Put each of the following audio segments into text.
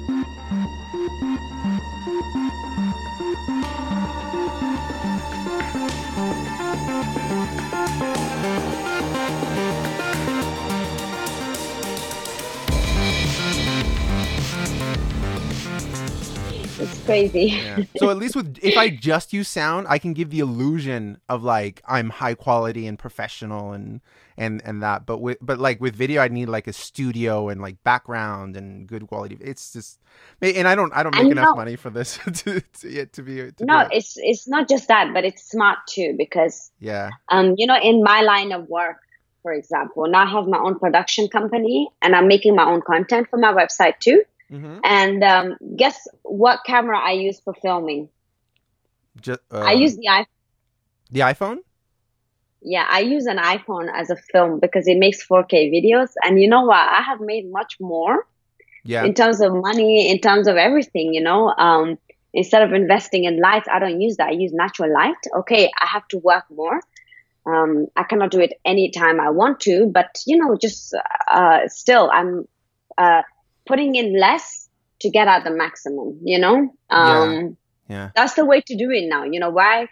It's crazy. Yeah. So at least with if I just use sound, I can give the illusion of like I'm high quality and professional and and and that. But with but like with video, I need like a studio and like background and good quality. It's just and I don't I don't make And enough no- money for this to to, to be to no, it's it's not just that, but it's smart too because yeah um, you know, in my line of work, for example, now I have my own production company and I'm making my own content for my website too. Mm-hmm. And um, guess what camera I use for filming? just uh, I use the iPhone. the iPhone. Yeah, I use an iPhone as a film because it makes 4K videos. And you know what? I have made much more Yeah in terms of money, in terms of everything, you know. Um, instead of investing in lights, I don't use that. I use natural light. Okay, I have to work more. Um, I cannot do it anytime I want to, but you know, just uh, still, I'm uh, putting in less to get at the maximum. You know, um, yeah that's the way to do it now. You know, why?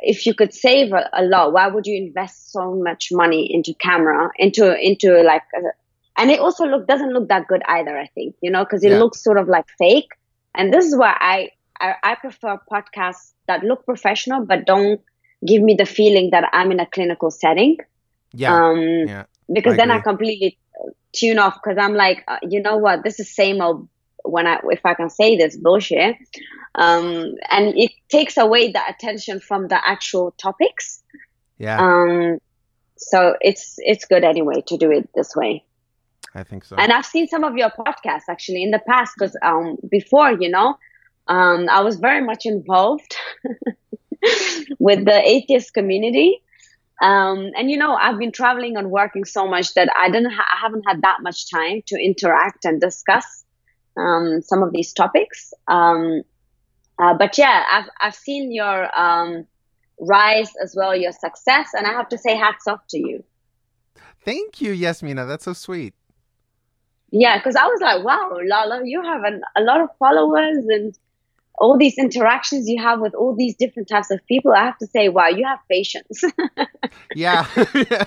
If you could save a, a lot, why would you invest so much money into camera, into into like, a, and it also look doesn't look that good either. I think you know because it Yeah. looks sort of like fake, and this is why I, I I prefer podcasts that look professional but don't give me the feeling that I'm in a clinical setting. yeah Um, yeah because I then I completely tune off because I'm like, uh, you know what, this is same old. When I, if I can say this bullshit, um, and it takes away the attention from the actual topics. yeah. Um, so it's it's good anyway to do it this way. I think so. And I've seen some of your podcasts actually in the past because um, before, you know, um, I was very much involved with the atheist community. Um, and you know, I've been traveling and working so much that I didn't, ha- I haven't had that much time to interact and discuss um, some of these topics. Um, uh, but yeah, I've I've seen your um, rise as well, your success, and I have to say hats off to you. Thank you, Yasmina. That's so sweet. Yeah, because I was like, wow, Lala, you have an, a lot of followers and all these interactions you have with all these different types of people. I have to say, wow, you have patience. Yeah,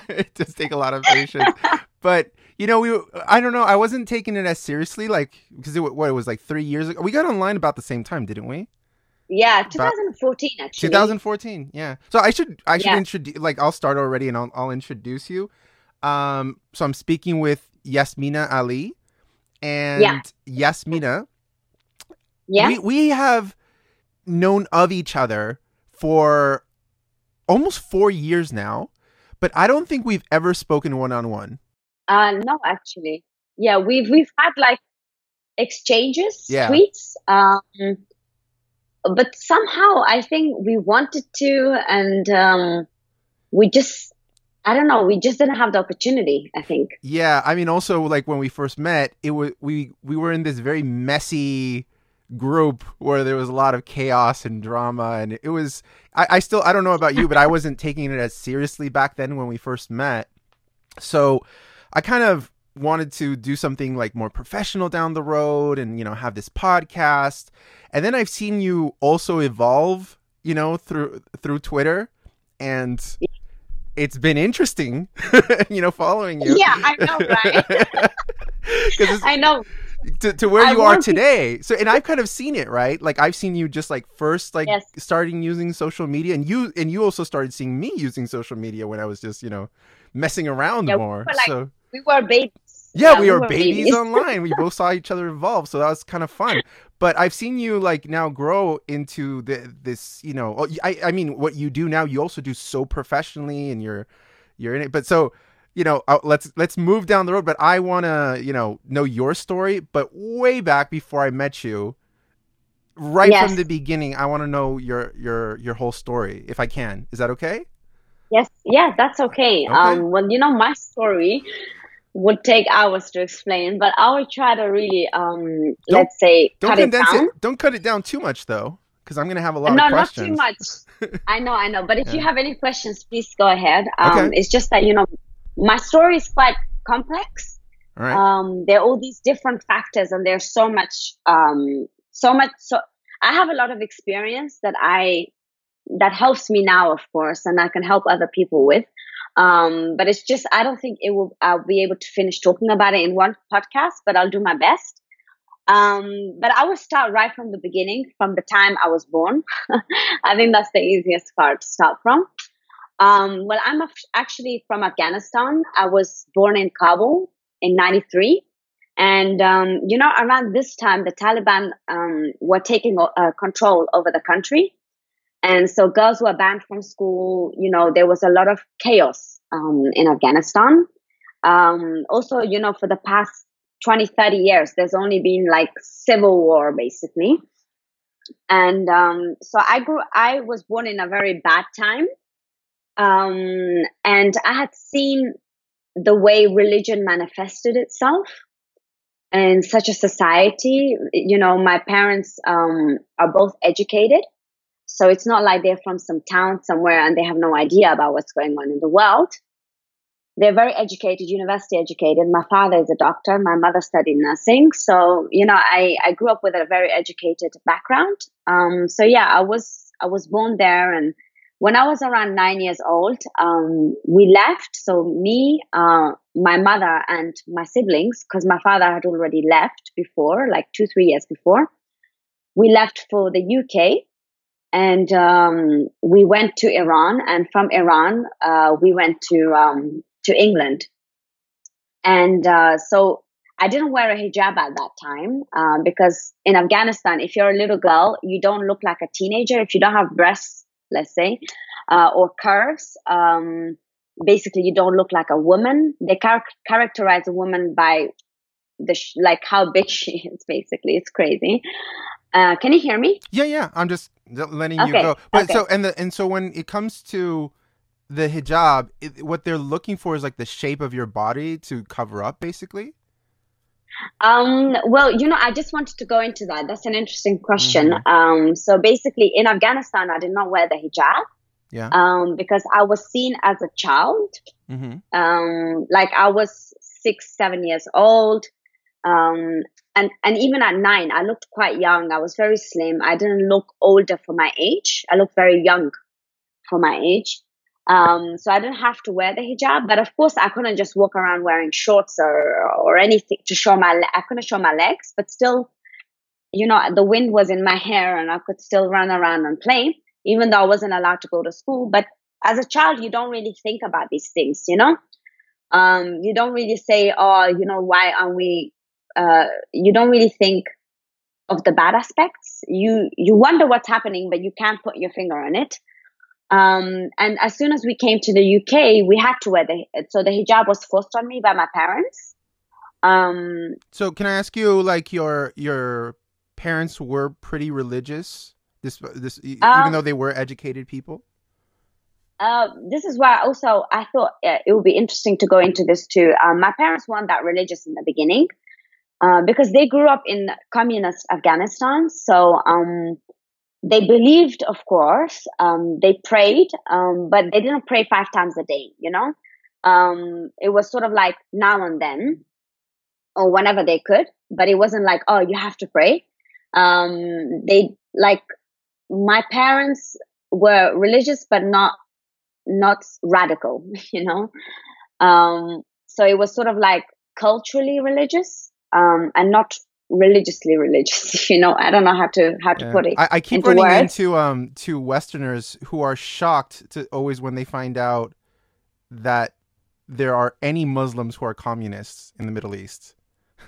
it does take a lot of patience. But you know, we I don't know. I wasn't taking it as seriously, like because it, what it was like three years ago. We got online about the same time, didn't we? yeah, 2014 actually. 2014. Yeah. So I should I should Yeah. introduce like I'll start already and I'll I'll introduce you. Um. So I'm speaking with Yasmina Ali, and Yeah. Yasmina. Yeah, We we have known of each other for almost four years now, but I don't think we've ever spoken one on one. uh, no, actually, yeah, we've we've had like exchanges, Yeah. tweets, um, but somehow I think we wanted to, and um, we just, I don't know, we just didn't have the opportunity. I think. Yeah, I mean, also like when we first met, it was we we were in this very messy group where there was a lot of chaos and drama, and it was. I, I still I don't know about you, but I wasn't taking it as seriously back then when we first met. So, I kind of wanted to do something like more professional down the road, and you know have this podcast, and then I've seen you also evolve, you know, through through Twitter, and it's been interesting, you know, following you. Yeah, I know, right? I know. To, to where I you are want to- today. So, and I've kind of seen it, right? Like I've seen you just like first, like Yes. starting using social media, and you and you also started seeing me using social media when I was just, you know, messing around Yeah, more. were like- so We were babies. yeah, we were babies online. We both saw each other evolve, so that was kind of fun. But I've seen you like now grow into the this, you know. oh, I I mean, what you do now, you also do so professionally, and you're you're in it. But so you know, uh, let's let's move down the road. But I want to you know know your story. But way back before I met you, right Yes. from the beginning, I want to know your your your whole story, if I can. Is that okay? Yes, Yeah, that's okay. Okay. Um, well, you know, my story would take hours to explain, but I will try to really, um, let's say, Don't cut it down. it. Don't cut it down too much though, because I'm gonna have a lot no, of not too much. I know, I know. But if you have any questions, please go ahead. Um, Okay. It's just that, you know, my story is quite complex. right. Um, there are all these different factors, and there's so much, um, so much. So I have a lot of experience that I that helps me now, of course, and I can help other people with. Um, but it's just I don't think it will. I'll be able to finish talking about it in one podcast, but I'll do my best. Um, but I will start right from the beginning, from the time I was born. I think that's the easiest part to start from. Um, well, I'm actually from Afghanistan. I was born in Kabul in 93. And, um, you know, around this time, the Taliban um, were taking uh, control over the country. And so girls were banned from school. You know, there was a lot of chaos um, in Afghanistan. Um, also, you know, for the past 20, 30 years, there's only been like civil war, basically. And um, so I grew, I was born in a very bad time. Um, and I had seen the way religion manifested itself in such a society. You know, my parents um, are both educated. So it's not like they're from some town somewhere and they have no idea about what's going on in the world. They're very educated, university educated. My father is a doctor. My mother studied nursing. So, you know, I, I grew up with a very educated background. Um, so yeah, I was, I was born there and when I was around nine years old, um, we left. So me, uh, my mother, and my siblings, because my father had already left before, like two, three years before. We left for the UK, and um, we went to Iran. And from Iran, uh, we went to um, to England. And uh, so I didn't wear a hijab at that time uh, because in Afghanistan, if you're a little girl, you don't look like a teenager. If you don't have breasts let's say, uh, or curves. Um, basically, you don't look like a woman. They char- characterize a woman by the sh- like how big she is. Basically, it's crazy. Uh, can you hear me? Yeah, yeah. I'm just letting okay. you go. But okay. so and the and so when it comes to the hijab, it, what they're looking for is like the shape of your body to cover up, basically. Um, well, you know, I just wanted to go into that. That's an interesting question. Mm-hmm. Um, so basically, in Afghanistan, I did not wear the hijab. Yeah. Um, because I was seen as a child. Mm-hmm. Um, like I was six, seven years old. Um, and, and even at nine, I looked quite young. I was very slim. I didn't look older for my age. I looked very young for my age. Um, so I didn't have to wear the hijab, but of course I couldn't just walk around wearing shorts or, or anything to show my, I couldn't show my legs, but still, you know, the wind was in my hair and I could still run around and play, even though I wasn't allowed to go to school. But as a child, you don't really think about these things, you know? Um, you don't really say, oh, you know, why aren't we, uh, you don't really think of the bad aspects. You, you wonder what's happening, but you can't put your finger on it. Um, and as soon as we came to the UK, we had to wear the so the hijab was forced on me by my parents. Um, so can I ask you, like your your parents were pretty religious? This this um, even though they were educated people. Uh, this is why also I thought uh, it would be interesting to go into this too. Um, my parents weren't that religious in the beginning uh, because they grew up in communist Afghanistan. So um, they believed, of course, um, they prayed, um, but they didn't pray five times a day, you know? Um, it was sort of like now and then or whenever they could, but it wasn't like, oh, you have to pray. Um, they like my parents were religious, but not, not radical, you know? Um, so it was sort of like culturally religious, um, and not religiously religious you know i don't know how to how to yeah. put it i, I keep running words. into um to westerners who are shocked to always when they find out that there are any muslims who are communists in the middle east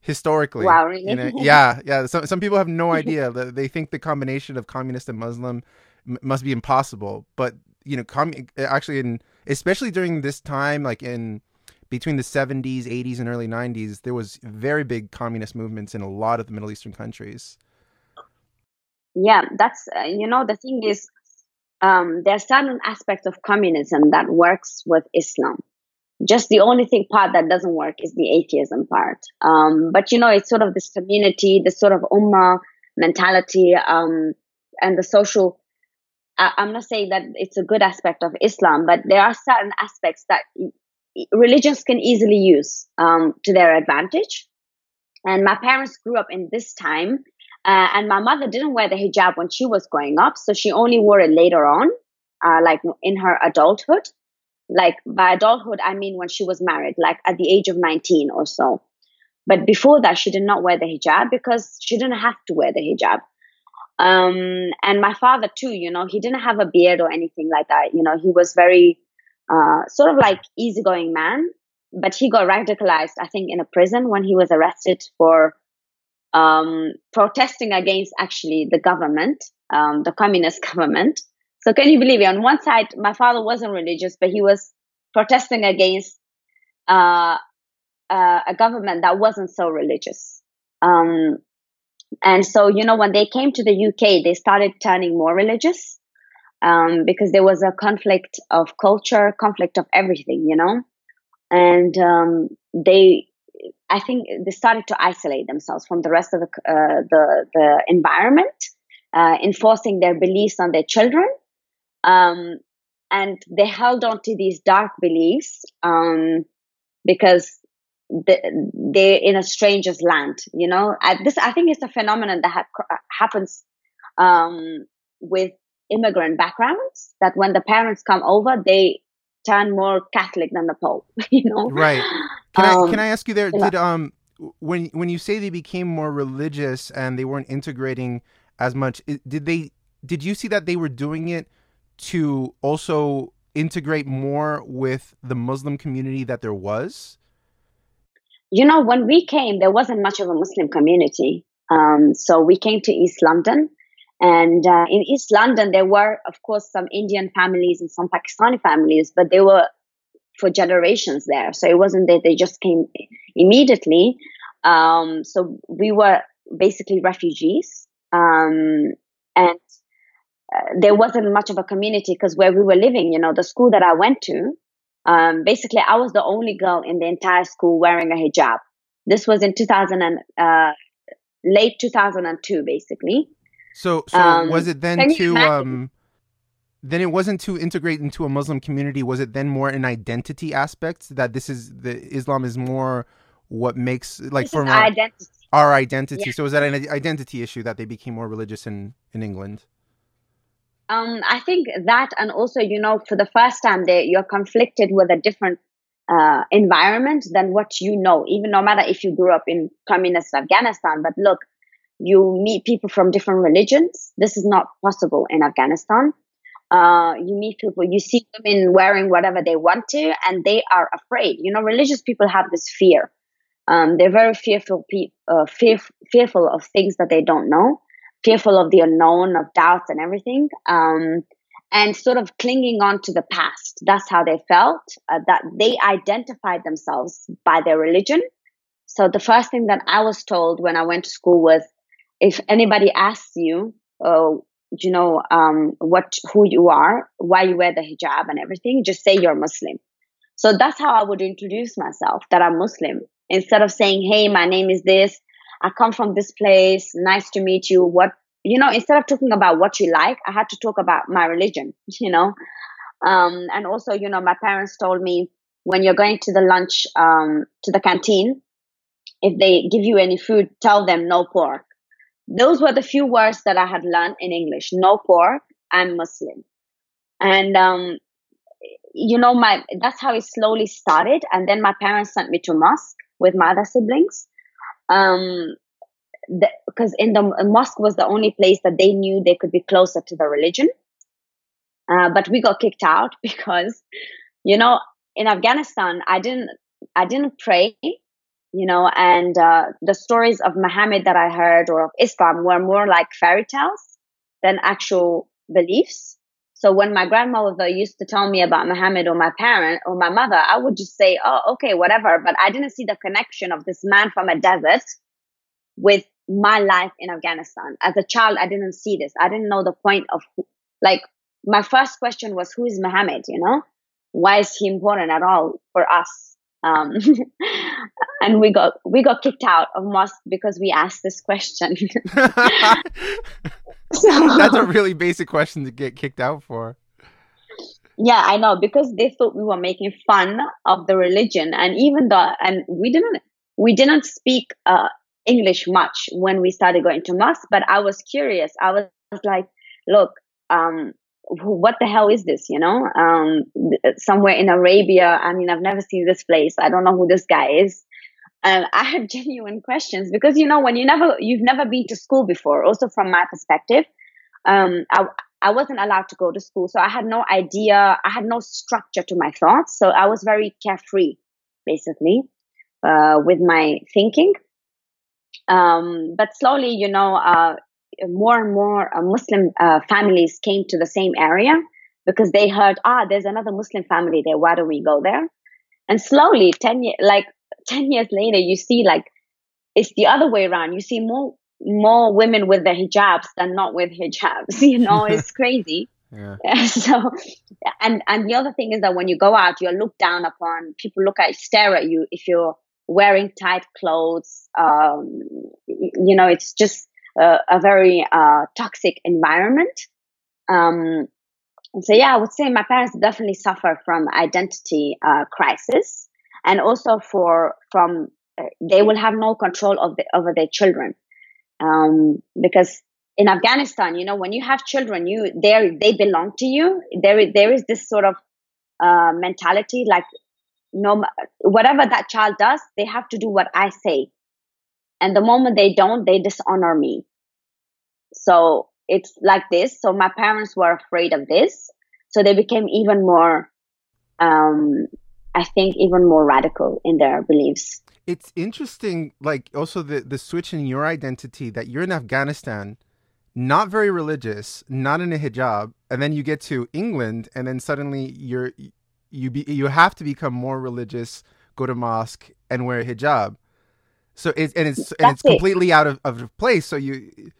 historically wow really? you know, yeah yeah some, some people have no idea they think the combination of communist and muslim m- must be impossible but you know com- actually in especially during this time like in between the 70s, 80s, and early 90s, there was very big communist movements in a lot of the Middle Eastern countries. Yeah, that's uh, you know the thing is, um, there are certain aspects of communism that works with Islam. Just the only thing part that doesn't work is the atheism part. Um, but you know, it's sort of this community, this sort of ummah mentality, um, and the social. I, I'm not saying that it's a good aspect of Islam, but there are certain aspects that religions can easily use um, to their advantage. And my parents grew up in this time, uh, and my mother didn't wear the hijab when she was growing up, so she only wore it later on, uh, like in her adulthood. Like by adulthood, I mean when she was married, like at the age of 19 or so. But before that, she did not wear the hijab because she didn't have to wear the hijab. Um, and my father too, you know, he didn't have a beard or anything like that. You know, he was very uh, sort of like easygoing man, but he got radicalized, I think, in a prison when he was arrested for um, protesting against actually the government, um, the communist government. So can you believe it? On one side, my father wasn't religious, but he was protesting against uh, uh, a government that wasn't so religious. Um, and so, you know, when they came to the UK, they started turning more religious um, because there was a conflict of culture, conflict of everything, you know. And um, they, I think, they started to isolate themselves from the rest of the uh, the, the environment, uh, enforcing their beliefs on their children. Um, and they held on to these dark beliefs um, because they're in a stranger's land you know I, this i think it's a phenomenon that ha- happens um, with immigrant backgrounds that when the parents come over they turn more catholic than the pope you know right can um, i can i ask you there did um when when you say they became more religious and they weren't integrating as much did they did you see that they were doing it to also integrate more with the muslim community that there was you know, when we came, there wasn't much of a Muslim community. Um, so we came to East London. And uh, in East London, there were, of course, some Indian families and some Pakistani families, but they were for generations there. So it wasn't that they just came immediately. Um, so we were basically refugees. Um, and uh, there wasn't much of a community because where we were living, you know, the school that I went to, um, basically, I was the only girl in the entire school wearing a hijab. This was in 2000 and uh, late 2002, basically. So, so um, was it then to um, then it wasn't to integrate into a Muslim community? Was it then more an identity aspect that this is the Islam is more what makes like for our identity? Our identity. Yeah. So was that an identity issue that they became more religious in in England? Um, I think that, and also, you know, for the first time, they, you're conflicted with a different uh, environment than what you know, even no matter if you grew up in communist Afghanistan. But look, you meet people from different religions. This is not possible in Afghanistan. Uh, you meet people, you see women wearing whatever they want to, and they are afraid. You know, religious people have this fear. Um, they're very fearful, pe- uh, fear- fearful of things that they don't know fearful of the unknown, of doubts and everything, um, and sort of clinging on to the past. That's how they felt, uh, that they identified themselves by their religion. So the first thing that I was told when I went to school was, if anybody asks you, oh, you know, um, what, who you are, why you wear the hijab and everything, just say you're Muslim. So that's how I would introduce myself, that I'm Muslim. Instead of saying, hey, my name is this, I come from this place. Nice to meet you. What, you know, instead of talking about what you like, I had to talk about my religion, you know. Um, and also, you know, my parents told me when you're going to the lunch, um, to the canteen, if they give you any food, tell them no pork. Those were the few words that I had learned in English. No pork. I'm Muslim. And, um, you know, my, that's how it slowly started. And then my parents sent me to mosque with my other siblings um, because in the mosque was the only place that they knew they could be closer to the religion. Uh, but we got kicked out because, you know, in Afghanistan, I didn't, I didn't pray, you know, and uh, the stories of Muhammad that I heard or of Islam were more like fairy tales than actual beliefs. So when my grandmother used to tell me about Muhammad or my parent or my mother, I would just say, oh, okay, whatever. But I didn't see the connection of this man from a desert with my life in Afghanistan. As a child, I didn't see this. I didn't know the point of, like, my first question was, who is Muhammad? You know, why is he important at all for us? Um, and we got we got kicked out of mosque because we asked this question. so, That's a really basic question to get kicked out for. Yeah, I know because they thought we were making fun of the religion, and even though, and we didn't, we didn't speak uh, English much when we started going to mosque. But I was curious. I was like, look, um, what the hell is this? You know, um, somewhere in Arabia. I mean, I've never seen this place. I don't know who this guy is. And I had genuine questions because you know when you never you've never been to school before. Also, from my perspective, um, I, I wasn't allowed to go to school. So I had no idea, I had no structure to my thoughts. So I was very carefree, basically, uh, with my thinking. Um, but slowly, you know, uh, more and more uh, Muslim uh, families came to the same area because they heard, ah, there's another Muslim family there. Why don't we go there? And slowly, 10 years, like 10 years later, you see like it's the other way around. You see more more women with the hijabs than not with hijabs. You know, it's crazy. Yeah. So, and and the other thing is that when you go out, you're looked down upon. People look at, stare at you if you're wearing tight clothes. Um, you know, it's just a, a very uh, toxic environment. Um, so yeah, I would say my parents definitely suffer from identity uh, crisis, and also for from uh, they will have no control of the, over their children um, because in Afghanistan, you know, when you have children, you they they belong to you. There there is this sort of uh, mentality like no whatever that child does, they have to do what I say, and the moment they don't, they dishonor me. So it's like this. So my parents were afraid of this, so they became even more, um, I think, even more radical in their beliefs it's interesting like also the the switch in your identity that you're in Afghanistan not very religious not in a hijab and then you get to England and then suddenly you're you be you have to become more religious go to mosque and wear a hijab so it's and it's That's and it's completely out of, of place so you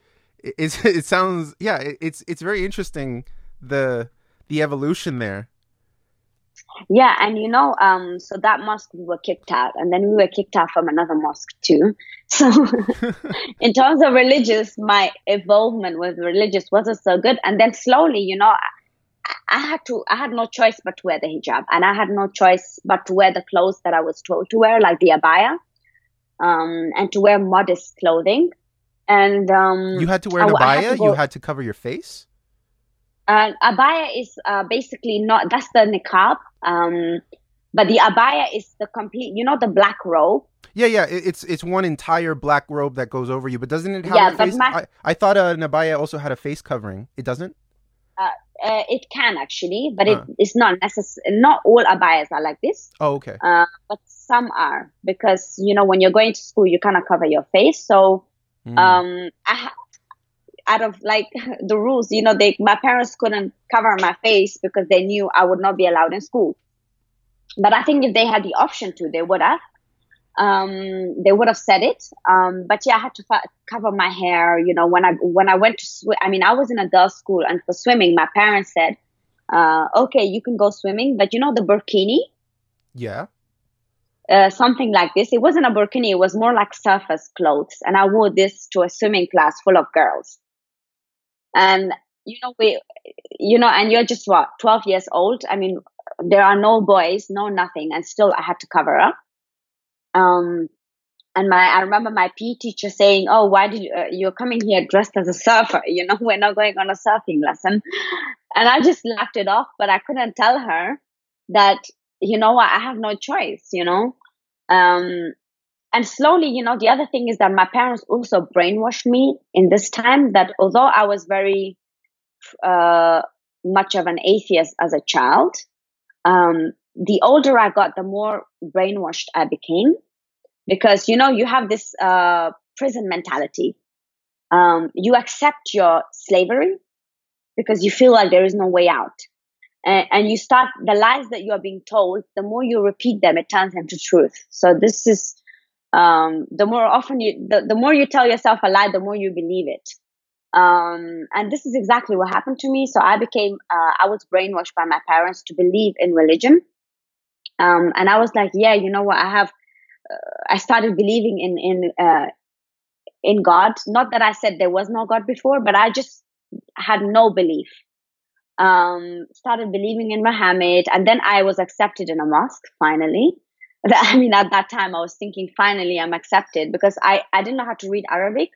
it's it sounds yeah it's it's very interesting the the evolution there yeah, and you know, um, so that mosque we were kicked out, and then we were kicked out from another mosque too. So, in terms of religious, my involvement with religious wasn't so good. And then slowly, you know, I, I had to, I had no choice but to wear the hijab, and I had no choice but to wear the clothes that I was told to wear, like the abaya, um, and to wear modest clothing. And um, you had to wear an abaya. Had go, you had to cover your face. Uh, abaya is uh, basically not that's the niqab, um, but the abaya is the complete. You know the black robe. Yeah, yeah, it's it's one entire black robe that goes over you, but doesn't it have yeah, a face? My... I, I thought uh, an abaya also had a face covering. It doesn't. Uh, uh, it can actually, but it, it's not necessary. Not all abayas are like this. Oh, okay. Uh, but some are because you know when you're going to school, you kind of cover your face. So, mm. um, I, out of like the rules, you know, they my parents couldn't cover my face because they knew I would not be allowed in school. But I think if they had the option to, they would have. Um, they would have said it. Um, but yeah, I had to f- cover my hair. You know, when I when I went to swim, I mean, I was in a girls' school, and for swimming, my parents said, uh, "Okay, you can go swimming, but you know the burkini." Yeah. Uh, something like this. It wasn't a burkini. It was more like surface clothes, and I wore this to a swimming class full of girls. And you know we you know and you're just what 12 years old? I mean there are no boys no nothing and still i had to cover up. Um and my i remember my pe teacher saying oh why did you uh, you're coming here dressed as a surfer? You know we're not going on a surfing lesson. And i just laughed it off but i couldn't tell her that you know what? i have no choice you know um and slowly, you know, the other thing is that my parents also brainwashed me in this time that although I was very uh, much of an atheist as a child, um, the older I got, the more brainwashed I became. Because, you know, you have this uh, prison mentality. Um, you accept your slavery because you feel like there is no way out. And, and you start, the lies that you are being told, the more you repeat them, it turns into truth. So this is um, the more often you, the, the more you tell yourself a lie, the more you believe it. Um, and this is exactly what happened to me. So I became, uh, I was brainwashed by my parents to believe in religion. Um, and I was like, yeah, you know what? I have, uh, I started believing in, in, uh, in God. Not that I said there was no God before, but I just had no belief. Um, started believing in Muhammad, and then I was accepted in a mosque finally. I mean, at that time, I was thinking, finally, I'm accepted because I, I didn't know how to read Arabic.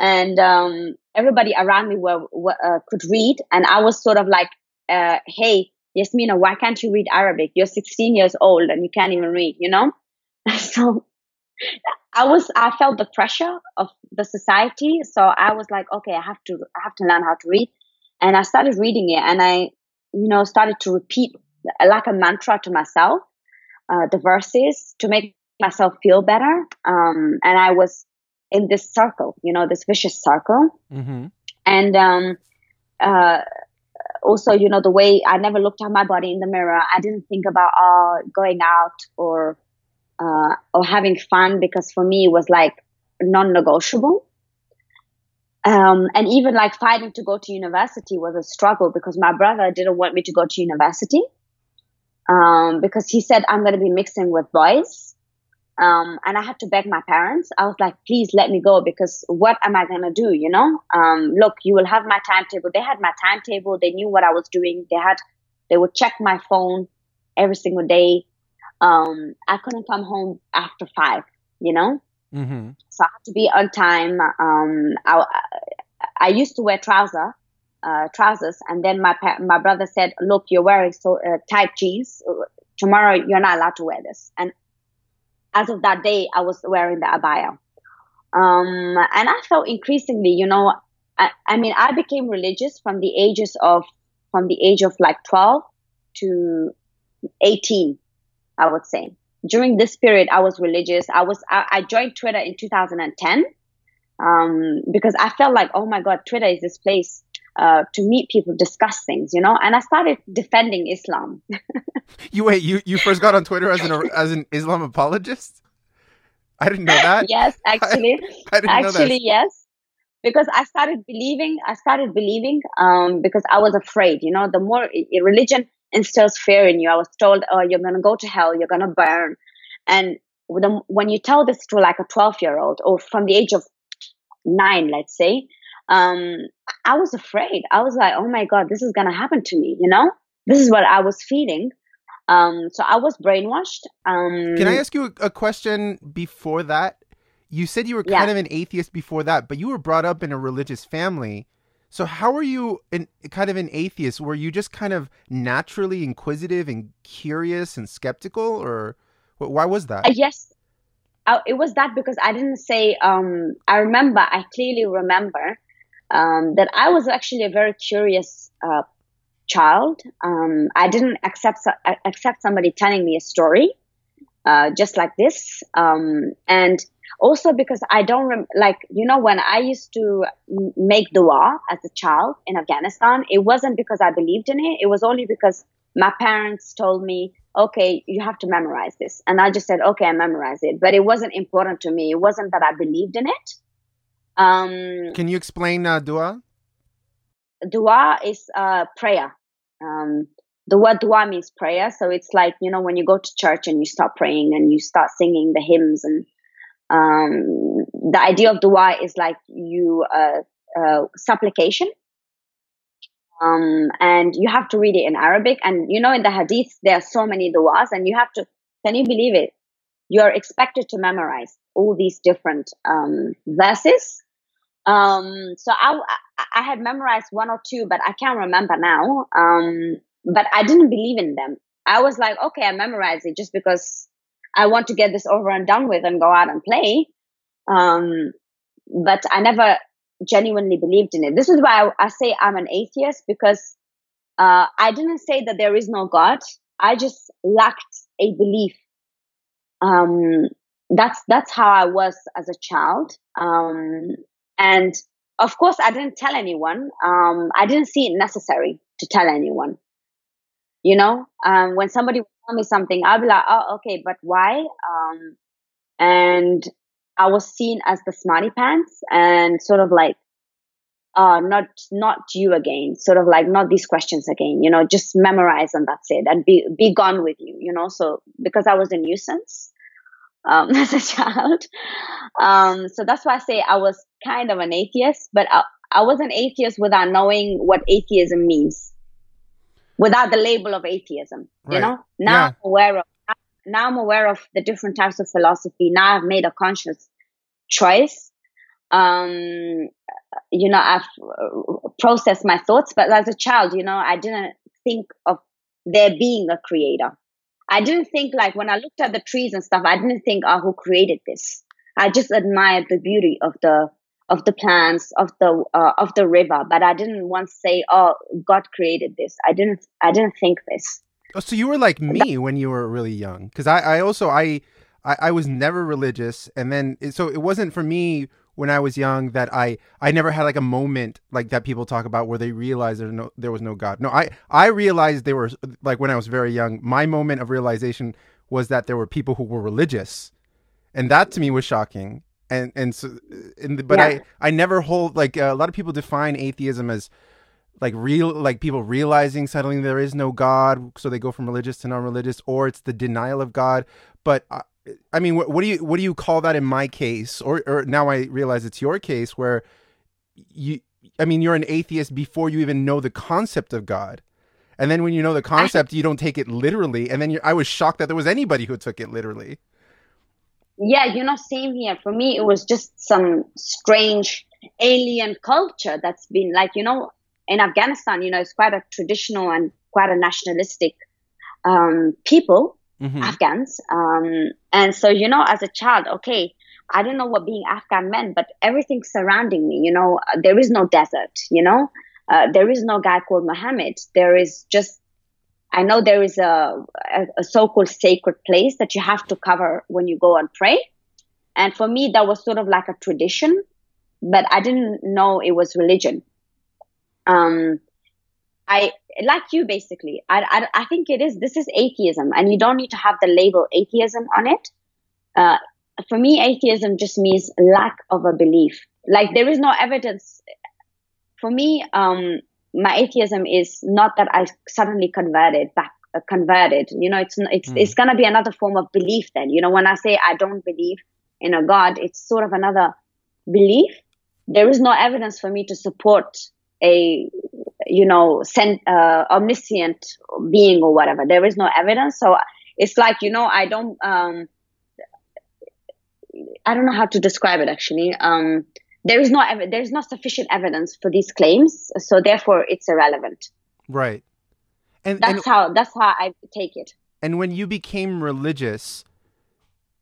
And um, everybody around me were, were uh, could read. And I was sort of like, uh, hey, Yasmina, why can't you read Arabic? You're 16 years old and you can't even read, you know? so I was, I felt the pressure of the society. So I was like, okay, I have to, I have to learn how to read. And I started reading it and I, you know, started to repeat like a mantra to myself uh, the verses to make myself feel better. Um, and I was in this circle, you know, this vicious circle. Mm-hmm. And um, uh, also, you know, the way I never looked at my body in the mirror. I didn't think about uh, going out or uh, or having fun because for me it was like non-negotiable. Um, and even like fighting to go to university was a struggle because my brother didn't want me to go to university um, because he said I'm going to be mixing with boys. Um, and I had to beg my parents. I was like, please let me go because what am I going to do? You know, um, look, you will have my timetable. They had my timetable. They knew what I was doing. They had, they would check my phone every single day. Um, I couldn't come home after five, you know? Mm-hmm. So I had to be on time. Um, I, I used to wear trousers uh, trousers. And then my my brother said, "Look, you're wearing so uh, tight jeans. Tomorrow you're not allowed to wear this." And as of that day, I was wearing the abaya. Um, and I felt increasingly, you know, I, I mean, I became religious from the ages of from the age of like 12 to 18, I would say. During this period, I was religious. I was I, I joined Twitter in 2010 um, because I felt like, oh my God, Twitter is this place uh, to meet people, discuss things, you know. And I started defending Islam. you wait, you you first got on Twitter as an as an Islam apologist? I didn't know that. yes, actually, I, I actually yes, because I started believing. I started believing um, because I was afraid. You know, the more religion instills fear in you. I was told, "Oh, you're gonna go to hell. You're gonna burn," and when you tell this to like a 12 year old or from the age of nine, let's say, um, I was afraid. I was like, oh my God, this is going to happen to me, you know? This is what I was feeling. Um, so I was brainwashed. Um, Can I ask you a, a question before that? You said you were kind yeah. of an atheist before that, but you were brought up in a religious family. So how were you in, kind of an atheist? Were you just kind of naturally inquisitive and curious and skeptical, or why was that? Uh, yes, uh, it was that because I didn't say. Um, I remember. I clearly remember um, that I was actually a very curious uh, child. Um, I didn't accept accept somebody telling me a story uh, just like this, um, and also because I don't rem- like you know when I used to make dua as a child in Afghanistan, it wasn't because I believed in it. It was only because my parents told me, "Okay, you have to memorize this," and I just said, "Okay, I memorize it." But it wasn't important to me. It wasn't that I believed in it. Um, Can you explain uh, dua? Dua is uh, prayer. Um, the word dua means prayer. So it's like, you know, when you go to church and you start praying and you start singing the hymns and um, the idea of dua is like you uh, uh, supplication. Um, and you have to read it in Arabic. And you know, in the Hadith, there are so many duas, and you have to. Can you believe it? You are expected to memorize all these different um, verses um, so I, I had memorized one or two, but I can't remember now. Um, but I didn't believe in them. I was like, okay, I memorized it just because I want to get this over and done with and go out and play. Um, but I never genuinely believed in it. This is why I, I say I'm an atheist because uh, I didn't say that there is no God. I just lacked a belief. Um, that's that's how I was as a child. Um, and of course, I didn't tell anyone. Um, I didn't see it necessary to tell anyone. You know, um, when somebody tell me something, I'll be like, oh, okay, but why? Um, and I was seen as the smarty pants and sort of like, uh, not, not you again, sort of like, not these questions again, you know, just memorize and that's it and be, be gone with you, you know, so because I was a nuisance, um, as a child. Um, so that's why I say I was kind of an atheist, but I, I was an atheist without knowing what atheism means. Without the label of atheism. Right. You know, now Yeah. I'm aware of now I'm aware of the different types of philosophy. Now I've made a conscious choice. Um, you know, I've uh, processed my thoughts, but as a child, you know, I didn't think of there being a creator. I didn't think like when I looked at the trees and stuff, I didn't think, oh, who created this? I just admired the beauty of the of the plants of the uh, of the river, but I didn't once say, oh, God created this. I didn't I didn't think this. Oh, so you were like me when you were really young, because I, I also I, I I was never religious, and then so it wasn't for me when I was young that I I never had like a moment like that people talk about where they realized there no there was no God. No, I I realized there were like when I was very young. My moment of realization was that there were people who were religious, and that to me was shocking. And and so, and, but Yeah. I I never hold like uh, a lot of people define atheism as like real like people realizing suddenly there is no god so they go from religious to non-religious or it's the denial of god. But i, I mean what, what do you what do you call that in my case? Or or now i realize it's your case where you i mean you're an atheist before you even know the concept of god. And then when you know the concept you don't take it literally. And then you're, i was shocked that there was anybody who took it literally Yeah, you know, same here. For me, it was just some strange alien culture that's been like, you know, in Afghanistan, you know, it's quite a traditional and quite a nationalistic um, people, Mhm. Afghans. Um, and so, you know, as a child, okay, I didn't know what being Afghan meant, but everything surrounding me, you know, there is no desert, you know, uh, there is no guy called Muhammad. There is just, I know there is a, a, a so-called sacred place that you have to cover when you go and pray. And for me, that was sort of like a tradition, but I didn't know it was religion. Um, I like you basically. I, I, I think it is. This is atheism, and you don't need to have the label atheism on it. Uh, for me, atheism just means lack of a belief. Like there is no evidence. For me, um, my atheism is not that I suddenly converted back. Uh, converted, you know, it's it's Mm. it's gonna be another form of belief. Then, you know, when I say I don't believe in a god, it's sort of another belief. There is no evidence for me to support a you know sent, uh, omniscient being or whatever there is no evidence so it's like you know i don't um i don't know how to describe it actually um there is no ev- there is not sufficient evidence for these claims so therefore it's irrelevant right and that's and, how that's how i take it and when you became religious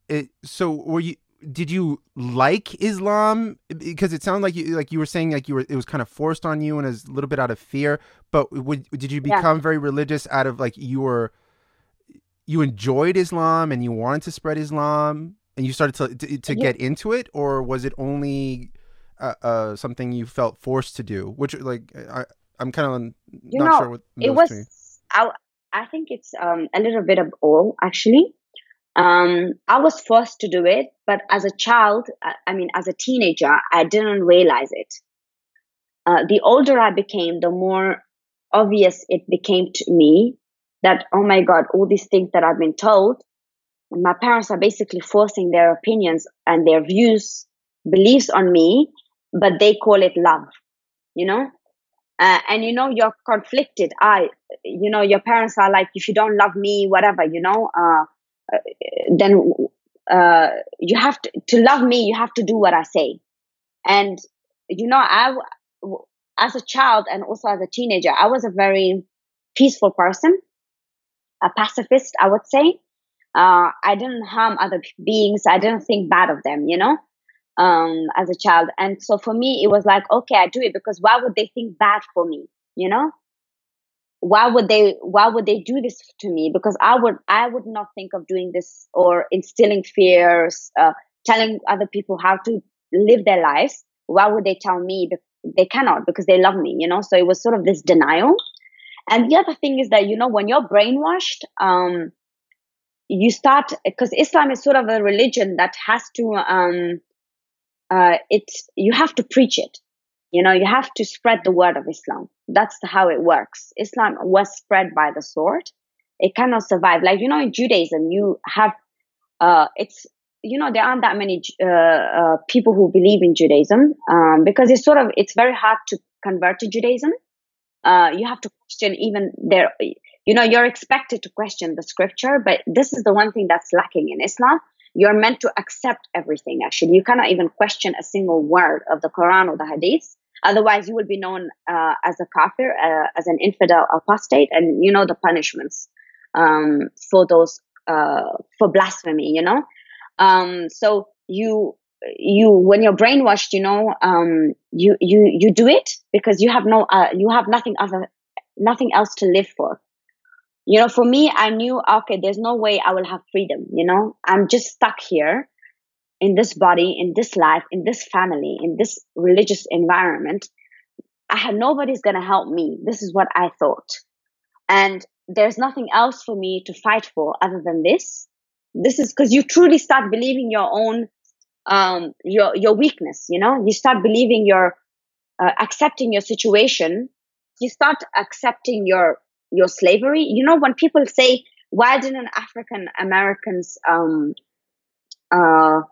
it so were you did you like Islam? Because it sounded like you like you were saying like you were it was kind of forced on you and it was a little bit out of fear. But would did you Yeah. become very religious out of like you were you enjoyed Islam and you wanted to spread Islam and you started to to, to Yeah. get into it, or was it only uh, uh, something you felt forced to do? Which like I I'm kind of You not know, sure what it was I, I think it's um, a little bit of all actually um, i was forced to do it but as a child I, I mean as a teenager i didn't realize it uh, the older i became the more obvious it became to me that oh my god all these things that i've been told my parents are basically forcing their opinions and their views beliefs on me but they call it love you know? Uh, and you know you're conflicted. I you know your parents are like if you don't love me whatever you know? Uh, uh, then uh, you have to to love me you have to do what i say. And you know i as a child and also as a teenager i was a very peaceful person a pacifist i would say. Uh, i didn't harm other beings. I didn't think bad of them you know um, as a child. And so for me, it was like, okay, I do it because why would they think bad for me? You know? Why would they, why would they do this to me? Because I would, I would not think of doing this or instilling fears, uh, telling other people how to live their lives. Why would they tell me? They cannot because they love me, you know? So it was sort of this denial. And the other thing is that, you know, when you're brainwashed, um, you start, because Islam is sort of a religion that has to, um, uh, it's you have to preach it. You know, you have to spread the word of Islam. That's how it works. Islam was spread by the sword. It cannot survive. Like you know, in Judaism, you have uh, it's you know there aren't that many uh, uh, people who believe in Judaism um, because it's sort of it's very hard to convert to Judaism. uh, you have to question even there. you know you're expected to question the scripture but this is the one thing that's lacking in islam you're meant to accept everything actually. You cannot even question a single word of the quran or the hadith. Otherwise you will be known uh, as a kafir uh, as an infidel apostate and you know the punishments um, for those uh, for blasphemy you know? Um, so you you when you're brainwashed you know um, you you you do it because you have no uh, you have nothing other nothing else to live for you know for me i knew okay there's no way i will have freedom you know? I'm just stuck here in this body in this life in this family in this religious environment. I had nobody's gonna help me. This is what i thought. And there's nothing else for me to fight for other than this. This is because you truly start believing your own um, your your weakness. You know, you start believing your uh, accepting your situation. You start accepting your your slavery. You know, when people say, "Why didn't African Americans, um, uh,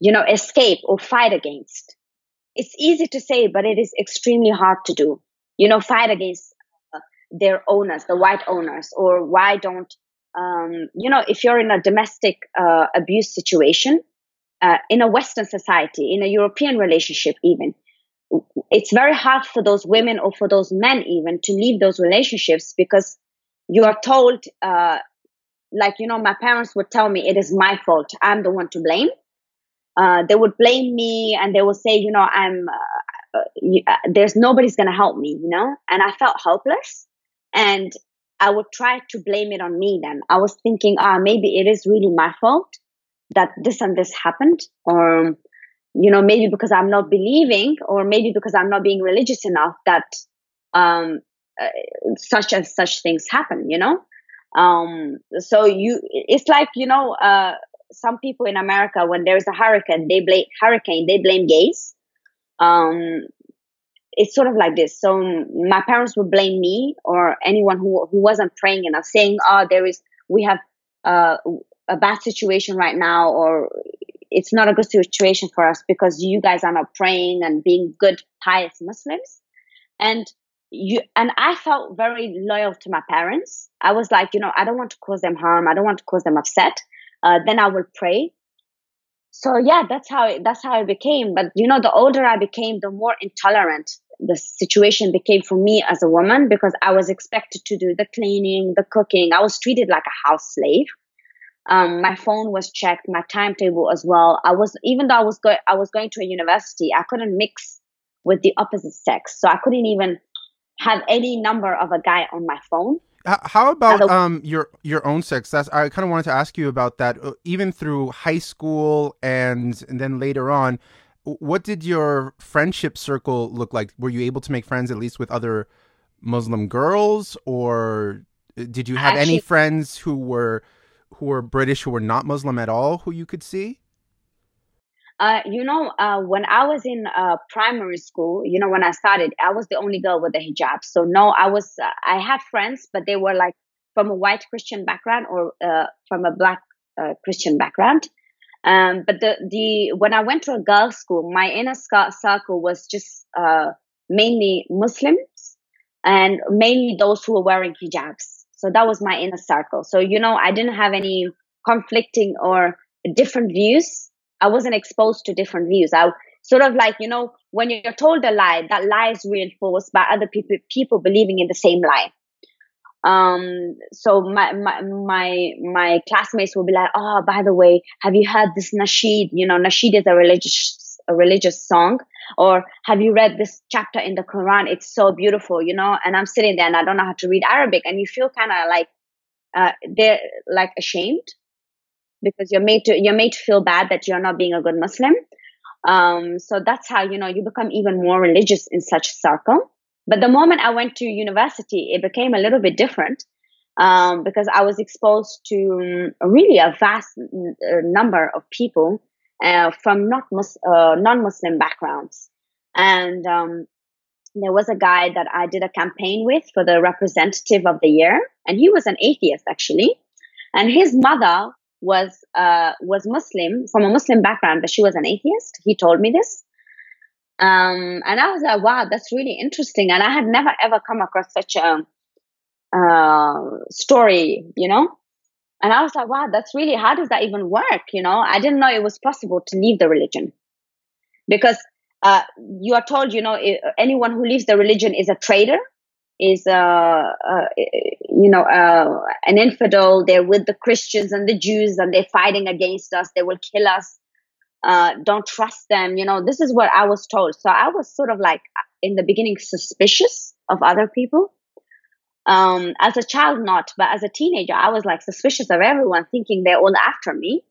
you know, escape or fight against?" It's easy to say, but it is extremely hard to do. You know, fight against uh, their owners, the white owners, or why don't um, you know, if you're in a domestic uh, abuse situation, uh, in a Western society, in a European relationship, even, it's very hard for those women or for those men even to leave those relationships because you are told, uh, like, you know, my parents would tell me it is my fault. I'm the one to blame. Uh, they would blame me and they would say, you know, I'm, uh, uh, you, uh, there's nobody's to help me, you know? And I felt helpless. And I would try to blame it on me then. I was thinking, ah, maybe it is really my fault that this and this happened or you know maybe because i'm not believing or maybe because i'm not being religious enough that um uh, such as such things happen you know? Um so you it's like you know uh some people in america when there's a hurricane they blame hurricane they blame gays. Um it's sort of like this. So my parents would blame me or anyone who who wasn't praying enough saying oh there is we have uh a bad situation right now or it's not a good situation for us because you guys are not praying and being good pious muslims. And you and i felt very loyal to my parents. I was like you know i don't want to cause them harm. I don't want to cause them upset. Uh, then i will pray. So yeah that's how it, that's how it became. But you know the older i became the more intolerant the situation became for me as a woman because i was expected to do the cleaning the cooking. I was treated like a house slave um, my phone was checked, my timetable as well. I was even though I was going I was going to a university, I couldn't mix with the opposite sex, so I couldn't even have any number of a guy on my phone. How about um your your own sex? That's I kind of wanted to ask you about that. Uh, even through high school and and then later on, what did your friendship circle look like? Were you able to make friends at least with other Muslim girls, or uh, did you have Actually, any friends who were who were British who were not Muslim at all who you could see? Uh, you know, uh, when I was in uh, primary school, you know, when I started, I was the only girl with a hijab. So no, I was, uh, I had friends, but they were like from a white Christian background or uh, from a black uh, Christian background. Um, but the the when I went to a girls' school, my inner circle was just mainly Muslims and mainly those who were wearing hijabs. So that was my inner circle. So, you know, I didn't have any conflicting or different views. I wasn't exposed to different views. I sort of like, you know, when you're told a lie, that lie is reinforced by other people, people believing in the same lie. Um, so my, my, my, my classmates will be like, oh, by the way, have you heard this nasheed? You know, nasheed is a religious a religious song? Or have you read this chapter in the quran? It's so beautiful you know? And i'm sitting there and i don't know how to read arabic and you feel kind of like uh, they're like ashamed? Because you're made to you're made to feel bad that you're not being a good muslim. Um, so that's how you know you become even more religious in such a circle. But the moment i went to university it became a little bit different um, because i was exposed to um, really a vast uh, number of people uh, from not mus- uh, non-Muslim backgrounds. And um, there was a guy that I did a campaign with for the representative of the year, and he was an atheist actually. And his mother was uh, was Muslim from a Muslim background, but she was an atheist. He told me this. Um, and I was like, wow, that's really interesting. And I had never ever come across such a uh, story, you know? And I was like, wow, that's really, how does that even work? You know, I didn't know it was possible to leave the religion because uh, you are told, you know, anyone who leaves the religion is a traitor, is, uh, uh, you know, uh, an infidel. They're with the Christians and the Jews and they're fighting against us. They will kill us. Uh, don't trust them. You know, this is what I was told. So I was sort of like in the beginning suspicious of other people. Um, as a child, not, but as a teenager, I was like suspicious of everyone, thinking they're all after me,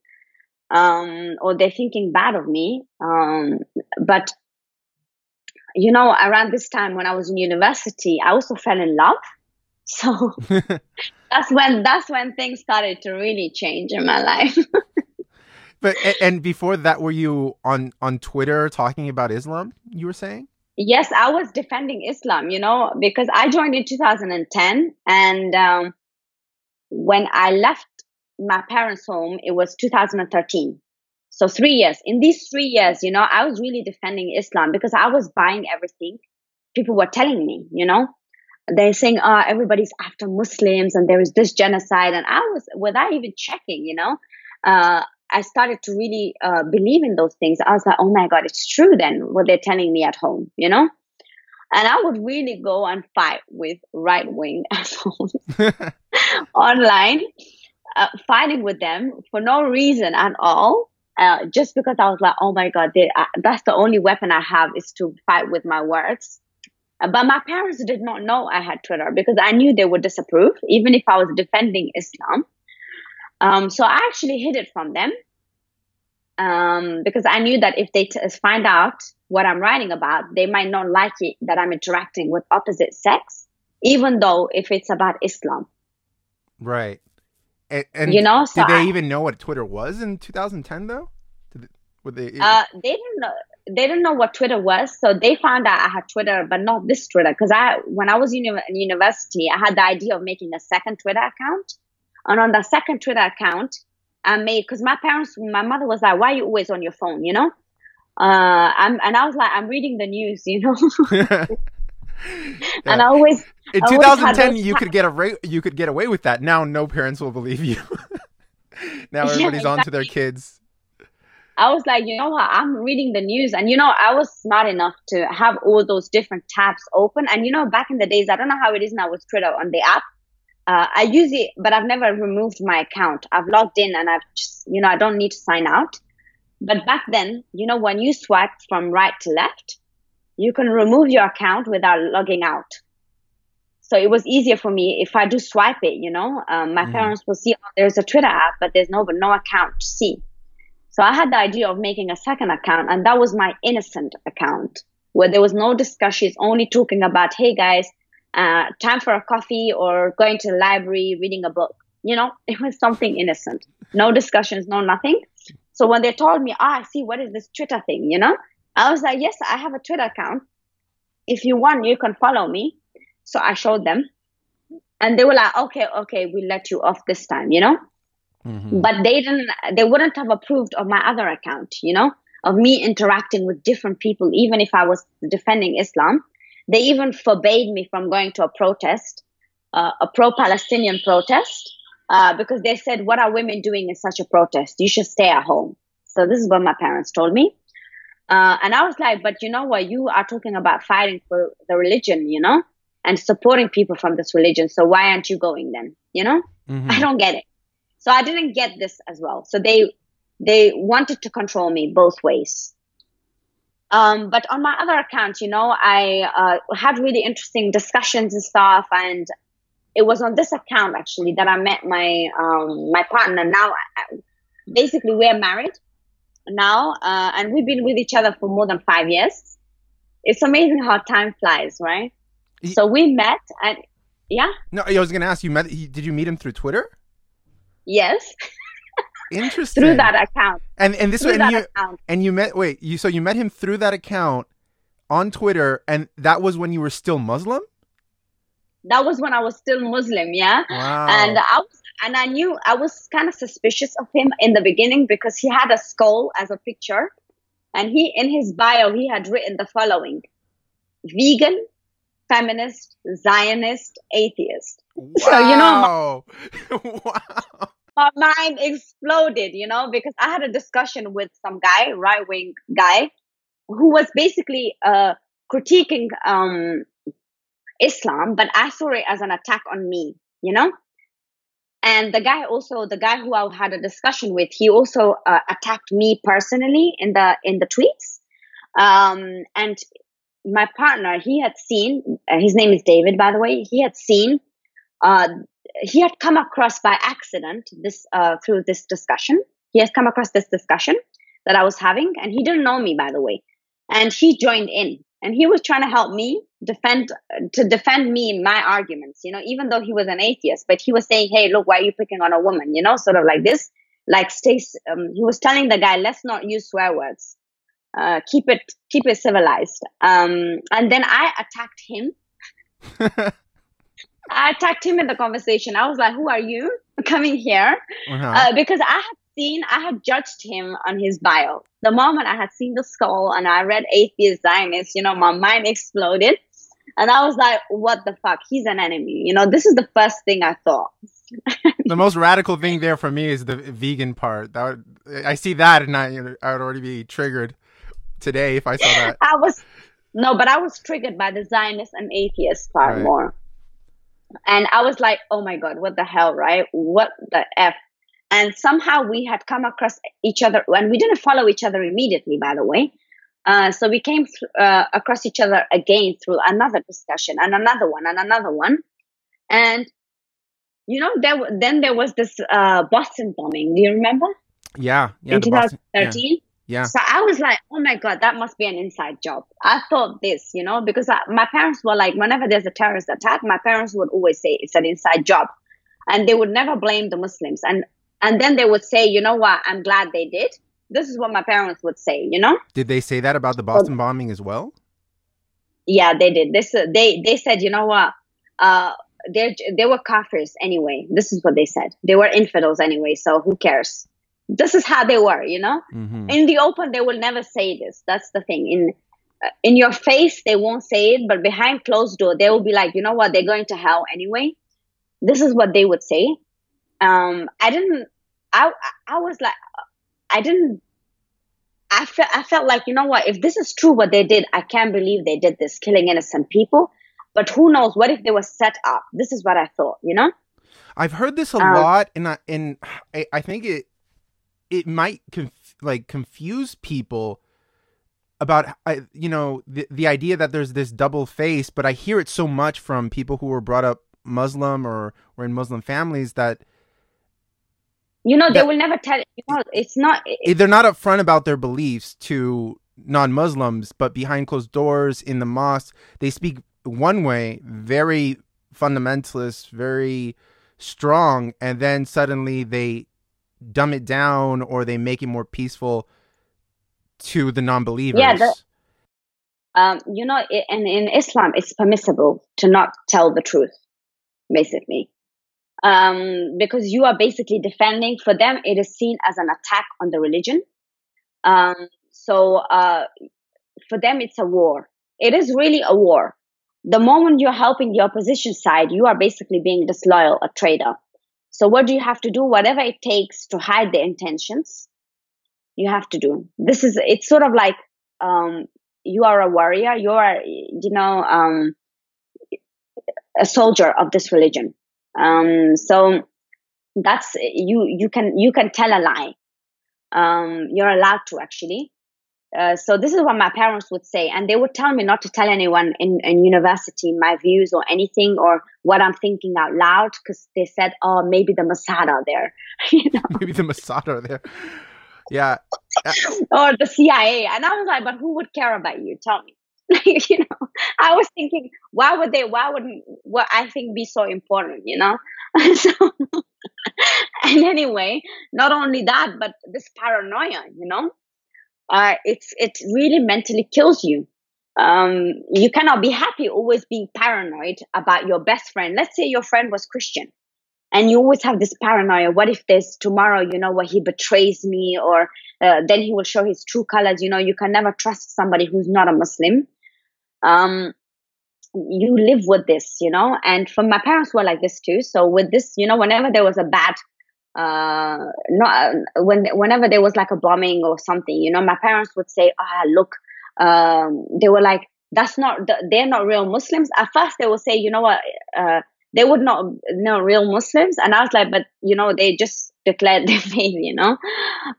um, or they're thinking bad of me. Um, but you know, around this time when I was in university, I also fell in love. So that's when that's when things started to really change in my life. but and before that, were you on on Twitter talking about Islam? You were saying? Yes, I was defending Islam. You know, because I joined in 2010, and um, when I left my parents' home, it was 2013. So three years. In these three years, you know, I was really defending Islam because I was buying everything. People were telling me, you know, they're saying, oh, everybody's after Muslims and there is this genocide. And I was, without even checking, you know, uh, I started to really uh, believe in those things. I was like, oh my God, it's true then what they're telling me at home, you know? And I would really go and fight with right wing assholes online, uh, fighting with them for no reason at all. Uh, just because I was like, oh my God, they, uh, that's the only weapon I have is to fight with my words. Uh, but my parents did not know I had Twitter because I knew they would disapprove, even if I was defending Islam. Um, so I actually hid it from them um, because I knew that if they t- find out what I'm writing about, they might not like it that I'm interacting with opposite sex, even though if it's about Islam. Right. And, and you know, so did they I, even know what Twitter was in 2010 though? Did were they? Uh, they didn't know. They didn't know what Twitter was, so they found out I had Twitter, but not this Twitter. Because I, when I was in university, I had the idea of making a second Twitter account, and on the second Twitter account, I made because my parents, my mother was like, "Why are you always on your phone?" You know, uh, I'm, and I was like, "I'm reading the news," you know. and I always in I 2010 you could get a you could get away with that. Now no parents will believe you. now everybody's yeah, exactly. on to their kids. I was like, you know what? I'm reading the news, and you know, I was smart enough to have all those different tabs open. And you know, back in the days, I don't know how it is now with Twitter on the app. Uh, I use it, but I've never removed my account. I've logged in, and I've just, you know, I don't need to sign out. But back then, you know, when you swipe from right to left, you can remove your account without logging out. So it was easier for me if I do swipe it, you know, um, my mm. parents will see, oh, there's a Twitter app, but there's no, but no account to see. So I had the idea of making a second account and that was my innocent account where there was no discussions, only talking about, hey guys, uh, time for a coffee or going to the library, reading a book. You know, it was something innocent. No discussions, no nothing. So when they told me, ah, oh, I see, what is this Twitter thing, you know? I was like, yes, I have a Twitter account. If you want, you can follow me. So I showed them and they were like, okay, okay, we'll let you off this time, you know? Mm-hmm. But they didn't, they wouldn't have approved of my other account, you know, of me interacting with different people, even if I was defending Islam. They even forbade me from going to a protest, uh, a pro Palestinian protest, uh, because they said, What are women doing in such a protest? You should stay at home. So this is what my parents told me. Uh, and I was like, but you know what? You are talking about fighting for the religion, you know, and supporting people from this religion. So why aren't you going then? You know, mm-hmm. I don't get it. So I didn't get this as well. So they they wanted to control me both ways. Um, but on my other account, you know, I uh, had really interesting discussions and stuff, and it was on this account actually that I met my um, my partner. Now, basically, we're married now, uh, and we've been with each other for more than five years. It's amazing how time flies, right? He, so we met, and yeah. No, I was going to ask you. Met? Did you meet him through Twitter? Yes. Interesting. through that account. And and this through and you account. and you met wait you so you met him through that account on Twitter, and that was when you were still Muslim. That was when I was still Muslim, yeah. Wow. And I was and I knew I was kind of suspicious of him in the beginning because he had a skull as a picture. and he in his bio he had written the following: vegan, feminist, Zionist, atheist. Wow. So you know, wow. my mind exploded, you know, because I had a discussion with some guy, right wing guy, who was basically uh, critiquing um, Islam, but I saw it as an attack on me, you know. And the guy also, the guy who I had a discussion with, he also uh, attacked me personally in the in the tweets. Um, and my partner, he had seen, uh, his name is David, by the way, he had seen uh, he had come across by accident this uh, through this discussion. He has come across this discussion that I was having, and he didn't know me, by the way. And he joined in, and he was trying to help me defend to defend me in my arguments. You know, even though he was an atheist, but he was saying, "Hey, look, why are you picking on a woman?" You know, sort of like this. Like, stay. Um, he was telling the guy, "Let's not use swear words. Uh, keep it keep it civilized." Um, and then I attacked him. I attacked him in the conversation. I was like, "Who are you coming here?" Uh-huh. Uh, because I had seen, I had judged him on his bio. The moment I had seen the skull and I read atheist Zionist, you know, my mind exploded, and I was like, "What the fuck? He's an enemy." You know, this is the first thing I thought. the most radical thing there for me is the vegan part. That would, I see that, and I, I would already be triggered today if I saw that. I was no, but I was triggered by the Zionist and atheist part Right. more. And I was like, oh my God, what the hell, right? What the F? And somehow we had come across each other, and we didn't follow each other immediately, by the way. Uh, so we came th- uh, across each other again through another discussion and another one and another one. And, you know, there, w- then there was this uh, Boston bombing. Do you remember? Yeah, yeah, In the Boston, yeah, 2013? Yeah. So I was like, oh my God, that must be an inside job. I thought this, you know, because I, my parents were like, whenever there's a terrorist attack, my parents would always say it's an inside job. And they would never blame the Muslims. And, and then they would say, you know what, I'm glad they did. This is what my parents would say, you know? Did they say that about the Boston bombing as well? Yeah, they did. This, uh, they, they said, you know what, uh, they they were kafirs anyway. This is what they said. They were infidels anyway, so who cares? This is how they were, you know? hmm in the open they will never say this that's the thing in uh, in your face they won't say it but behind closed door they will be like you know what they're going to hell anyway this is what they would say um i didn't i i was like i didn't I felt, I felt like, you know what, if this is true what they did, I can't believe they did this, killing innocent people. But who knows? What if they were set up? This is what I thought, you know? I've heard this a Um, lot, and I, and I, I think it it might conf- like confuse people about I, you know the the idea that there's this double face. But I hear it so much from people who were brought up Muslim or were in Muslim families that You know, they That- will never tell you. Know, it's not. eh, they're not upfront about their beliefs to non-Muslims, but behind closed doors in the mosque, they speak one way, very fundamentalist, very strong, and then suddenly they dumb it down or they make it more peaceful to the non-believers. Yeah, the- um, you know, i and in Islam, it's permissible to not tell the truth, basically, um, because you are basically defending. For them, it is seen as an attack on the religion. Um, so uh, for them, it's a war. It is really a war. The moment you're helping the opposition side, you are basically being disloyal, a traitor. So what do you have to do? Whatever it takes to hide the intentions, you have to do. This is it's sort of like um, you are a warrior. You are you know um, a soldier of this religion. Um, so that's you. You can you can tell a lie. Um, you're allowed to actually. Uh, so this is what my parents would say, and they would tell me not to tell anyone in, in university my views or anything or what I'm thinking out loud because they said, "Oh, maybe the Mossad are there," you know, maybe the Mossad are there. Yeah, or the CIA. And I was like, "But who would care about you? Tell me." you know, I was thinking, why would they? Why would what I think be so important? You know, so and anyway, not only that, but this paranoia. You know, uh, it's it really mentally kills you. Um, you cannot be happy always being paranoid about your best friend. Let's say your friend was Christian, and you always have this paranoia what if there's tomorrow you know what he betrays me or uh, then he will show his true colors you know you can never trust somebody who's not a muslim um, you live with this you know and from my parents were like this too so with this you know whenever there was a bad uh not when whenever there was like a bombing or something you know my parents would say ah look um they were like that's not they're not real muslims at first they would say you know what uh they would not know real Muslims. And I was like, but you know, they just declared their faith, you know.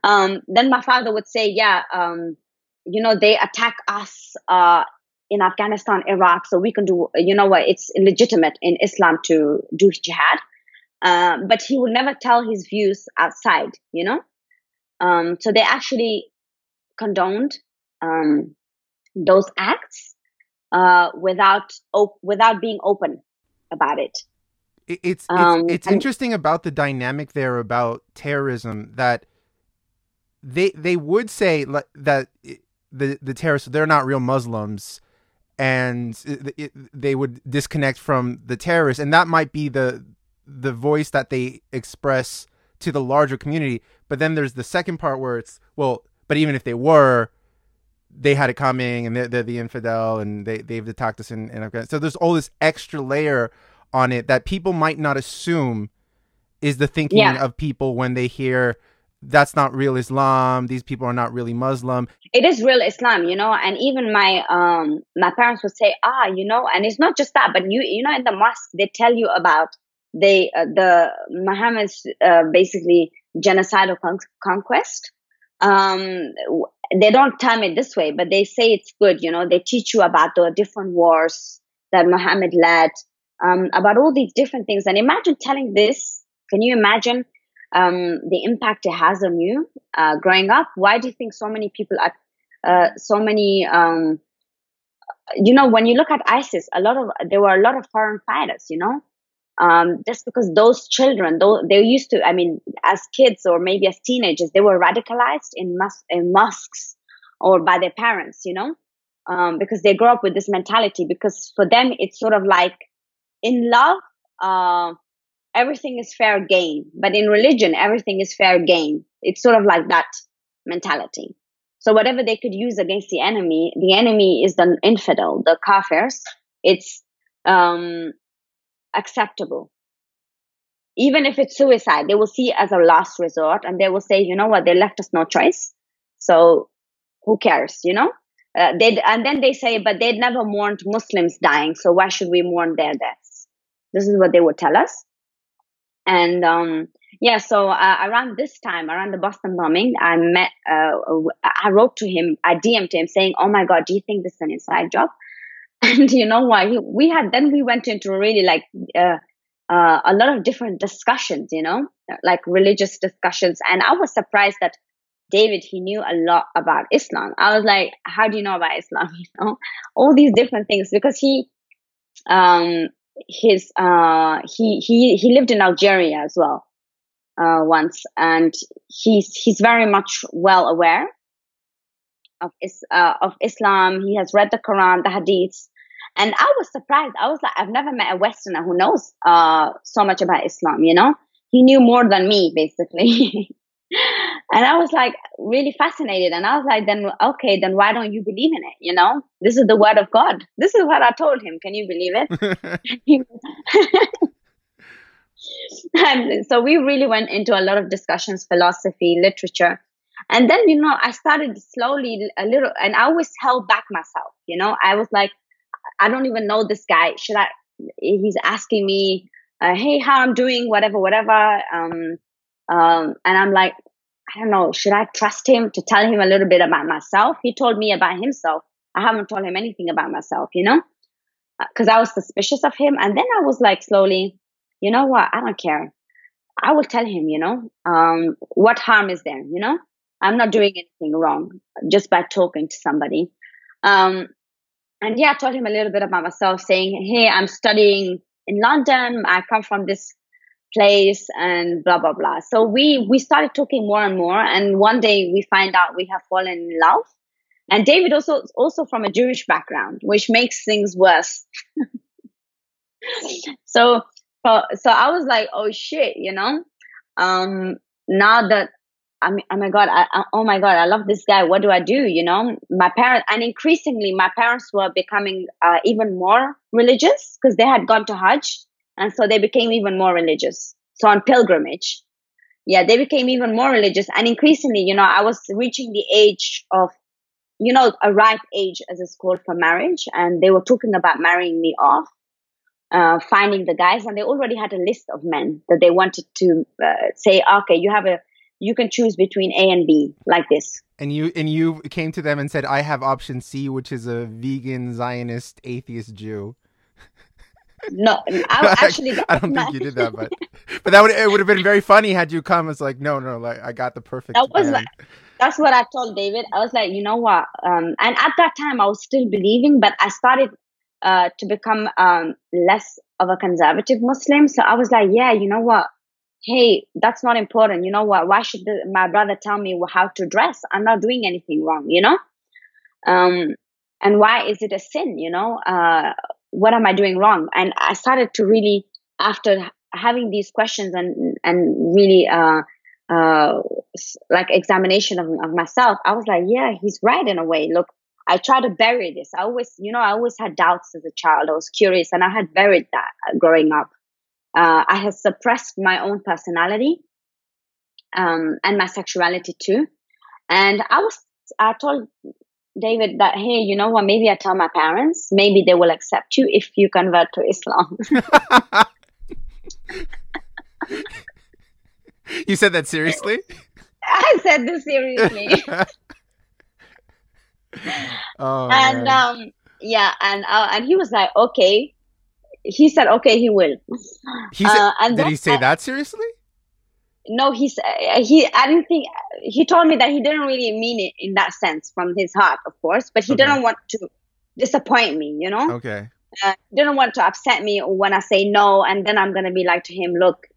Um, then my father would say, yeah, um, you know, they attack us uh, in Afghanistan, Iraq, so we can do, you know what, it's legitimate in Islam to do jihad. Uh, but he would never tell his views outside, you know. Um, so they actually condoned um, those acts uh, without op- without being open about it. It's it's, um, it's interesting about the dynamic there about terrorism that they they would say that the the terrorists they're not real Muslims and it, it, they would disconnect from the terrorists and that might be the the voice that they express to the larger community but then there's the second part where it's well but even if they were they had it coming and they're, they're the infidel and they, they've attacked us in, in Afghanistan. So there's all this extra layer on it that people might not assume is the thinking yeah. of people when they hear that's not real Islam. These people are not really Muslim. It is real Islam, you know. And even my um my parents would say, ah, you know, and it's not just that, but you you know, in the mosque they tell you about they uh, the Muhammad's uh, basically genocidal con- conquest. Um, they don't term it this way, but they say it's good. You know, they teach you about the different wars that Muhammad led, um, about all these different things. And imagine telling this. Can you imagine um, the impact it has on you uh, growing up? Why do you think so many people are, uh, so many, um, you know, when you look at ISIS, a lot of, there were a lot of foreign fighters, you know, um, just because those children, though they used to, I mean, as kids or maybe as teenagers, they were radicalized in, mos- in mosques or by their parents, you know, um, because they grow up with this mentality. Because for them, it's sort of like in love, uh, everything is fair game, but in religion, everything is fair game. It's sort of like that mentality. So whatever they could use against the enemy, the enemy is the infidel, the kafirs. It's um, acceptable. Even if it's suicide, they will see it as a last resort and they will say, you know what, they left us no choice. So who cares, you know? Uh, they and then they say, but they'd never mourned Muslims dying, so why should we mourn their deaths? This is what they would tell us. And um, yeah, so uh, around this time, around the Boston bombing, I met, uh, I wrote to him, I DM'd him saying, "Oh my God, do you think this is an inside job?" And you know what? we had then we went into really like uh, uh, a lot of different discussions, you know, like religious discussions. And I was surprised that David, he knew a lot about Islam. I was like, how do you know about Islam? You know, all these different things because he, um, his, uh, he, he, he lived in Algeria as well, uh, once and he's, he's very much well aware of, is, uh, of Islam. He has read the Quran, the Hadiths. And I was surprised. I was like, I've never met a Westerner who knows, uh, so much about Islam, you know? He knew more than me, basically. and I was like really fascinated. And I was like, then, okay, then why don't you believe in it? You know, this is the word of God. This is what I told him. Can you believe it? and so we really went into a lot of discussions, philosophy, literature. And then, you know, I started slowly a little, and I always held back myself. You know, I was like, I don't even know this guy. Should I? He's asking me, uh, hey, how I'm doing, whatever, whatever. Um, um, and I'm like, I don't know, should I trust him to tell him a little bit about myself? He told me about himself. I haven't told him anything about myself, you know, because uh, I was suspicious of him. And then I was like, slowly, you know what? I don't care. I will tell him, you know, um, what harm is there, you know? I'm not doing anything wrong just by talking to somebody. Um, and yeah, I told him a little bit about myself, saying, Hey, I'm studying in London. I come from this place and blah blah blah so we we started talking more and more and one day we find out we have fallen in love and david also also from a jewish background which makes things worse so So, so I was like, oh shit, you know. Um, now that I mean, oh my god, I, I, oh my god, I love this guy. What do I do? You know, my parents, and increasingly, my parents were becoming uh, even more religious because they had gone to Hajj, and so they became even more religious. So on pilgrimage, yeah, they became even more religious, and increasingly, you know, I was reaching the age of, you know, a ripe age as it's called for marriage, and they were talking about marrying me off. Uh, finding the guys, and they already had a list of men that they wanted to uh, say, okay, you have a you can choose between A and B like this. And you and you came to them and said, "I have option C, which is a vegan Zionist atheist Jew." No, I actually. I don't think you did that, but but that would it would have been very funny had you come. It's like, no, no, like I got the perfect. That was like, that's what I told David. I was like, you know what? Um, and at that time, I was still believing, but I started uh, to become um, less of a conservative Muslim. So I was like, yeah, you know what? Hey, that's not important. You know what? Why should the, my brother tell me how to dress? I'm not doing anything wrong, you know? Um, and why is it a sin? You know, uh, what am I doing wrong? And I started to really, after having these questions and, and really, uh, uh, like examination of, of myself, I was like, yeah, he's right in a way. Look, I try to bury this. I always, you know, I always had doubts as a child. I was curious and I had buried that growing up uh, I had suppressed my own personality um, and my sexuality too. And I was, I told David that, hey, you know what? Maybe I tell my parents. Maybe they will accept you if you convert to Islam. you said that seriously? I said this seriously. oh, and um, yeah, and uh, and he was like, okay, he said, okay, he will. He said, uh, and did he say that seriously? No, he he. I didn't think he told me that he didn't really mean it in that sense from his heart, of course, but he okay. didn't want to disappoint me. You know. Okay. Uh, didn't want to upset me when I say no, and then I'm gonna be like to him, look,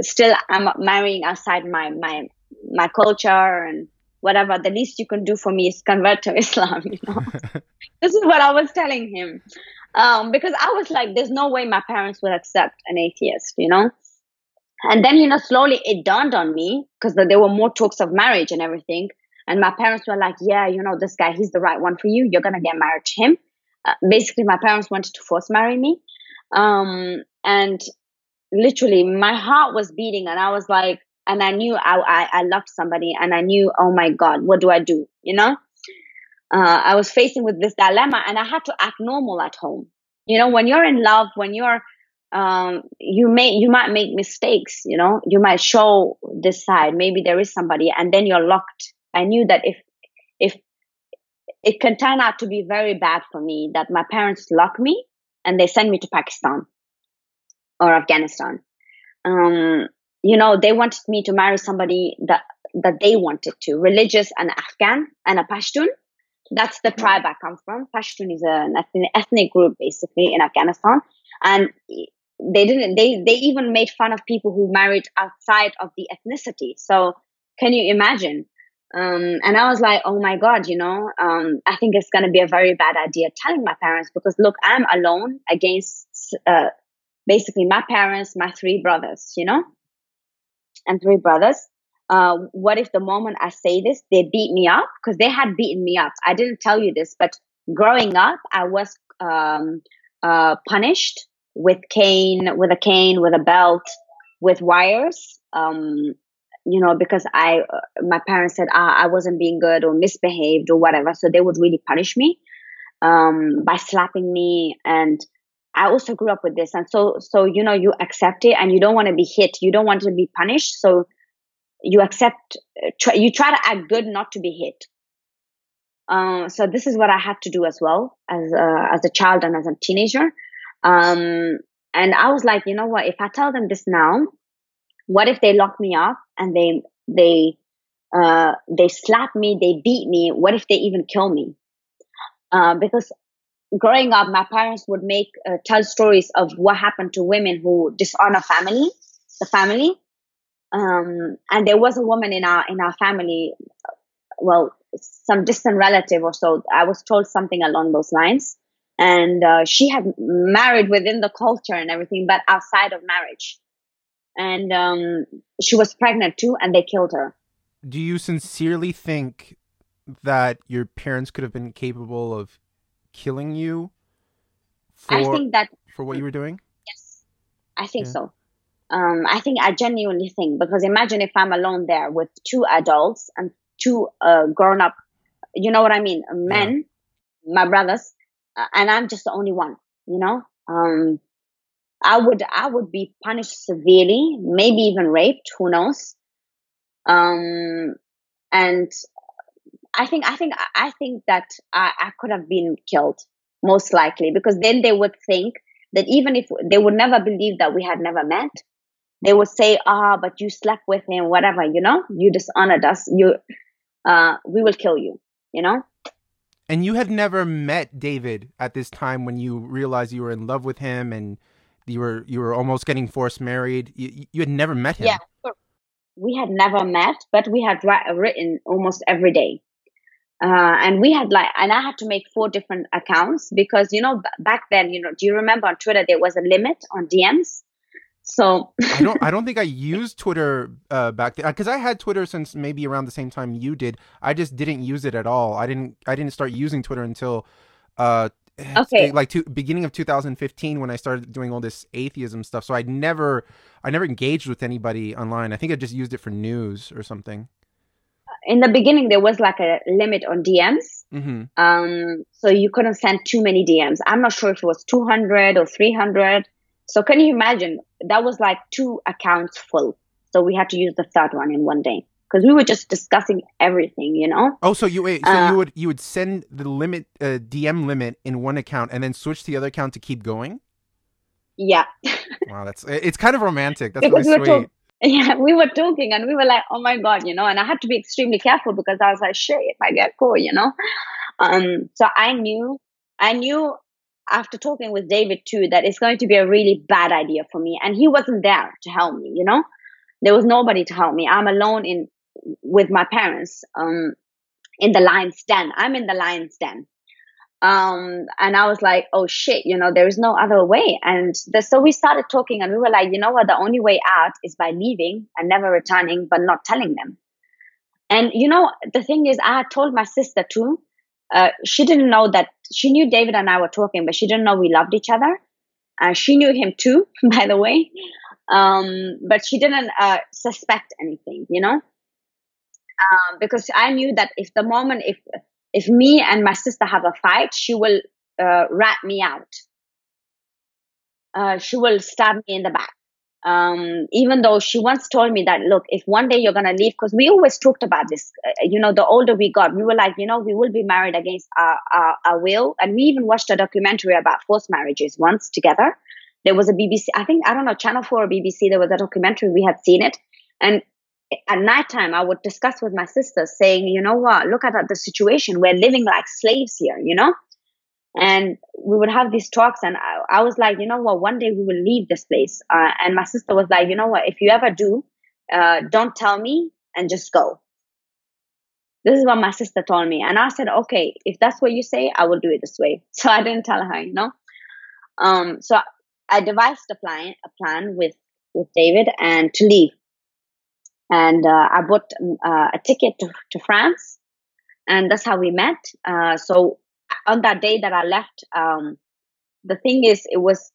still I'm marrying outside my my my culture and whatever. The least you can do for me is convert to Islam. You know. this is what I was telling him um, because I was like, there's no way my parents would accept an atheist, you know? And then, you know, slowly it dawned on me because there were more talks of marriage and everything. And my parents were like, yeah, you know, this guy, he's the right one for you. You're going to get married to him. Uh, basically, my parents wanted to force marry me. Um, and literally, my heart was beating, and I was like, and I knew I, I, I loved somebody, and I knew, oh my God, what do I do? You know? Uh, I was facing with this dilemma and I had to act normal at home. You know, when you're in love, when you're, um, you may, you might make mistakes, you know, you might show this side. Maybe there is somebody and then you're locked. I knew that if, if it can turn out to be very bad for me that my parents lock me and they send me to Pakistan or Afghanistan. Um, you know, they wanted me to marry somebody that, that they wanted to, religious and Afghan and a Pashtun that's the tribe I come from. Pashtun is an ethnic group basically in Afghanistan, and they didn't. They they even made fun of people who married outside of the ethnicity. So can you imagine? Um, and I was like, oh my god, you know, um, I think it's going to be a very bad idea telling my parents because look, I'm alone against uh, basically my parents, my three brothers, you know, and three brothers uh, what if the moment I say this, they beat me up? Because they had beaten me up. I didn't tell you this, but growing up, I was um, uh, punished with cane, with a cane, with a belt, with wires. Um, you know, because I, uh, my parents said ah, I wasn't being good or misbehaved or whatever, so they would really punish me um, by slapping me and. I also grew up with this, and so so you know you accept it, and you don't want to be hit, you don't want to be punished, so you accept try, you try to act good not to be hit. Uh, so this is what i had to do as well as a, as a child and as a teenager. Um, and i was like you know what if i tell them this now what if they lock me up and they they uh, they slap me they beat me what if they even kill me? Uh, because growing up my parents would make uh, tell stories of what happened to women who dishonor family the family um, and there was a woman in our in our family, well, some distant relative or so. I was told something along those lines. and uh, she had married within the culture and everything, but outside of marriage. And um, she was pregnant too, and they killed her. Do you sincerely think that your parents could have been capable of killing you? For, I think that for what you were doing. Yes, I think yeah. so. Um, I think I genuinely think because imagine if I'm alone there with two adults and two uh, grown up, you know what I mean, men, yeah. my brothers, uh, and I'm just the only one. You know, um, I would I would be punished severely, maybe even raped. Who knows? Um, and I think I think I think that I, I could have been killed most likely because then they would think that even if they would never believe that we had never met, they would say, "Ah, oh, but you slept with him, whatever. You know, you dishonored us. You, uh, we will kill you. You know." And you had never met David at this time when you realized you were in love with him and you were you were almost getting forced married. You, you had never met him. Yeah, we had never met, but we had written almost every day. Uh, and we had like, and I had to make four different accounts because you know back then, you know, do you remember on Twitter there was a limit on DMs? So I don't I don't think I used Twitter uh, back then because I had Twitter since maybe around the same time you did. I just didn't use it at all. I didn't I didn't start using Twitter until uh okay like to, beginning of 2015 when I started doing all this atheism stuff. So I never I never engaged with anybody online. I think I just used it for news or something. In the beginning, there was like a limit on DMs. Mm-hmm. Um, so you couldn't send too many DMs. I'm not sure if it was 200 or 300 so can you imagine? That was like two accounts full. So we had to use the third one in one day because we were just discussing everything, you know. Oh, so you wait, so uh, you would you would send the limit uh, DM limit in one account and then switch to the other account to keep going. Yeah. wow, that's it's kind of romantic. That's really we sweet. yeah, we were talking and we were like, oh my god, you know, and I had to be extremely careful because I was like, shit, if I get caught, you know. Um, so I knew, I knew after talking with David too that it's going to be a really bad idea for me. And he wasn't there to help me, you know? There was nobody to help me. I'm alone in with my parents, um, in the lion's den. I'm in the lion's den. Um, and I was like, oh shit, you know, there is no other way. And the, so we started talking and we were like, you know what? The only way out is by leaving and never returning, but not telling them. And you know, the thing is, I told my sister too, uh, she didn't know that she knew David and I were talking, but she didn't know we loved each other. Uh, she knew him too, by the way, um, but she didn't uh, suspect anything, you know, um, because I knew that if the moment if if me and my sister have a fight, she will uh, rat me out. Uh, she will stab me in the back um, even though she once told me that, look, if one day you're going to leave, because we always talked about this, uh, you know, the older we got, we were like, you know, we will be married against our, our, our, will. And we even watched a documentary about forced marriages once together. There was a BBC, I think, I don't know, Channel 4 or BBC, there was a documentary, we had seen it. And at nighttime, I would discuss with my sister saying, you know what, look at the situation. We're living like slaves here, you know? And we would have these talks and I, I, was like you know what one day we will leave this place. Uh, and my sister was like you know what if you ever do uh, don't tell me and just go. This is what my sister told me. And i said okay if that's what you say i will do it this way. So i didn't tell her you know? Um, so i devised a plan a plan with with david and to leave. And uh, i bought a ticket to, to france and that's how we met. Uh, so on that day that I left, um, the thing is, it was,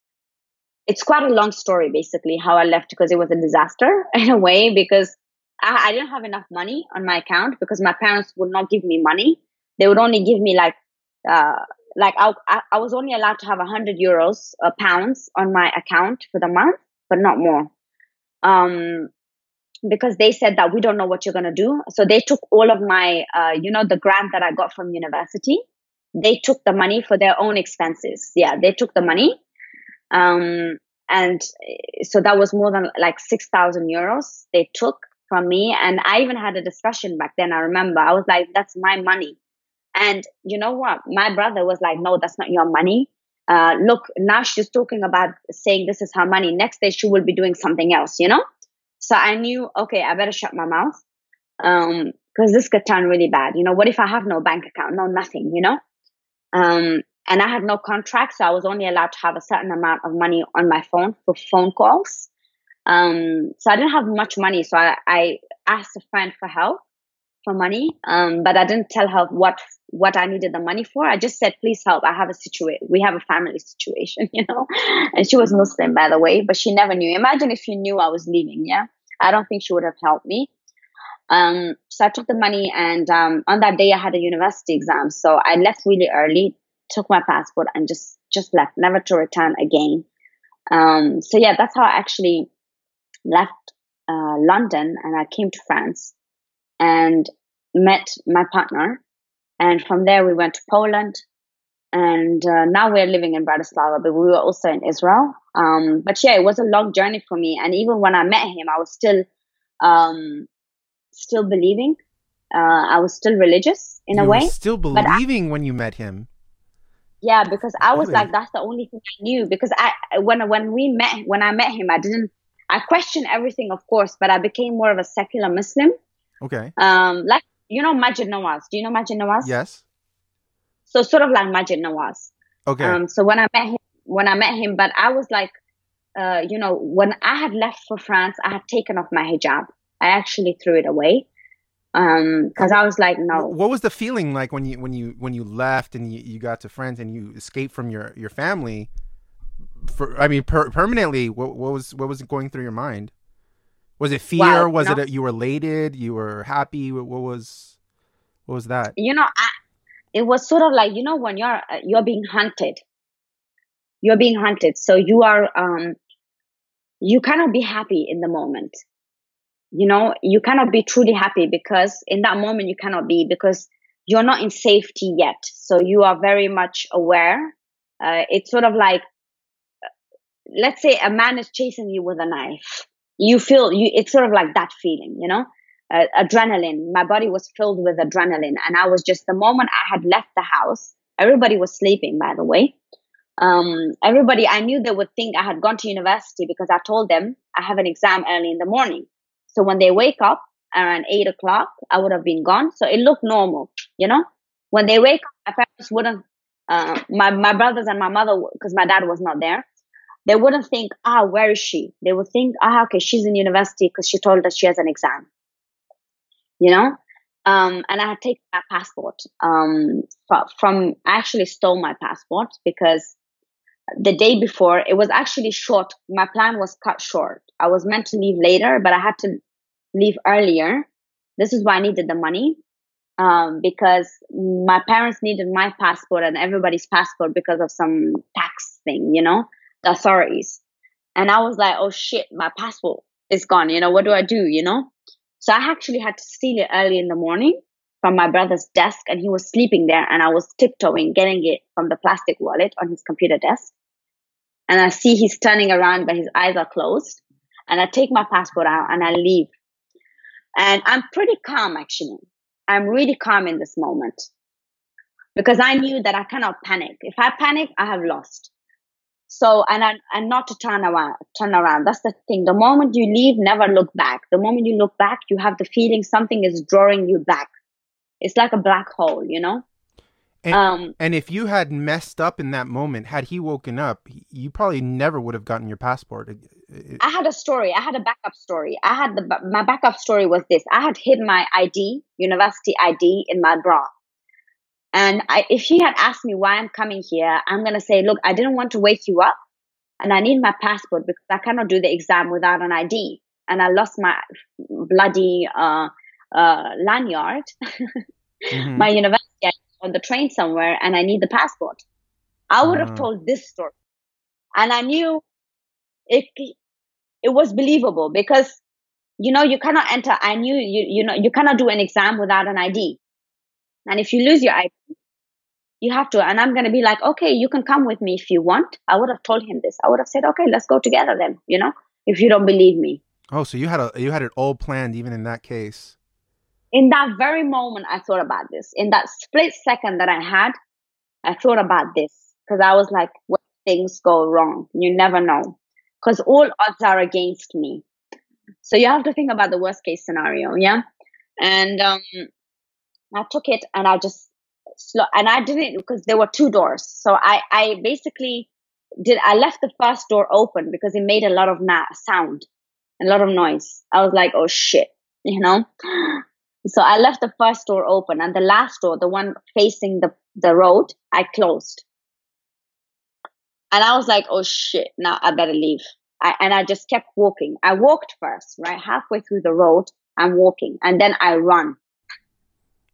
it's quite a long story basically how I left because it was a disaster in a way because I, I didn't have enough money on my account because my parents would not give me money. They would only give me like, uh, like I, I was only allowed to have a hundred euros, uh, pounds on my account for the month, but not more. Um, because they said that we don't know what you're going to do. So they took all of my, uh, you know, the grant that I got from university they took the money for their own expenses. Yeah, they took the money. Um, and so that was more than like 6,000 euros they took from me. And I even had a discussion back then. I remember I was like, that's my money. And you know what? My brother was like, no, that's not your money. Uh, look, now she's talking about saying this is her money. Next day she will be doing something else, you know? So I knew, okay, I better shut my mouth. Um, cause this could turn really bad. You know, what if I have no bank account, no nothing, you know? Um, and I had no contract, so I was only allowed to have a certain amount of money on my phone for phone calls. Um, so I didn't have much money, so I, I asked a friend for help for money, um, but I didn't tell her what what I needed the money for. I just said, "Please help. I have a situation. We have a family situation, you know." And she was Muslim, by the way, but she never knew. Imagine if she knew I was leaving. Yeah, I don't think she would have helped me. Um, so I took the money, and um, on that day I had a university exam, so I left really early, took my passport, and just just left, never to return again. Um, so yeah, that's how I actually left uh, London, and I came to France and met my partner, and from there we went to Poland, and uh, now we're living in Bratislava, but we were also in Israel. Um, but yeah, it was a long journey for me, and even when I met him, I was still um, still believing. Uh, I was still religious in you a way. still believing I, when you met him. Yeah, because I was really? like, that's the only thing I knew. Because I when when we met when I met him, I didn't. I questioned everything, of course, but I became more of a secular Muslim. Okay. Um, like you know Maajid Nawaz. Do you know Maajid Nawaz? Yes. So sort of like Maajid Nawaz. Okay. Um, so when I met him, when I met him, but I was like, uh, you know, when I had left for France, I had taken off my hijab. I actually threw it away because um, I was like, no. What was the feeling like when you when you when you left and you, you got to France and you escaped from your your family? For I mean, per- permanently, what, what was what was going through your mind? Was it fear? Wow, was it a, you were elated? You were happy? What, what, was what was that? You know, I, it was sort of like you know when you're uh, you're being hunted. You're being hunted, so you are um you cannot be happy in the moment you know you cannot be truly happy because in that moment you cannot be because you're not in safety yet. So you are very much aware. Uh, it's sort of like let's say a man is chasing you with a knife. You feel you it's sort of like that feeling you know? Uh, adrenaline. My body was filled with adrenaline and i was just the moment i had left the house everybody was sleeping by the way. Um, everybody i knew they would think i had gone to university because i told them i have an exam early in the morning so when they wake up around eight o'clock, I would have been gone. So it looked normal, you know. When they wake up, my parents wouldn't. Uh, my my brothers and my mother, because my dad was not there, they wouldn't think, ah, where is she? They would think, ah, okay, she's in university because she told us she has an exam. You know. Um, and I had taken my passport um, from. I actually stole my passport because the day before it was actually short. My plan was cut short. I was meant to leave later, but I had to leave earlier. This is why I needed the money um, because my parents needed my passport and everybody's passport because of some tax thing, you know, the authorities. And I was like, oh shit, my passport is gone. You know, what do I do? You know? So I actually had to steal it early in the morning from my brother's desk and he was sleeping there and I was tiptoeing, getting it from the plastic wallet on his computer desk. And I see he's turning around, but his eyes are closed. And I take my passport out and I leave. And I'm pretty calm actually. I'm really calm in this moment because I knew that I cannot panic. If I panic, I have lost. So, and I, and not to turn around, turn around. That's the thing. The moment you leave, never look back. The moment you look back, you have the feeling something is drawing you back. It's like a black hole, you know? And, um, and if you had messed up in that moment, had he woken up, you probably never would have gotten your passport. I had a story. I had a backup story. I had the my backup story was this. I had hid my ID, university ID, in my bra. And I, if he had asked me why I'm coming here, I'm gonna say, look, I didn't want to wake you up, and I need my passport because I cannot do the exam without an ID, and I lost my bloody uh, uh, lanyard, mm-hmm. my university on the train somewhere, and I need the passport. I would have uh. told this story, and I knew it it was believable because you know you cannot enter i knew you you know you cannot do an exam without an id and if you lose your id you have to and i'm going to be like okay you can come with me if you want. I would have told him this. I would have said okay let's go together then you know if you don't believe me. Oh so you had a you had it all planned even in that case in that very moment i thought about this in that split second that i had i thought about this because i was like when things go wrong you never know because all odds are against me. So you have to think about the worst case scenario, yeah? And um, I took it and I just slow, and I didn't because there were two doors. So I, I basically did. I left the first door open because it made a lot of na- sound, a lot of noise. I was like, oh shit, you know. So I left the first door open, and the last door, the one facing the the road, I closed. And I was like, oh shit, now I better leave. I, and I just kept walking. I walked first, right? Halfway through the road, I'm walking, and then I run.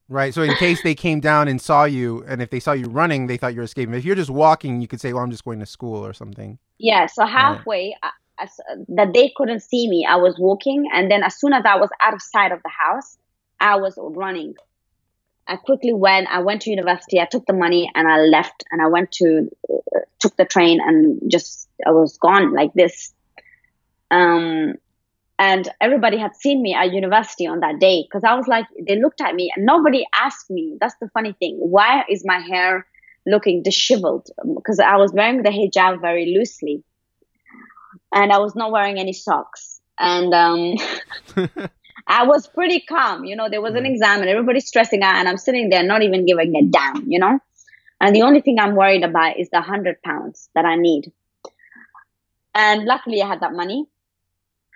Right. So in case they came down and saw you, and if they saw you running, they thought you were escaping. If you're just walking, you could say, "Well, I'm just going to school" or something. Yeah. So halfway, right. I, I, that they couldn't see me, I was walking, and then as soon as I was out of sight of the house, I was running. I quickly went. I went to university. I took the money and I left. And I went to uh, took the train and just I was gone like this. Um, and everybody had seen me at university on that day because I was like, they looked at me and nobody asked me. That's the funny thing. Why is my hair looking disheveled? Because I was wearing the hijab very loosely, and I was not wearing any socks. And um, I was pretty calm. You know, there was an mm-hmm. exam and everybody's stressing out, and I'm sitting there not even giving a damn, you know? And the only thing I'm worried about is the 100 pounds that I need. And luckily, I had that money.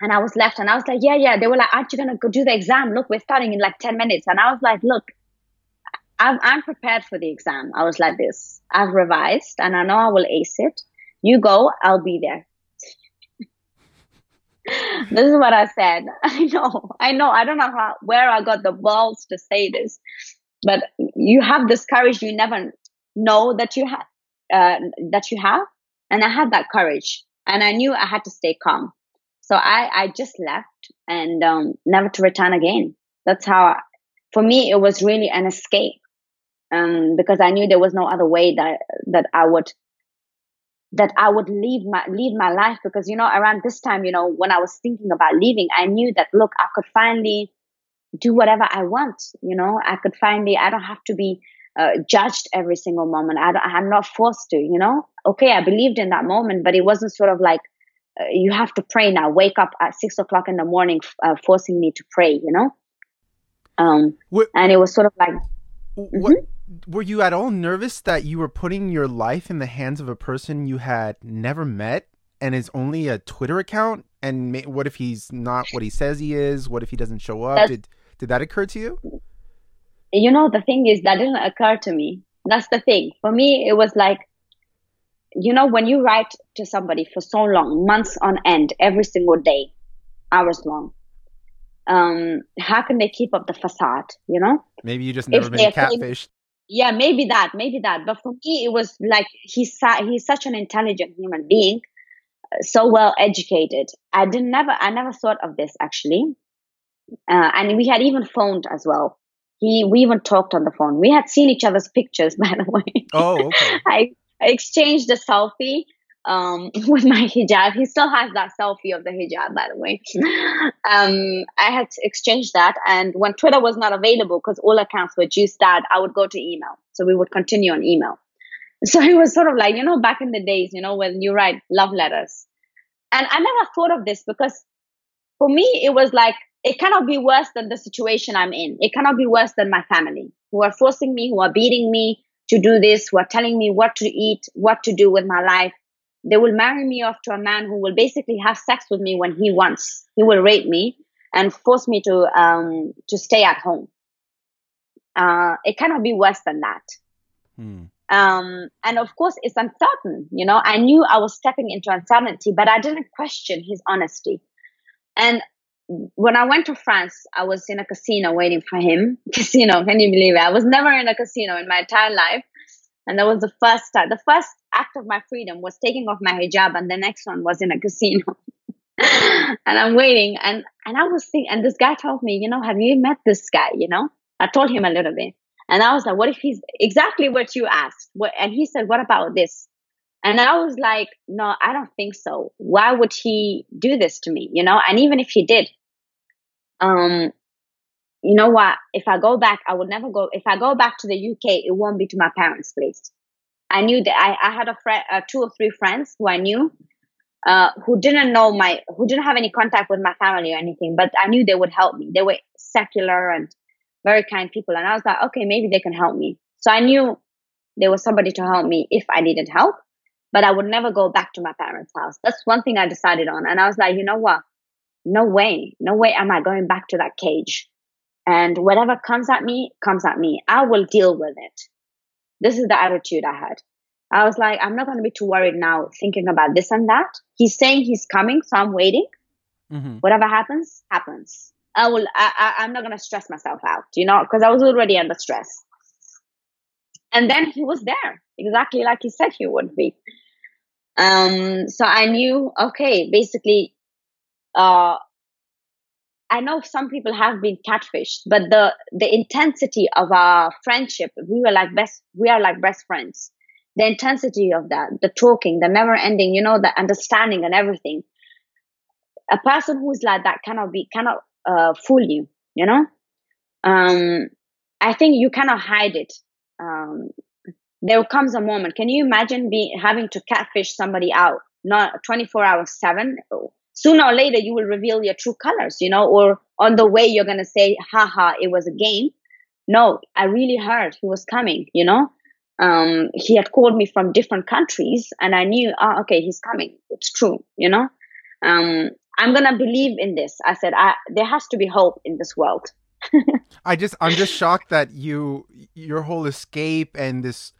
And I was left, and I was like, yeah, yeah. They were like, aren't you going to go do the exam? Look, we're starting in like 10 minutes. And I was like, look, I'm, I'm prepared for the exam. I was like this. I've revised, and I know I will ace it. You go, I'll be there this is what I said. I know, I know. I don't know how, where I got the balls to say this, but you have this courage you never know that you have, uh, that you have. And I had that courage and I knew I had to stay calm. So I, I just left and, um, never to return again. That's how, I, for me, it was really an escape. Um, because I knew there was no other way that, that I would that I would leave my leave my life because you know around this time you know when I was thinking about leaving I knew that look I could finally do whatever I want you know? I could finally I don't have to be uh, judged every single moment. I I'm not forced to you know? Okay I believed in that moment but it wasn't sort of like uh, you have to pray now. Wake up at six o'clock in the morning uh, forcing me to pray you know? Um what, and it was sort of like what mm-hmm were you at all nervous that you were putting your life in the hands of a person you had never met and is only a Twitter account? And may, what if he's not what he says he is? What if he doesn't show up? That's, did did that occur to you? You know, the thing is that didn't occur to me. That's the thing. For me, it was like, you know, when you write to somebody for so long, months on end, every single day, hours long, um, how can they keep up the facade? You know, maybe you just never if been catfished. Yeah maybe that maybe that. But for me it was like he's he's such an intelligent human being uh, so well educated. I didn't never i never thought of this actually. Uh, and we had even phoned as well. He we even talked on the phone. We had seen each other's pictures by the way. Oh okay. I, I exchanged a selfie um, with my hijab. He still has that selfie of the hijab, by the way. Um, I had exchanged that, and when Twitter was not available because all accounts were juiced out, I would go to email. So we would continue on email. So it was sort of like you know back in the days, you know, when you write love letters, and I never thought of this because for me it was like it cannot be worse than the situation I'm in. It cannot be worse than my family who are forcing me, who are beating me to do this, who are telling me what to eat, what to do with my life they will marry me off to a man who will basically have sex with me when he wants. He will rape me and force me to um, to stay at home. Uh, it cannot be worse than that. Hmm. Um, and of course, it's uncertain. You know, I knew I was stepping into uncertainty, but I didn't question his honesty. And when I went to France, I was in a casino waiting for him. Casino, can you believe it? I was never in a casino in my entire life. And that was the first time. The first act of my freedom was taking off my hijab, and the next one was in a casino. and I'm waiting, and and I was thinking, and this guy told me, you know, have you met this guy? You know, I told him a little bit, and I was like, what if he's exactly what you asked? What, and he said, what about this? And I was like, no, I don't think so. Why would he do this to me? You know, and even if he did, um, you know what? If I go back, I would never go. If I go back to the UK, it won't be to my parents' place. I knew that I, I had a friend, uh, two or three friends who I knew, uh, who didn't know my, who didn't have any contact with my family or anything, but I knew they would help me. They were secular and very kind people. And I was like, okay, maybe they can help me. So I knew there was somebody to help me if I needed help, but I would never go back to my parents' house. That's one thing I decided on. And I was like, you know what? No way, no way am I going back to that cage. And whatever comes at me, comes at me. I will deal with it. This is the attitude I had. I was like, I'm not going to be too worried now thinking about this and that. He's saying he's coming, so I'm waiting. Mm-hmm. Whatever happens, happens. I will. I, I, am not going to stress myself out, you know, because I was already under stress. And then he was there, exactly like he said he would be. Um, so I knew, okay, basically, uh, I know some people have been catfished, but the the intensity of our friendship, we were like best, we are like best friends. The intensity of that, the talking, the never ending, you know, the understanding and everything. A person who's like that cannot be cannot uh, fool you, you know. Um, I think you cannot hide it. Um, there comes a moment. Can you imagine being having to catfish somebody out, not 24 hours seven? Sooner or later, you will reveal your true colors, you know, or on the way you're gonna say, "Haha, it was a game." No, I really heard he was coming, you know. Um, he had called me from different countries, and I knew, oh, okay, he's coming. It's true, you know. Um, I'm gonna believe in this. I said, I, there has to be hope in this world. I just, I'm just shocked that you, your whole escape and this,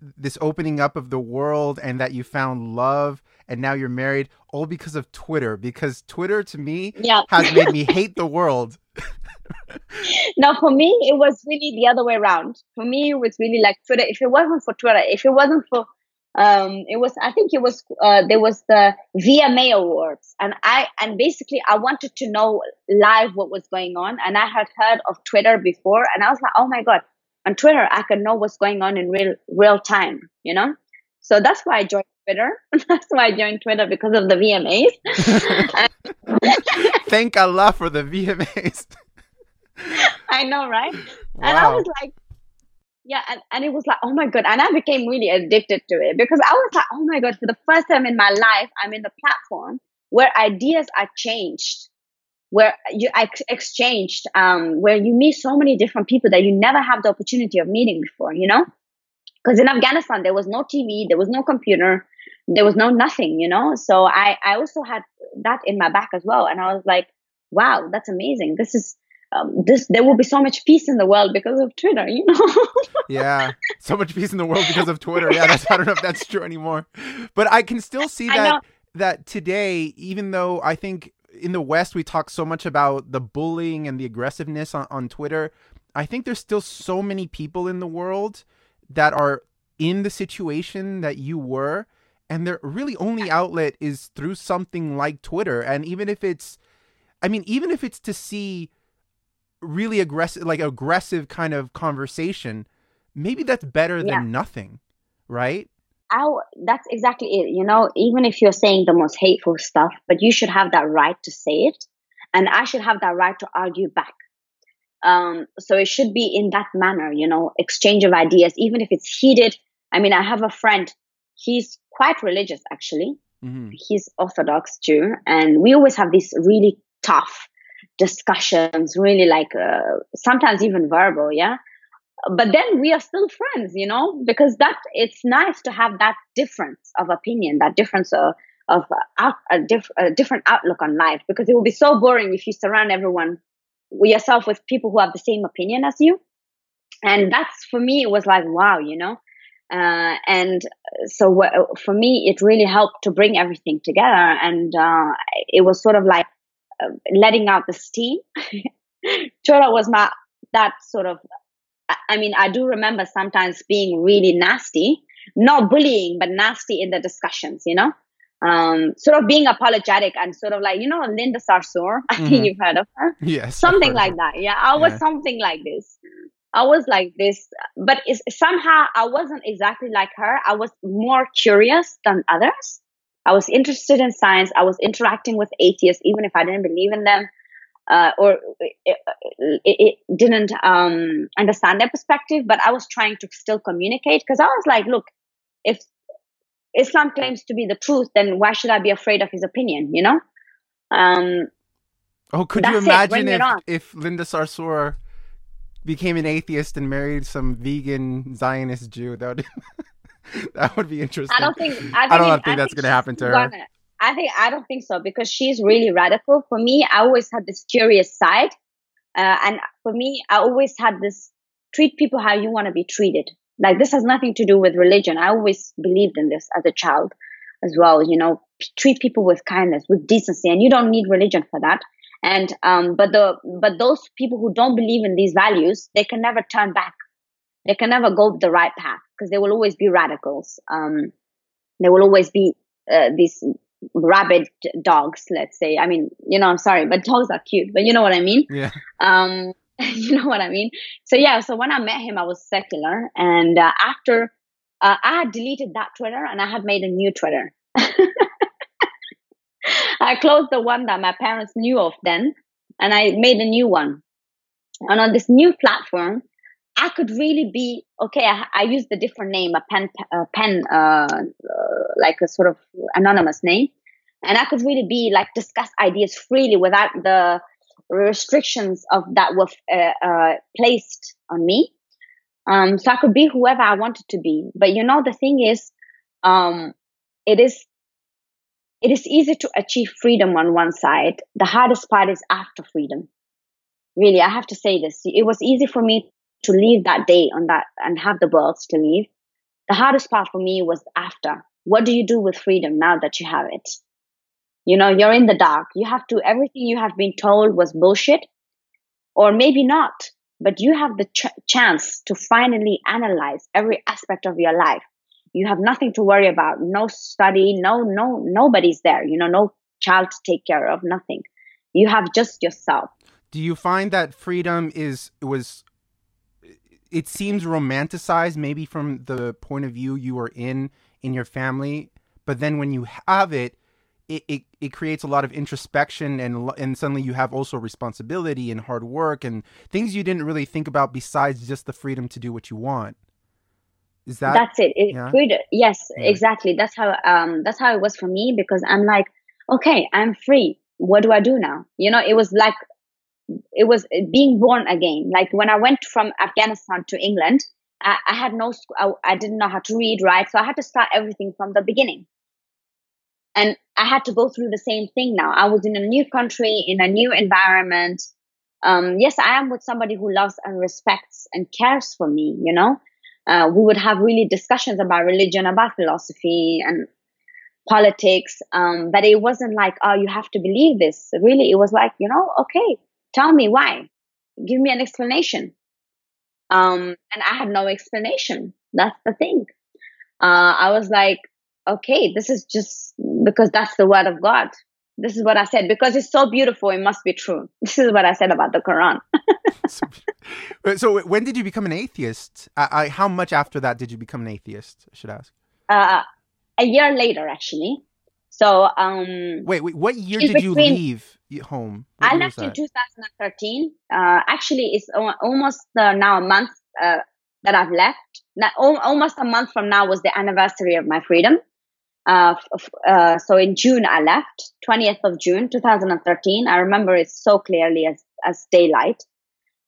this opening up of the world, and that you found love, and now you're married, all because of Twitter. Because Twitter, to me, yeah. has made me hate the world. now, for me, it was really the other way around. For me, it was really like Twitter. If it wasn't for Twitter, if it wasn't for um it was i think it was uh, there was the vma awards and i and basically i wanted to know live what was going on and i had heard of twitter before and i was like oh my god on twitter i can know what's going on in real real time you know so that's why i joined twitter. That's why i joined twitter because of the vmas thank allah for the vmas i know right? Wow. and i was like yeah and, and it was like oh my god. And i became really addicted to it because i was like oh my god for the first time in my life i'm in the platform where ideas are changed where you ex- exchanged um, where you meet so many different people that you never have the opportunity of meeting before you know because in afghanistan there was no tv there was no computer there was no nothing you know so i i also had that in my back as well and i was like wow that's amazing this is um, this there will be so much peace in the world because of Twitter, you know. yeah, so much peace in the world because of Twitter. Yeah, that's I don't know if that's true anymore, but I can still see that that today, even though I think in the West we talk so much about the bullying and the aggressiveness on, on Twitter, I think there's still so many people in the world that are in the situation that you were, and their really only outlet is through something like Twitter, and even if it's, I mean, even if it's to see really aggressive like aggressive kind of conversation maybe that's better yeah. than nothing right? I, that's exactly it you know? Even if you're saying the most hateful stuff but you should have that right to say it and i should have that right to argue back um, so it should be in that manner you know exchange of ideas even if it's heated i mean i have a friend he's quite religious actually mm-hmm. he's orthodox jew and we always have these really tough discussions, really like uh, sometimes even verbal, yeah. But then we are still friends, you know, because that it's nice to have that difference of opinion, that difference of, of out, a, diff, a different outlook on life. Because it would be so boring if you surround everyone yourself with people who have the same opinion as you. And that's for me, it was like wow, you know. Uh, and so for me, it really helped to bring everything together. And uh, it was sort of like letting out the steam. Twitter was my that sort of. I mean, I do remember sometimes being really nasty, not bullying, but nasty in the discussions. You know, um, sort of being apologetic and sort of like you know Linda Sarsour. I mm-hmm. think you've heard of her. Yes, something like that. Yeah, I was yeah. something like this. I was like this, but somehow I wasn't exactly like her. I was more curious than others. I was interested in science. I was interacting with atheists, even if I didn't believe in them uh, or it, it, it didn't um, understand their perspective. But I was trying to still communicate because I was like, look, if Islam claims to be the truth, then why should I be afraid of his opinion? You know. Um, oh, could you imagine if, if Linda Sarsour became an atheist and married some vegan Zionist Jew, that would that would be interesting. I don't think. I, think, I don't think that's going to happen to her. Gonna, I think I don't think so because she's really radical. For me, I always had this curious side, uh, and for me, I always had this treat people how you want to be treated. Like this has nothing to do with religion. I always believed in this as a child as well. You know, treat people with kindness, with decency, and you don't need religion for that. And um, but the but those people who don't believe in these values, they can never turn back. They can never go the right path because they will always be radicals. Um, they will always be uh, these rabid dogs. Let's say. I mean, you know, I'm sorry, but dogs are cute. But you know what I mean. Yeah. Um, you know what I mean. So yeah. So when I met him, I was secular, and uh, after uh, I had deleted that Twitter and I had made a new Twitter. I closed the one that my parents knew of then and I made a new one. And on this new platform, I could really be okay. I, I used a different name, a pen, a pen, uh, uh, like a sort of anonymous name, and I could really be like discuss ideas freely without the restrictions of that were uh, uh, placed on me. Um, so I could be whoever I wanted to be. But you know, the thing is, um, it is it is easy to achieve freedom on one side. The hardest part is after freedom. Really, I have to say this. It was easy for me to leave that day on that and have the birds to leave. The hardest part for me was after. What do you do with freedom now that you have it? You know, you're in the dark. You have to, everything you have been told was bullshit, or maybe not, but you have the ch- chance to finally analyze every aspect of your life. You have nothing to worry about. No study no no nobody's there you know no child to take care of nothing. You have just yourself. Do you find that freedom is was it seems romanticized maybe from the point of view you were in in your family but then when you have it it, it, it creates a lot of introspection and and suddenly you have also responsibility and hard work and things you didn't really think about besides just the freedom to do what you want. Is that that's it, it yeah? yes yeah. exactly. That's how um that's how it was for me because i'm like okay i'm free. What do i do now? You know it was like it was being born again. Like when i went from afghanistan to england i, I had no I, I didn't know how to read right so i had to start everything from the beginning and i had to go through the same thing now i was in a new country in a new environment um, yes i am with somebody who loves and respects and cares for me you know uh, we would have really discussions about religion, about philosophy and politics. Um, but it wasn't like, oh, you have to believe this. Really, it was like, you know, okay, tell me why. Give me an explanation. Um, and I had no explanation. That's the thing. Uh, I was like, okay, this is just because that's the word of God. This is what I said because it's so beautiful. It must be true. This is what I said about the Quran. so, so, when did you become an atheist? I, I, how much after that did you become an atheist? I should ask. Uh, a year later, actually. So, um, wait, wait, what year did you leave home? What I left in 2013. Uh, actually, it's almost uh, now a month uh, that I've left. Not, almost a month from now was the anniversary of my freedom. Uh, uh, so in June I left, 20th of June 2013. I remember it so clearly as as daylight.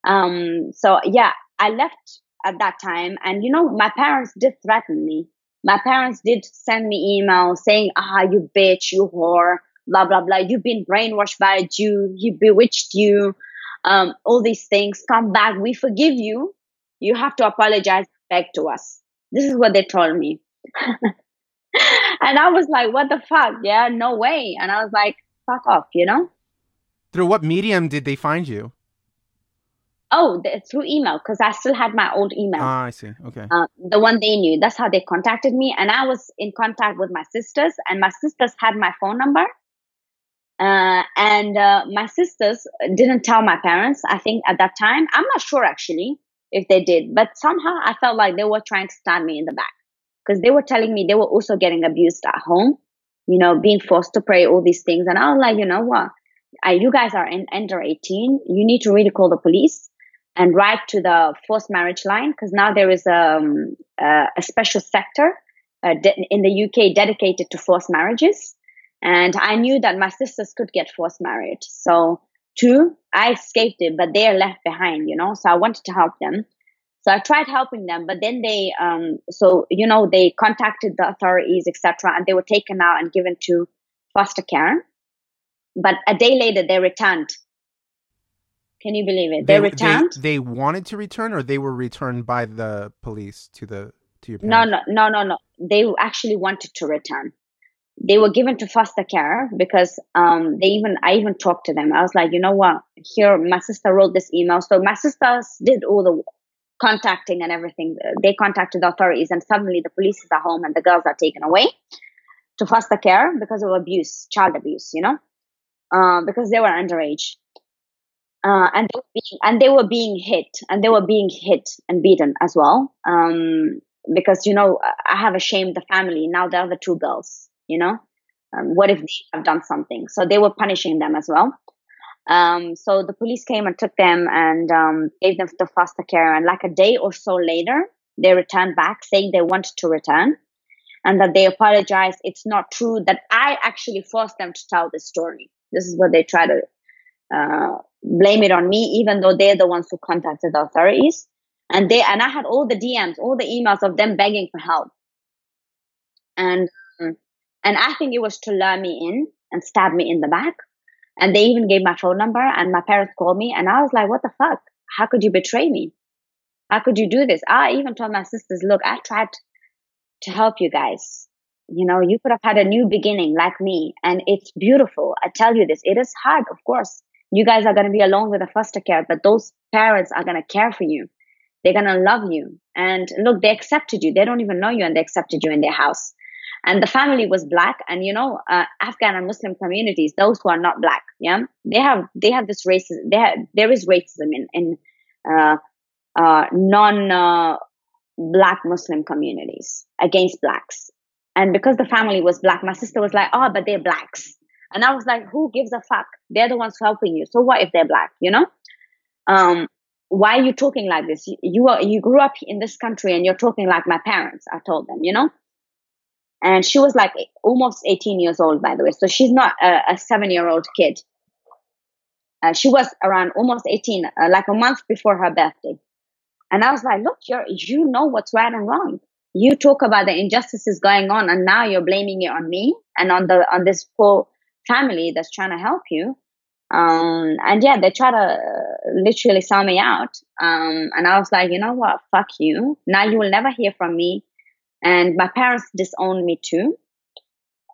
Um, so yeah, I left at that time, and you know my parents did threaten me. My parents did send me emails saying, "Ah, you bitch, you whore, blah blah blah. You've been brainwashed by a Jew. He bewitched you. Um, all these things. Come back. We forgive you. You have to apologize back to us." This is what they told me. and I was like, what the fuck? Yeah, no way. And I was like, fuck off, you know? Through what medium did they find you? Oh, the, through email because I still had my old email. Ah, I see. Okay. Uh, the one they knew. That's how they contacted me, and I was in contact with my sisters, and my sisters had my phone number. Uh, and uh, my sisters didn't tell my parents. I think at that time, I'm not sure actually if they did, but somehow I felt like they were trying to stab me in the back because they were telling me they were also getting abused at home, you know, being forced to pray, all these things. And I was like, you know what? I, you guys are in, under 18. You need to really call the police and write to the forced marriage line because now there is um, uh, a special sector uh, de- in the UK dedicated to forced marriages. And I knew that my sisters could get forced married. So two, I escaped it, but they are left behind, you know. So I wanted to help them. So I tried helping them, but then they, um, so you know, they contacted the authorities, etc., and they were taken out and given to foster care. But a day later, they returned. Can you believe it? They, they returned. They, they, wanted to return, or they were returned by the police to the to your parents? No, no, no, no, no. They actually wanted to return. They were given to foster care because um, they even I even talked to them. I was like, you know what? Here, my sister wrote this email. So my sisters did all the contacting and everything. They contacted the authorities, and suddenly the police is at home and the girls are taken away to foster care because of abuse, child abuse, you know, uh, because they were underage. Uh, and they were being, and they were being hit and they were being hit and beaten as well um, because you know I have ashamed the family now the two girls you know um, what if they have done something so they were punishing them as well um, so the police came and took them and um, gave them to foster care. And like a day or so later, they returned back saying they wanted to return and that they apologized. It's not true that I actually forced them to tell this story. This is what they try to uh, blame it on me, even though they're the ones who contacted the authorities. And they and I had all the DMs, all the emails of them begging for help. And and I think it was to lure me in and stab me in the back and they even gave my phone number and my parents called me and I was like, what the fuck? How could you betray me? How could you do this? I even told my sisters, look, I tried to help you guys. You know, you could have had a new beginning like me and it's beautiful. I tell you this, it is hard, of course. You guys are going to be alone with a foster care, but those parents are going to care for you. They're going to love you. And look, they accepted you. They don't even know you and they accepted you in their house and the family was black. And you know uh, afghan and muslim communities those who are not black yeah they have they have this racism they have, there is racism in in uh, uh, non uh, black muslim communities against blacks. And because the family was black my sister was like oh but they're blacks. And i was like who gives a fuck? They're the ones helping you. So what if they're black you know? Um why are you talking like this? You, you are you grew up in this country and you're talking like my parents i told them you know and she was like almost 18 years old by the way. So she's not a, a seven year old kid. Uh, she was around almost 18 uh, like a month before her birthday. And i was like look you're you know what's right and wrong. You talk about the injustices going on and now you're blaming it on me and on the on this poor family that's trying to help you. Um, and yeah they try to uh, literally sell me out. Um, and i was like you know what? Fuck you. Now you will never hear from me and my parents disowned me too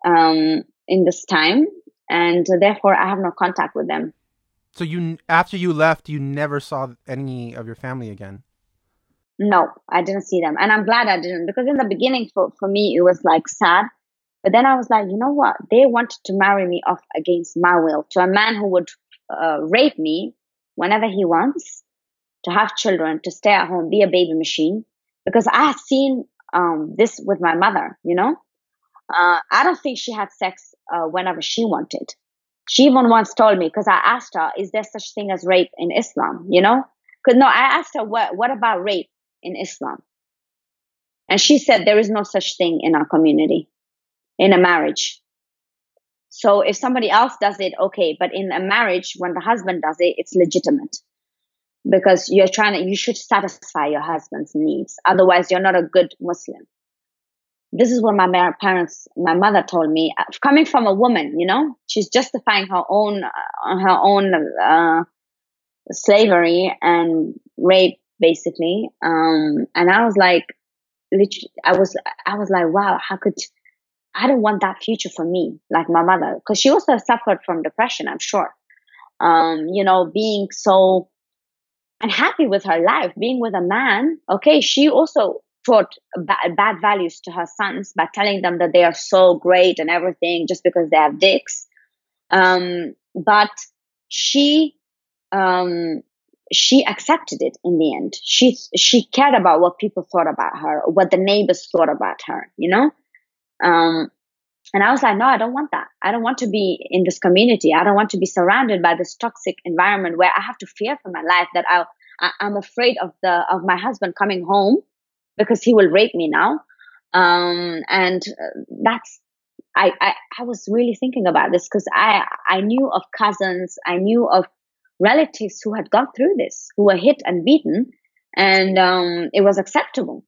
um, in this time, and therefore I have no contact with them. So you, after you left, you never saw any of your family again. No, I didn't see them, and I'm glad I didn't because in the beginning, for for me, it was like sad. But then I was like, you know what? They wanted to marry me off against my will to a man who would uh, rape me whenever he wants, to have children, to stay at home, be a baby machine. Because I had seen um, this with my mother, you know? Uh, I don't think she had sex uh, whenever she wanted. She even once told me, because I asked her, is there such thing as rape in Islam, you know? Because no, I asked her, what, what about rape in Islam? And she said, there is no such thing in our community, in a marriage. So if somebody else does it, okay. But in a marriage, when the husband does it, it's legitimate because you're trying to you should satisfy your husband's needs. Otherwise you're not a good muslim. This is what my parents my mother told me uh, coming from a woman you know she's justifying her own uh, her own uh, slavery and rape basically. Um, and i was like literally i was i was like wow how could i don't want that future for me like my mother because she also suffered from depression i'm sure. Um, you know being so unhappy with her life being with a man okay she also taught bad, bad values to her sons by telling them that they are so great and everything just because they have dicks. Um, but she um, she accepted it in the end. She she cared about what people thought about her what the neighbors thought about her you know? Um, and I was like, no, I don't want that. I don't want to be in this community. I don't want to be surrounded by this toxic environment where I have to fear for my life that I'll, I, I'm afraid of the, of my husband coming home because he will rape me now. Um, and uh, that's, I, I, I was really thinking about this because I, I knew of cousins. I knew of relatives who had gone through this, who were hit and beaten, and um, it was acceptable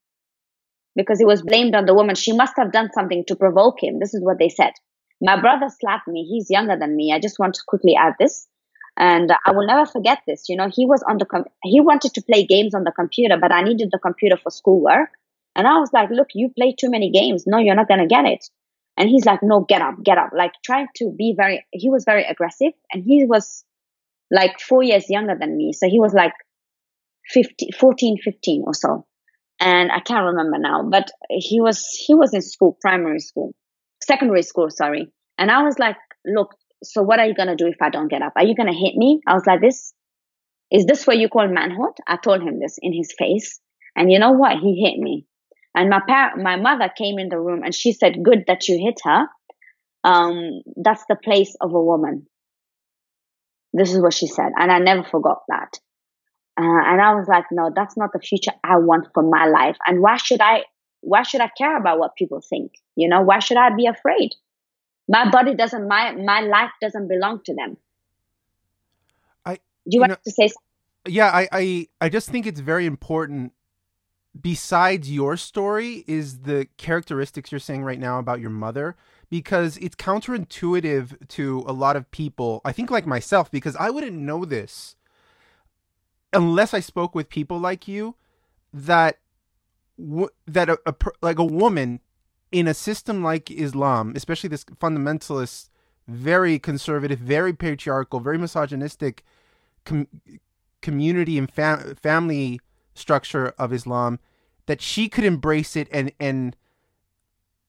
because it was blamed on the woman. She must have done something to provoke him. This is what they said. My brother slapped me. He's younger than me. I just want to quickly add this. And I will never forget this. You know, he was on the, com- he wanted to play games on the computer, but I needed the computer for schoolwork. And I was like, look, you play too many games. No, you're not going to get it. And he's like, no, get up, get up. Like trying to be very, he was very aggressive and he was like four years younger than me. So he was like 15, 14, 15 or so. And I can't remember now, but he was, he was in school, primary school, secondary school, sorry. And I was like, look, so what are you to do if I don't get up? Are you to hit me? I was like, this, is this what you call manhood? I told him this in his face. And you know what? He hit me. And my par- my mother came in the room and she said, good that you hit her. Um, that's the place of a woman. This is what she said. And I never forgot that. Uh, and I was like, no, that's not the future I want for my life. And why should I, why should I care about what people think? You know, why should I be afraid? My body doesn't, my, my life doesn't belong to them. I, Do you, want know, to say something? Yeah, I, I, I just think it's very important besides your story is the characteristics you're saying right now about your mother because it's counterintuitive to a lot of people. I think like myself because I wouldn't know this unless I spoke with people like you that that a, a like a woman in a system like Islam, especially this fundamentalist, very conservative, very patriarchal, very misogynistic com- community and fam- family structure of Islam, that she could embrace it and and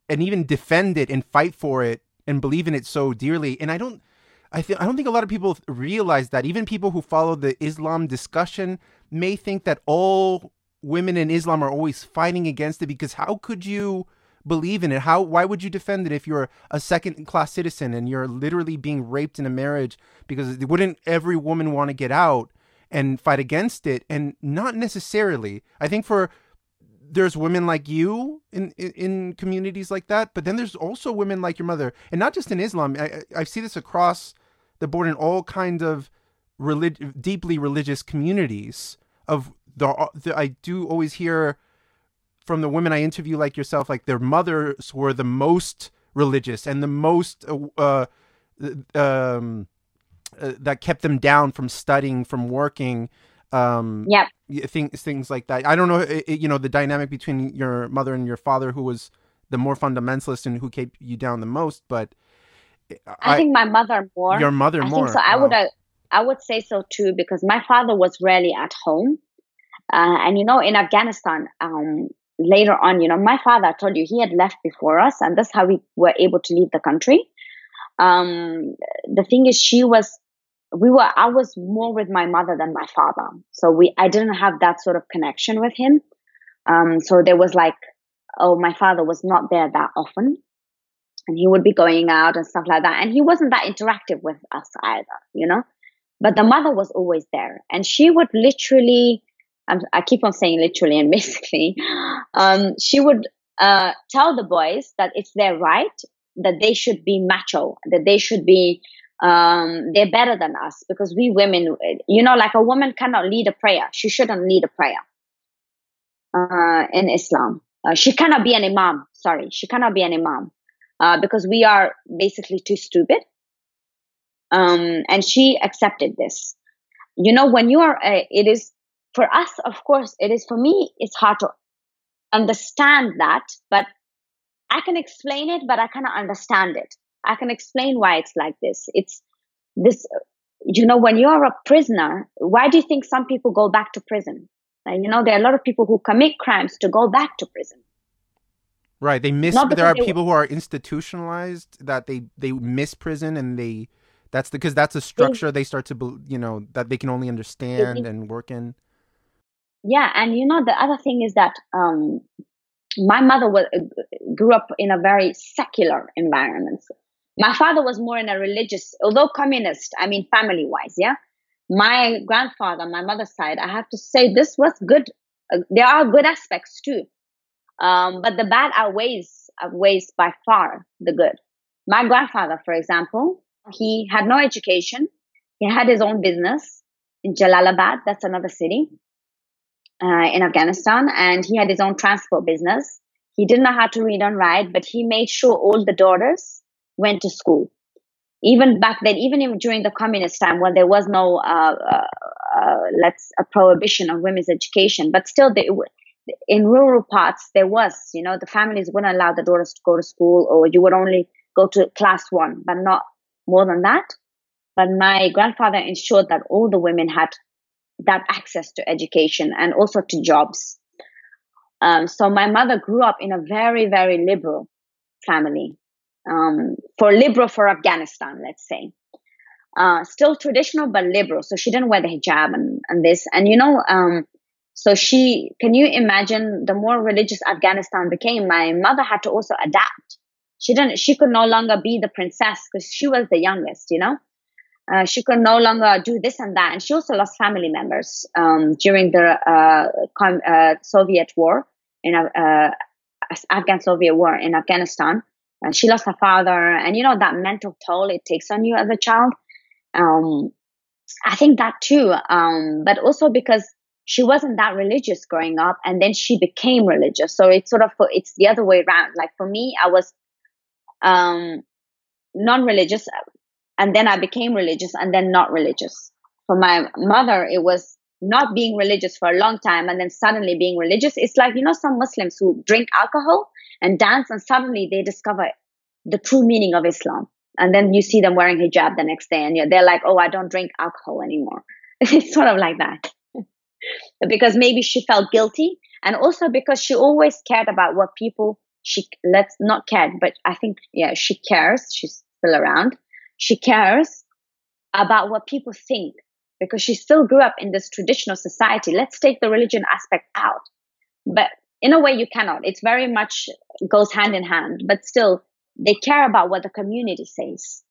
and even defend it and fight for it and believe in it so dearly. And I don't I think I don't think a lot of people realize that. Even people who follow the Islam discussion may think that all women in Islam are always fighting against it because how could you believe in it? How why would you defend it if you're a second class citizen and you're literally being raped in a marriage because wouldn't every woman want to get out and fight against it and not necessarily. I think for there's women like you in, in, in communities like that, but then there's also women like your mother, and not just in Islam. I, I see this across the board in all kinds of relig- deeply religious communities. Of the, the I do always hear from the women I interview, like yourself, like their mothers were the most religious and the most uh, um, uh, that kept them down from studying, from working. Um, yeah, things things like that. I don't know, it, you know, the dynamic between your mother and your father, who was the more fundamentalist and who kept you down the most. But I, I think my mother more. Your mother I more. Think so wow. I would uh, I would say so too because my father was rarely at home, uh, and you know, in Afghanistan, um, later on, you know, my father I told you he had left before us, and that's how we were able to leave the country. Um, the thing is, she was we were i was more with my mother than my father so we i didn't have that sort of connection with him um so there was like oh my father was not there that often and he would be going out and stuff like that and he wasn't that interactive with us either you know but the mother was always there and she would literally I'm, i keep on saying literally and basically um she would uh tell the boys that it's their right that they should be macho that they should be um, they're better than us because we women, you know, like a woman cannot lead a prayer. She shouldn't lead a prayer uh, in Islam. Uh, she cannot be an imam. Sorry, she cannot be an imam uh, because we are basically too stupid. Um, and she accepted this. You know, when you are, uh, it is for us, of course, it is for me. It's hard to understand that, but I can explain it, but I cannot understand it. I can explain why it's like this. It's this, you know, when you're a prisoner, why do you think some people go back to prison? And, you know, there are a lot of people who commit crimes to go back to prison. Right. They miss, there are people who are institutionalized that they, they miss prison and they, that's because that's a structure they, they start to, you know, that they can only understand they, and work in. Yeah. And, you know, the other thing is that, um, my mother was, grew up in a very secular environment. My father was more in a religious, although communist, I mean, family wise, yeah. My grandfather, my mother's side, I have to say this was good. Uh, there are good aspects too. Um, but the bad outweighs, outweighs by far the good. My grandfather, for example, he had no education. He had his own business. in Jalalabad. That's another city uh, in Afghanistan. And he had his own transport business. He didn't know how to read and write, but he made sure all the daughters went to school. Even back then, even during the communist time, when there was no, uh, uh, uh, let's, a prohibition of women's education, but still, they, in rural parts, there was, you know, the families wouldn't allow the daughters to go to school, or you would only go to class one, but not more than that. But my grandfather ensured that all the women had that access to education and also to jobs. Um, so my mother grew up in a very, very liberal family. Um, for liberal for Afghanistan, let's say. Uh, still traditional, but liberal. So she didn't wear the hijab and, and this. And you know, um, so she, can you imagine the more religious Afghanistan became, my mother had to also adapt. She didn't, she could no longer be the princess because she was the youngest, you know? Uh, she could no longer do this and that. And she also lost family members um, during the uh, com- uh, Soviet war in uh, Afghan Soviet war in Afghanistan. And she lost her father, and you know that mental toll it takes on you as a child. Um, I think that too, um, but also because she wasn't that religious growing up, and then she became religious. So it's sort of it's the other way around. Like for me, I was um, non-religious and then I became religious and then not religious. For my mother, it was not being religious for a long time and then suddenly being religious. It's like, you know, some Muslims who drink alcohol and dance and suddenly they discover the true meaning of Islam. And then you see them wearing hijab the next day and they're like, oh, I don't drink alcohol anymore. it's sort of like that. Because maybe she felt guilty and also because she always cared about what people she let's not care but i think yeah she cares she's still around she cares about what people think because she still grew up in this traditional society. Let's take the religion aspect out. But in a way, you cannot. It's very much goes hand in hand, but still, they care about what the community says.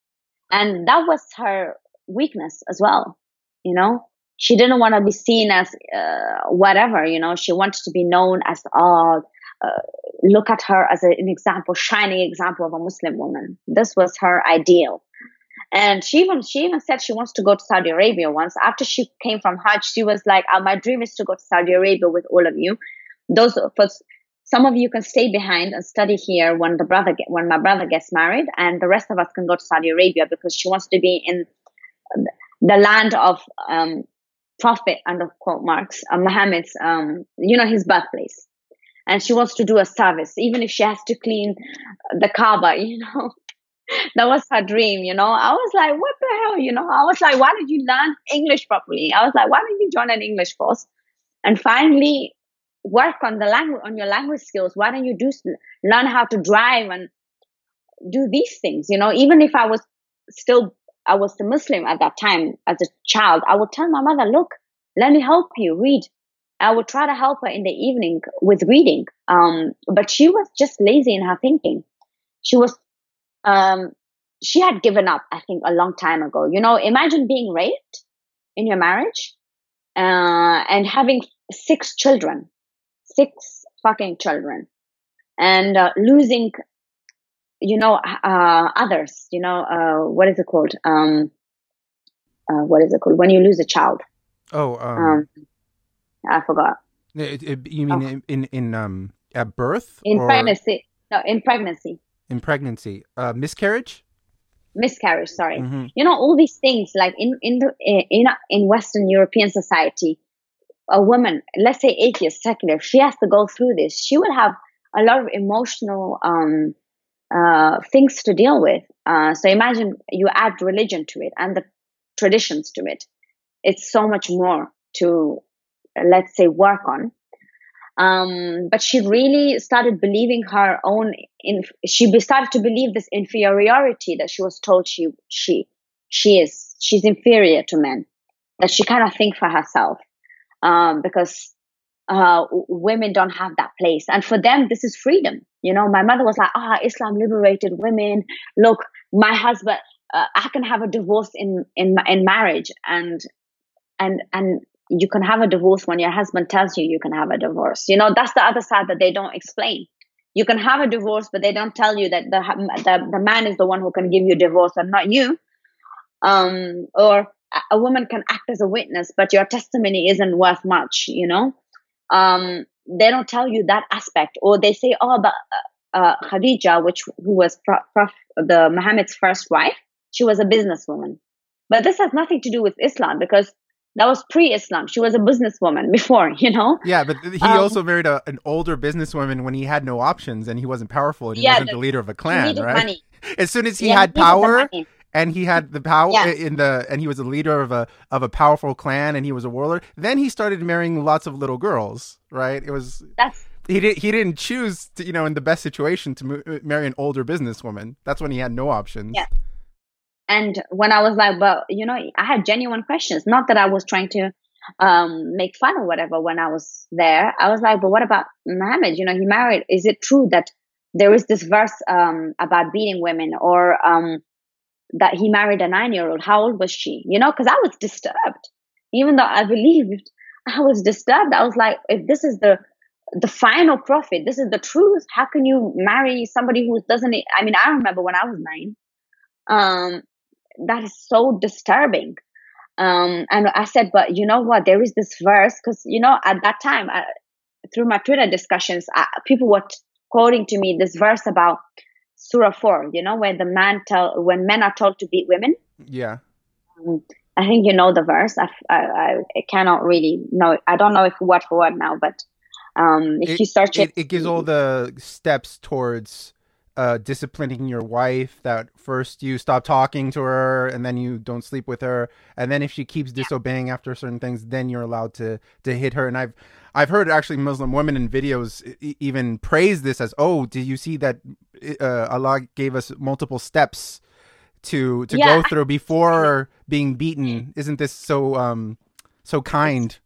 And that was her weakness as well. You know, she didn't want to be seen as uh, whatever, you know, she wanted to be known as, oh, uh, look at her as an example, shining example of a Muslim woman. This was her ideal. And she even she even said she wants to go to Saudi Arabia once. After she came from Hajj, she was like, oh, "My dream is to go to Saudi Arabia with all of you. Those some of you can stay behind and study here when the brother get, when my brother gets married, and the rest of us can go to Saudi Arabia because she wants to be in the land of um, Prophet under quote marks uh, Muhammad's um, you know his birthplace." And she wants to do a service, even if she has to clean the Kaaba, you know that was her dream, you know. I was like, what the hell, you know? I was like, why did you learn English properly? I was like, why didn't you join an English course and finally work on the language on your language skills? Why don't you do learn how to drive and do these things? You know, even if I was still I was a Muslim at that time as a child, I would tell my mother, look, let me help you read. I would try to help her in the evening with reading. Um, but she was just lazy in her thinking. She was um, she had given up, I think, a long time ago. You know, imagine being raped in your marriage uh, and having six children, six fucking children, and uh, losing, you know, uh, others. You know, uh, what is it called? Um, uh, what is it called when you lose a child? Oh, um, um I forgot. It, it, you mean oh. in, in in um at birth? In or? pregnancy. No, in pregnancy in pregnancy uh, miscarriage miscarriage sorry mm-hmm. you know all these things like in in the in in western european society a woman let's say atheist secular she has to go through this she will have a lot of emotional um, uh, things to deal with uh, so imagine you add religion to it and the traditions to it it's so much more to let's say work on um, but she really started believing her own. In, she started to believe this inferiority that she was told she she she is she's inferior to men. That she kind of think for herself um, because uh, women don't have that place, and for them this is freedom. You know, my mother was like, "Ah, oh, Islam liberated women. Look, my husband, uh, I can have a divorce in in in marriage, and and and you can have a divorce when your husband tells you you can have a divorce. You know, that's the other side that they don't explain. You can have a divorce, but they don't tell you that the the, the man is the one who can give you divorce and not you. Um, or a woman can act as a witness, but your testimony isn't worth much, you know? Um, they don't tell you that aspect, or they say, oh, but uh, uh Khadija, which who was Prof, the Muhammad's first wife, she was a businesswoman. But this has nothing to do with Islam because that was pre-Islam. She was a businesswoman before, you know. Yeah, but he um, also married a, an older businesswoman when he had no options and he wasn't powerful and he yeah, wasn't the, the, leader of a clan, right? Money. As soon as he yeah, had he power and he had the power yeah. in the and he was a leader of a of a powerful clan and he was a warlord, then he started marrying lots of little girls, right? It was That's he did he didn't choose to, you know in the best situation to marry an older businesswoman. That's when he had no options. Yeah. And when I was like, but you know, I had genuine questions. Not that I was trying to um, make fun or whatever when I was there. I was like, but what about Muhammad? You know, he married. Is it true that there is this verse um, about beating women or um, that he married a nine year old? How old was she? You know, because I was disturbed. Even though I believed, I was disturbed. I was like, if this is the the final prophet, this is the truth. How can you marry somebody who doesn't? I mean, I remember when I was nine. Um, that is so disturbing. Um, and I said, but you know what? There is this verse because you know at that time, I, through my Twitter discussions, I, people were quoting to me this verse about Surah four. You know, where the man tell when men are told to beat women. Yeah. Um, I think you know the verse. I, I, I cannot really know. I don't know if word for word now, but um, if it, you search it, it, it gives all the steps towards uh, disciplining your wife that first you stop talking to her and then you don't sleep with her and then if she keeps disobeying after certain things then you're allowed to to hit her and i've i've heard actually muslim women in videos even praise this as oh did you see that uh, allah gave us multiple steps to to yeah. go through before being beaten isn't this so um so kind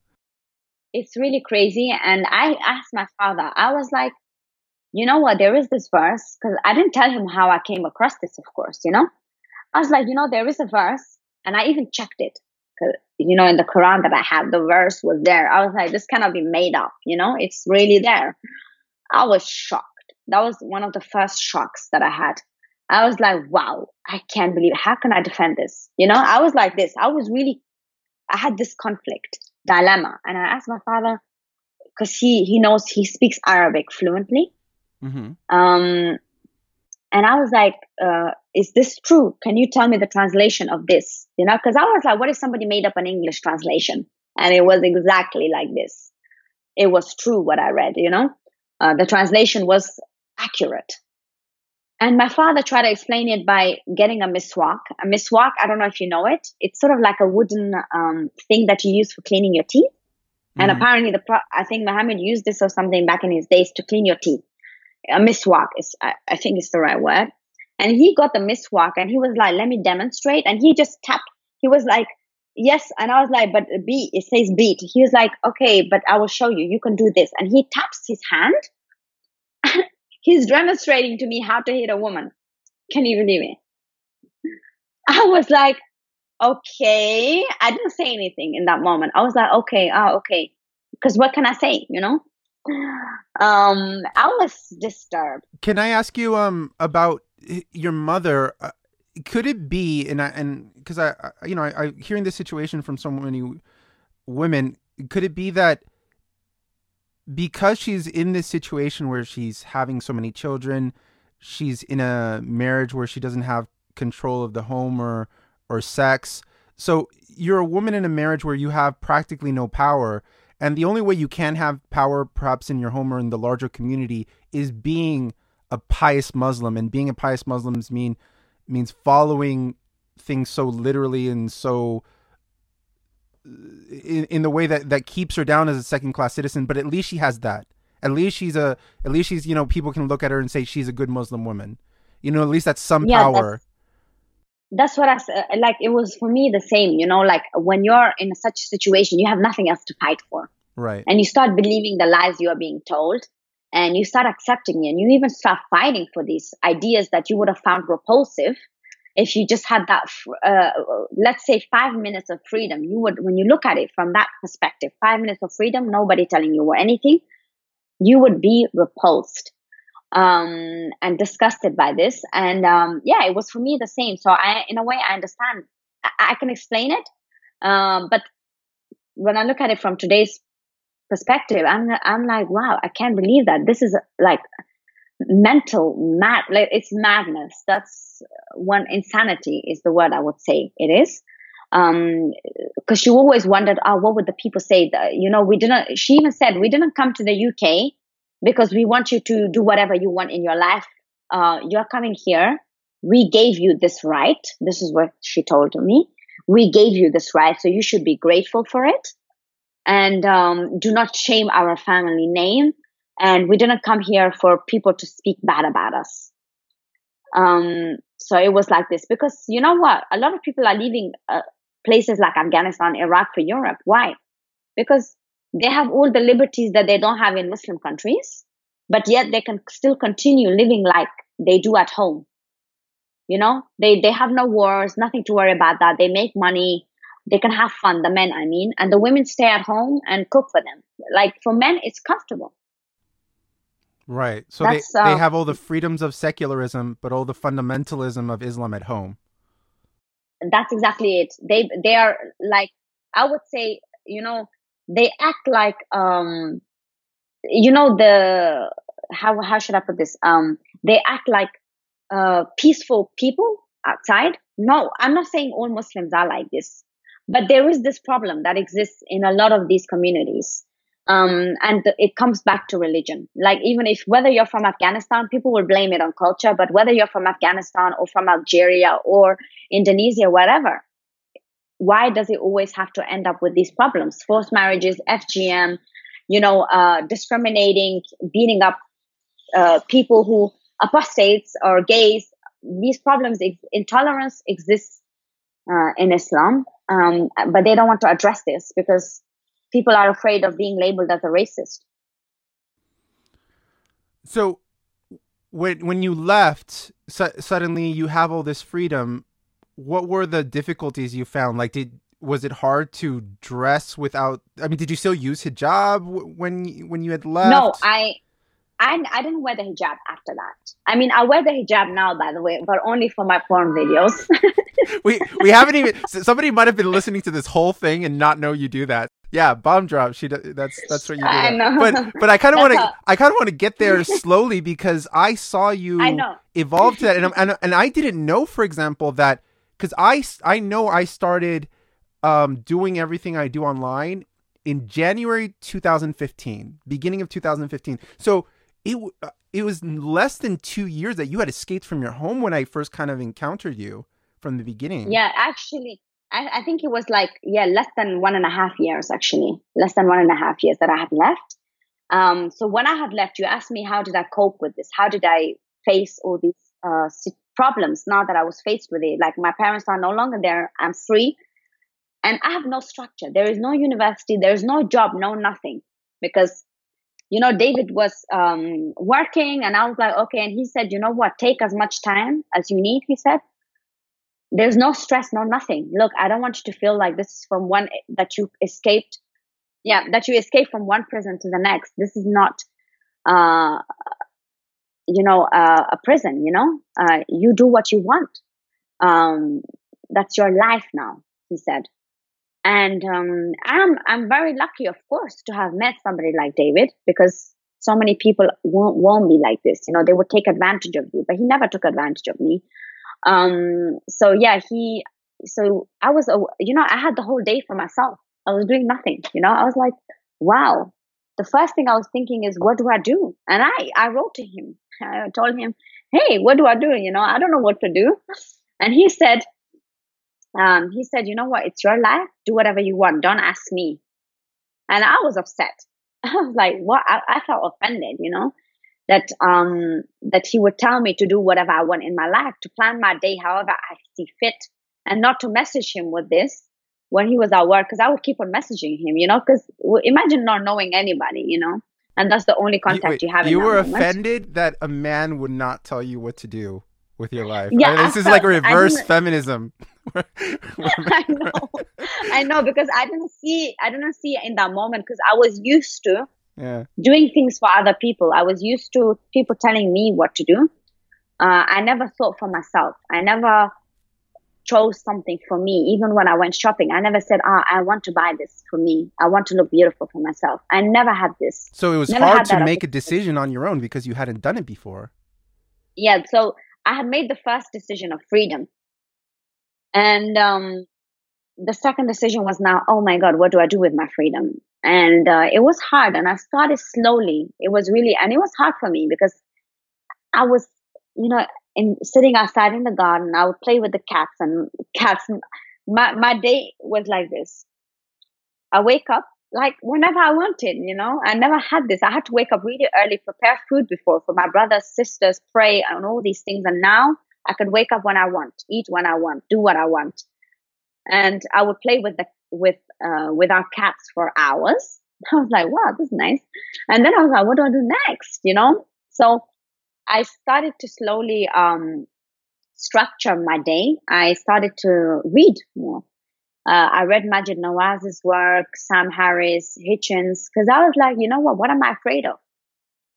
it's really crazy and i asked my father i was like you know what, there is this verse, because I didn't tell him how I came across this, of course, you know? I was like, you know, there is a verse, and I even checked it. You know, in the Quran that I had, the verse was there. I was like, this cannot be made up, you know? It's really there. I was shocked. That was one of the first shocks that I had. I was like, wow, I can't believe it. How can I defend this? You know, I was like this. I was really, I had this conflict, dilemma. And I asked my father, because he, he knows, he speaks Arabic fluently. Mm-hmm. Um, and I was like, uh, is this true? Can you tell me the translation of this? You know, because I was like, what if somebody made up an English translation? And it was exactly like this. It was true what I read, you know? Uh, the translation was accurate. And my father tried to explain it by getting a miswak. A miswak, I don't know if you know it. It's sort of like a wooden um, thing that you use for cleaning your teeth. Mm. And apparently, the pro- I think Muhammad used this or something back in his days to clean your teeth a miswak is I, I think is the right word. And he got the miswak and he was like, let me demonstrate. And he just tapped. He was like, yes. And I was like, but beat, it says beat. He was like, okay, but I will show you. You can do this. And he taps his hand. He's demonstrating to me how to hit a woman. Can you believe it? I was like, okay. I didn't say anything in that moment. I was like, okay, oh, okay. Because what can I say, you know? Um, I was disturbed. Can I ask you um about your mother? Uh, could it be and I, and because I, I, you know I, I hearing this situation from so many women, could it be that because she's in this situation where she's having so many children, she's in a marriage where she doesn't have control of the home or or sex. So you're a woman in a marriage where you have practically no power and the only way you can have power, perhaps in your home or in the larger community, is being a pious Muslim. And being a pious Muslim mean means following things so literally and so uh, in, in the way that that keeps her down as a second class citizen. But at least she has that. At least she's a. At least she's you know people can look at her and say she's a good Muslim woman. You know, at least that's some yeah, power. That's- what I uh, like. It was for me the same, you know, like when you're in such a situation, you have nothing else to fight for. Right. And you start believing the lies you are being told and you start accepting it and you even start fighting for these ideas that you would have found repulsive if you just had that uh, let's say five minutes of freedom you would when you look at it from that perspective five minutes of freedom nobody telling you or anything you would be repulsed um, and disgusted by this. And um, yeah, it was for me the same. So I, in a way, I understand. I, I can explain it, Um, but when I look at it from today's perspective, I'm I'm like, wow, I can't believe that this is like mental mad. Like it's madness. That's one insanity is the word I would say it is. Um, because she always wondered, oh, what would the people say? That, you know, we didn't. She even said we didn't come to the UK because we want you to do whatever you want in your life. Uh, you're coming here. We gave you this right. This is what she told me. We gave you this right, so you should be grateful for it and um, do not shame our family name. And we didn't come here for people to speak bad about us. Um, so it was like this because you know what? A lot of people are leaving uh, places like Afghanistan, Iraq for Europe. Why? Because they have all the liberties that they don't have in Muslim countries, but yet they can still continue living like they do at home. You know, they, they have no wars, nothing to worry about that. They make money. They can have fun the men i mean. And the women stay at home and cook for them. Like for men it's comfortable. Right. So they, uh, they have all the freedoms of secularism but all the fundamentalism of islam at home. That's exactly it. They they are like i would say you know they act like um you know the how how should i put this um they act like uh peaceful people outside no i'm not saying all muslims are like this but there is this problem that exists in a lot of these communities. Um, and it comes back to religion. Like even if whether you're from Afghanistan, people will blame it on culture, but whether you're from Afghanistan or from Algeria or Indonesia, whatever, why does it always have to end up with these problems? Forced marriages, FGM, you know, uh, discriminating, beating up uh, people who apostates or gays. These problems, intolerance exists uh, in Islam, um, but they don't want to address this because people are afraid of being labeled as a racist. So, when when you left, su- suddenly you have all this freedom. What were the difficulties you found? Like, did was it hard to dress without? I mean, did you still use hijab when when you had left? No, I I, I didn't wear the hijab after that. I mean, I wear the hijab now, by the way, but only for my porn videos. we we haven't even. Somebody might have been listening to this whole thing and not know you do that. Yeah, bomb drop. She that's that's what you do. I know. But but I kind of want to I kind of want to get there slowly because I saw you I know. evolve to that, and and and I didn't know, for example, that because I I know I started um, doing everything I do online in January 2015, beginning of 2015. So it uh, it was less than two years that you had escaped from your home when I first kind of encountered you from the beginning. Yeah, actually, I, I think it was like yeah, less than one and a half years actually, less than one and a half years that I had left. Um, so when I had left, you asked me how did I cope with this? How did I face all these uh, problems now that I was faced with it? Like my parents are no longer there. I'm free, and I have no structure. There is no university. There is no job. No nothing because you know, David was um, working, and I was like, okay. And he said, you know what? Take as much time as you need. He said, there's no stress, no nothing. Look, I don't want you to feel like this is from one that you escaped. Yeah, that you escaped from one prison to the next. This is not, uh, you know, uh, a prison. You know, uh, you do what you want. Um, that's your life now. He said. And um, I'm I'm very lucky, of course, to have met somebody like David because so many people won't, won't be like this. You know, they would take advantage of you, but he never took advantage of me. Um, so yeah, he. So I was, you know, I had the whole day for myself. I was doing nothing. You know, I was like, wow. The first thing I was thinking is, what do I do? And I I wrote to him. I told him, hey, what do I do? You know, I don't know what to do. And he said, um, he said, you know what? It's your life. Do whatever you want. Don't ask me. And I was upset. I was like, what? I, I felt offended, you know, that, um, that he would tell me to do whatever I want in my life, to plan my day however I see fit and not to message him with this when he was at work. Cause I would keep on messaging him, you know, cause imagine not knowing anybody, you know, and that's the only contact you, wait, you have. You were moment. offended that a man would not tell you what to do with your life. Yeah, I mean, this I is like a reverse feminism. I know, I know, because I didn't see, I didn't see it in that moment because I was used to yeah. doing things for other people. I was used to people telling me what to do. Uh, I never thought for myself. I never chose something for me. Even when I went shopping, I never said, "Ah, oh, I want to buy this for me. I want to look beautiful for myself." I never had this. So it was Never hard to make a decision on your own because you hadn't done it before. yeah so i had made the first decision of freedom and um the second decision was now oh my god what do i do with my freedom and uh, it was hard and i started slowly it was really and it was hard for me because i was you know in sitting outside in the garden i would play with the cats and cats my my day was like this i wake up like whenever I wanted, you know. I never had this. I had to wake up really early, prepare food before for my brothers, sisters, pray, and all these things. And now I could wake up when I want, eat when I want, do what I want, and I would play with the with uh, with our cats for hours. I was like, wow, this is nice. And then I was like, what do I do next? You know. So I started to slowly um, structure my day. I started to read more. Uh, I read Maajid Nawaz's work, Sam Harris, Hitchens, because I was like, you know what? What am I afraid of?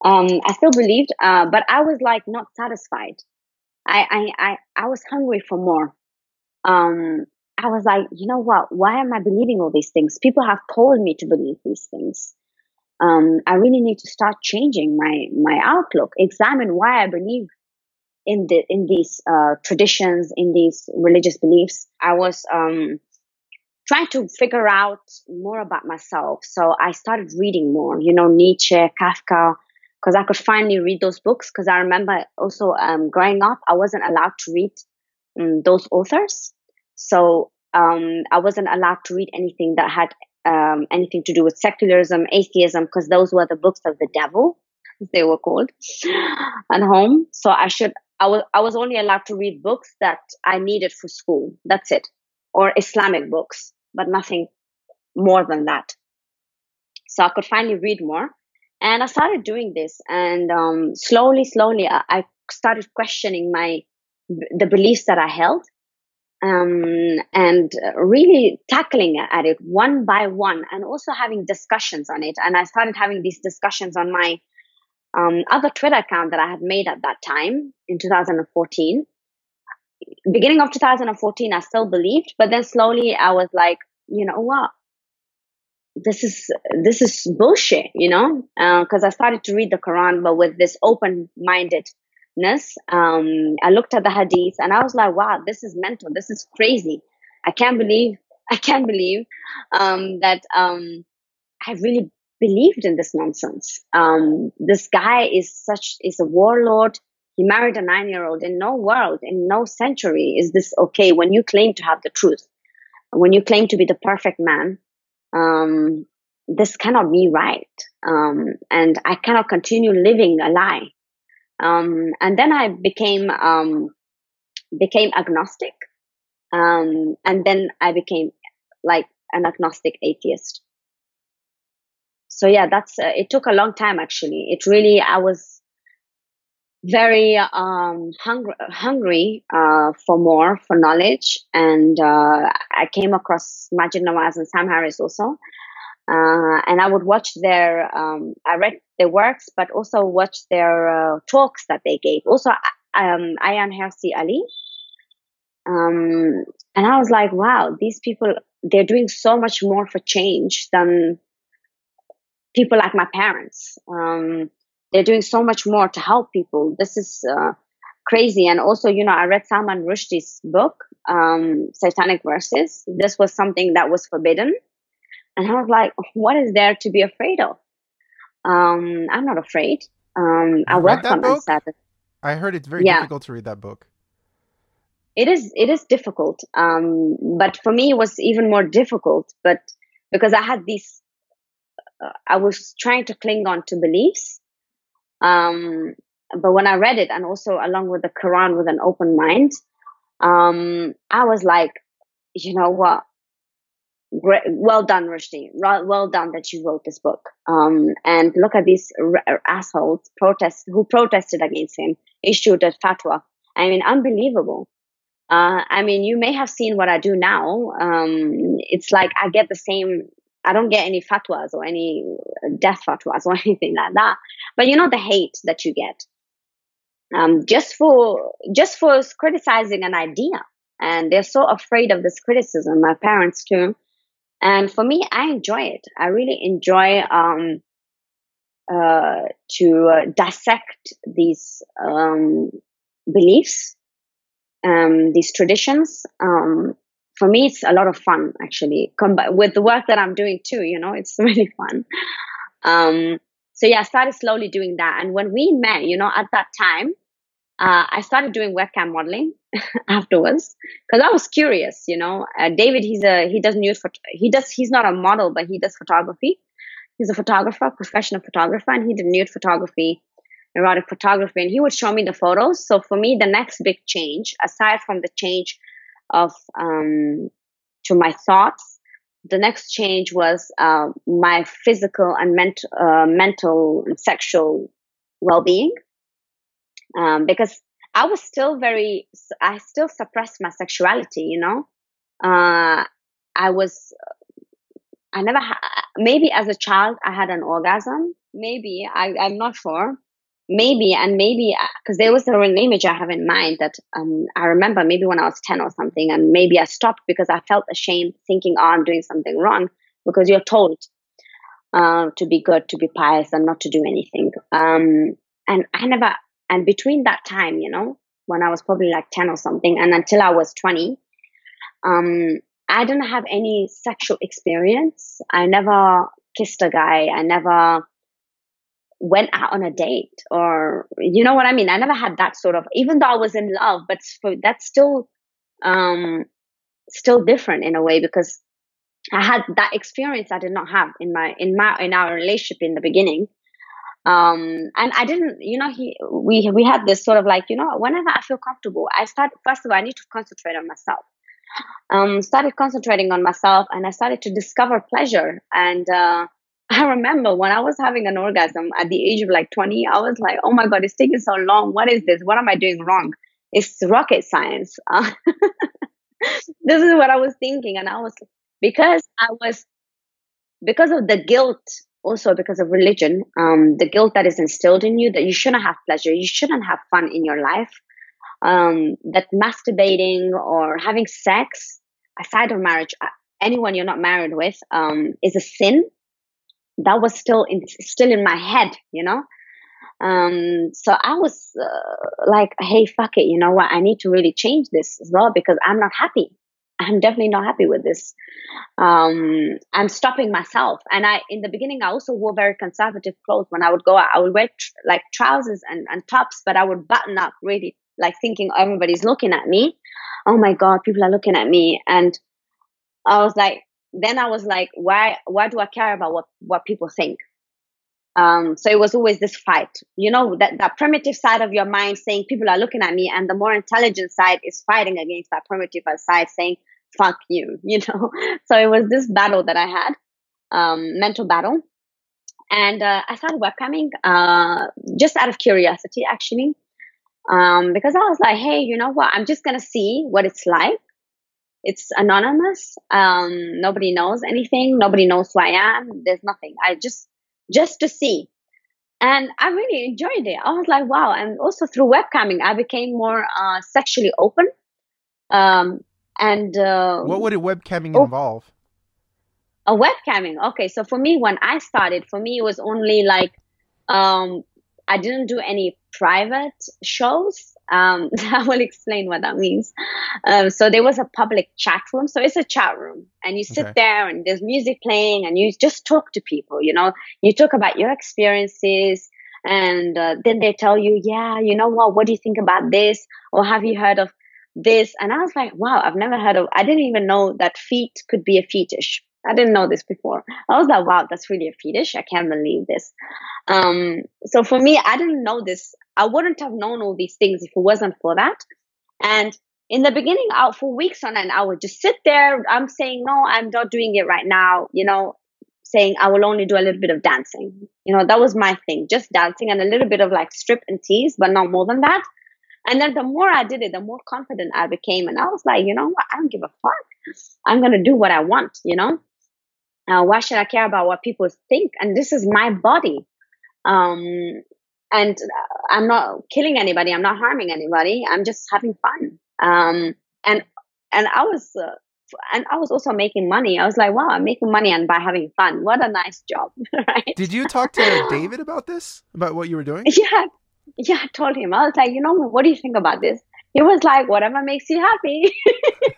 Um, I still believed, uh, but I was like not satisfied. I, I, I, I was hungry for more. Um, I was like, you know what? Why am I believing all these things? People have told me to believe these things. Um, I really need to start changing my my outlook. Examine why I believe in the in these uh, traditions, in these religious beliefs. I was um, trying to figure out more about myself. So I started reading more, you know, Nietzsche, Kafka, because I could finally read those books. Because I remember also um, growing up, I wasn't allowed to read um, those authors. So um, I wasn't allowed to read anything that had um, anything to do with secularism, atheism, because those were the books of the devil, they were called, at home. So I should, I was, I was only allowed to read books that I needed for school. That's it. Or Islamic books but nothing more than that. So I could finally read more. And I started doing this, and um, slowly, slowly, I, I, started questioning my the beliefs that I held, um, and really tackling at it one by one, and also having discussions on it. And I started having these discussions on my um, other Twitter account that I had made at that time in 2014 beginning of 2014, I still believed, but then slowly I was like, you know what? This is this is bullshit, you know, because uh, I started to read the Quran, but with this open mindedness. Um, I looked at the Hadith and I was like, wow, this is mental. This is crazy. I can't believe I can't believe um, that um, I really believed in this nonsense. Um, this guy is such is a warlord. He married a nine year old. In no world, in no century, is this okay when you claim to have the truth. When you claim to be the perfect man, um, this cannot be right. Um, and I cannot continue living a lie. Um, and then I became um, became agnostic. Um, and then I became like an agnostic atheist. So yeah, that's uh, it took a long time actually. It really I was very um, hungry, hungry uh, for more, for knowledge. And uh, I came across Maajid Nawaz and Sam Harris also. Uh, and I would watch their, um, I read their works, but also watch their uh, talks that they gave. Also, um, Ayaan Hirsi Ali. Um, and I was like, wow, these people, they're doing so much more for change than people like my parents. Um, they're doing so much more to help people. This is uh, crazy. And also, you know, I read Salman Rushdie's book, um, Satanic Verses. This was something that was forbidden. And I was like, what is there to be afraid of? Um, I'm not afraid. Um, I welcome uncertainty. I heard it's very yeah. difficult to read that book. It is. It is difficult. Um, but for me, it was even more difficult. But because I had these, uh, I was trying to cling on to beliefs um, but when I read it, and also along with the Quran with an open mind, um, I was like, you know what? Great, well done, Rushdie. Well done that you wrote this book. Um, and look at these r- assholes protest who protested against him, issued a fatwa. I mean, unbelievable. Uh, I mean, you may have seen what I do now. Um, it's like I get the same I don't get any fatwas or any death fatwas or anything like that. But you know the hate that you get, um, just for just for criticizing an idea. and they're so afraid of this criticism. My parents too, and for me, I enjoy it. I really enjoy um, uh, to uh, dissect these um, beliefs, um, these traditions. Um, for me, it's a lot of fun actually. With the work that I'm doing too, you know, it's really fun. Um, so yeah, I started slowly doing that. And when we met, you know, at that time, uh, I started doing webcam modeling afterwards because I was curious. You know, uh, David, he's a he does nude phot- he does he's not a model, but he does photography. He's a photographer, professional photographer, and he did nude photography, erotic photography, and he would show me the photos. So for me, the next big change, aside from the change of um, to my thoughts, the next change was uh, my physical and ment- uh, mental and sexual well-being um, because I was still very, I still suppressed my sexuality, you know. Uh, I was, I never, ha- maybe as a child I had an orgasm. Maybe I, I'm not sure. Maybe and maybe because uh, there was an image I have in mind that um, I remember maybe when I was ten or something, and maybe I stopped because I felt ashamed, thinking, "Oh, I'm doing something wrong," because you're told uh, to be good, to be pious, and not to do anything. Um, and I never and between that time, you know, when I was probably like 10 or something, and until I was 20, um, I didn't have any sexual experience. I never kissed a guy. I never went out on a date or, you know what I mean? I never had that sort of, even though I was in love, but that's still, um, still different in a way because I had that experience I did not have in my, in my, in our relationship in the beginning um and i didn't you know he we we had this sort of like you know whenever i feel comfortable i start first of all i need to concentrate on myself um started concentrating on myself and i started to discover pleasure and uh I remember when I was having an orgasm at the age of like 20, I was like, oh my God, it's taking so long. What is this? What am I doing wrong? It's rocket science. Uh, this is what I was thinking. And I was, because I was, because of the guilt also because of religion, um, the guilt that is instilled in you that you shouldn't have pleasure, you shouldn't have fun in your life, um, that masturbating or having sex aside of marriage, uh, anyone you're not married with, um, is a sin. That was still in, still in my head, you know. Um, so I was uh, like, hey, fuck it, you know what? I need to really change this as well because I'm not happy. I'm definitely not happy with this. Um, I'm stopping myself. And I, in the beginning, I also wore very conservative clothes. When I would go out, I would wear tr- like trousers and, and tops, but I would button up really, like thinking everybody's looking at me. Oh my God, people are looking at me. And I was like, then I was like, why, why do I care about what, what people think? Um, so it was always this fight, you know, that, that primitive side of your mind saying people are looking at me, and the more intelligent side is fighting against that primitive side saying fuck you, you know? So it was this battle that I had, um, mental battle. And uh, I started webcamming uh, just out of curiosity, actually, um, because I was like, hey, you know what? I'm just going to see what it's like. It's anonymous. Um, nobody knows anything. Nobody knows who I am. There's nothing. I just, just to see. And I really enjoyed it. I was like, wow. And also through webcamming, I became more uh, sexually open. Um, and uh, what would a webcamming oh, involve? A webcamming. Okay, so for me, when I started, for me it was only like um, I didn't do any private shows. Um, I will explain what that means. Um, so there was a public chat room. So it's a chat room, and you sit okay. there, and there's music playing, and you just talk to people. You know, you talk about your experiences, and uh, then they tell you, yeah, you know what? What do you think about this? Or have you heard of this and i was like wow i've never heard of i didn't even know that feet could be a fetish i didn't know this before i was like wow that's really a fetish i can't believe this um so for me i didn't know this i wouldn't have known all these things if it wasn't for that and in the beginning out for weeks on end i would just sit there i'm saying no i'm not doing it right now you know saying i will only do a little bit of dancing you know that was my thing just dancing and a little bit of like strip and tease but not more than that and then the more I did it, the more confident I became. And I was like, you know what? I don't give a fuck. I'm going to do what I want, you know? Uh, why should I care about what people think? And this is my body. Um, and I'm not killing anybody. I'm not harming anybody. I'm just having fun. Um, and and I was uh, and I was also making money. I was like, wow, I'm making money and by having fun. What a nice job, right? Did you talk to David about this? About what you were doing? Yeah, yeah. I told him. I was like, you know, what do you think about this? He was like, whatever makes you happy.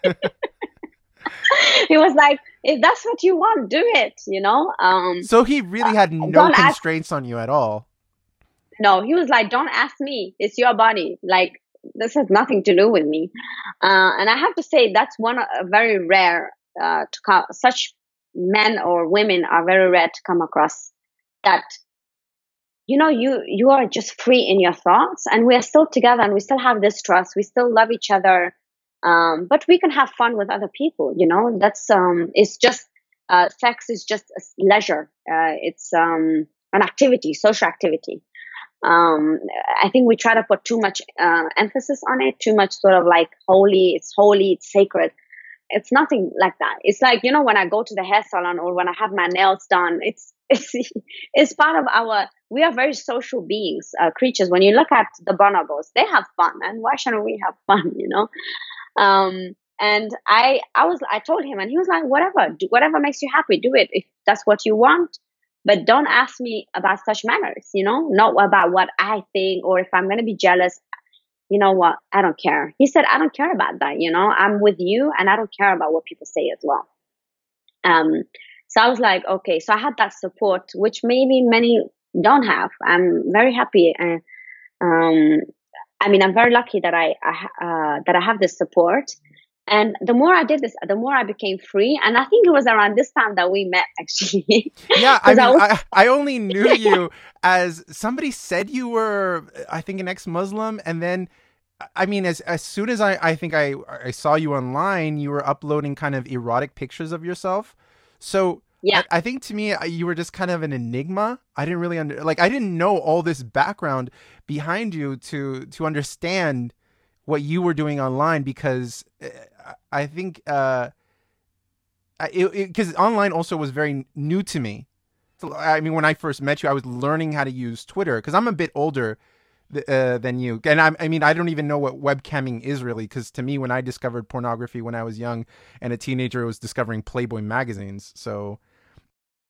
he was like, if that's what you want, do it. You know. Um, so he really had uh, no constraints ask- on you at all. No, he was like, don't ask me. It's your body. Like this has nothing to do with me. Uh, and I have to say that's one uh, very rare uh, to come. Such men or women are very rare to come across. That you know you you are just free in your thoughts, and we are still together, and we still have this trust. We still love each other, um, but we can have fun with other people. You know that's um, it's just uh, sex is just a leisure. Uh, it's um, an activity, social activity um, I think we try to put too much uh, emphasis on it, too much sort of like holy, it's holy, it's sacred. It's nothing like that. It's like you know when I go to the hair salon or when I have my nails done. It's it's it's part of our. We are very social beings, uh, creatures. When you look at the bonobos, they have fun, and why shouldn't we have fun? You know. Um, and I I was I told him, and he was like, whatever, do whatever makes you happy, do it. If that's what you want, but don't ask me about such matters, you know, not about what I think or if I'm going to be jealous. You know what? I don't care. He said, I don't care about that. You know, I'm with you and I don't care about what people say as well. Um, so I was like, okay, so I had that support, which maybe many don't have. I'm very happy. Uh, um, I mean, I'm very lucky that I, I uh, that I have this support. And the more I did this, the more I became free. And I think it was around this time that we met, actually. Yeah, I mean, I, was... I, I, only knew you as somebody said you were, I think, an ex-Muslim, and then. I mean, as as soon as I, I think I I saw you online, you were uploading kind of erotic pictures of yourself. So yeah, I, I, think to me you were just kind of an enigma. I didn't really under like I didn't know all this background behind you to to understand what you were doing online because eh, I think uh, because online also was very new to me. I mean, when I first met you, I was learning how to use Twitter because I'm a bit older uh, than you, and I, I, mean, I don't even know what webcamming is really. Because to me, when I discovered pornography when I was young and a teenager, I was discovering Playboy magazines. So,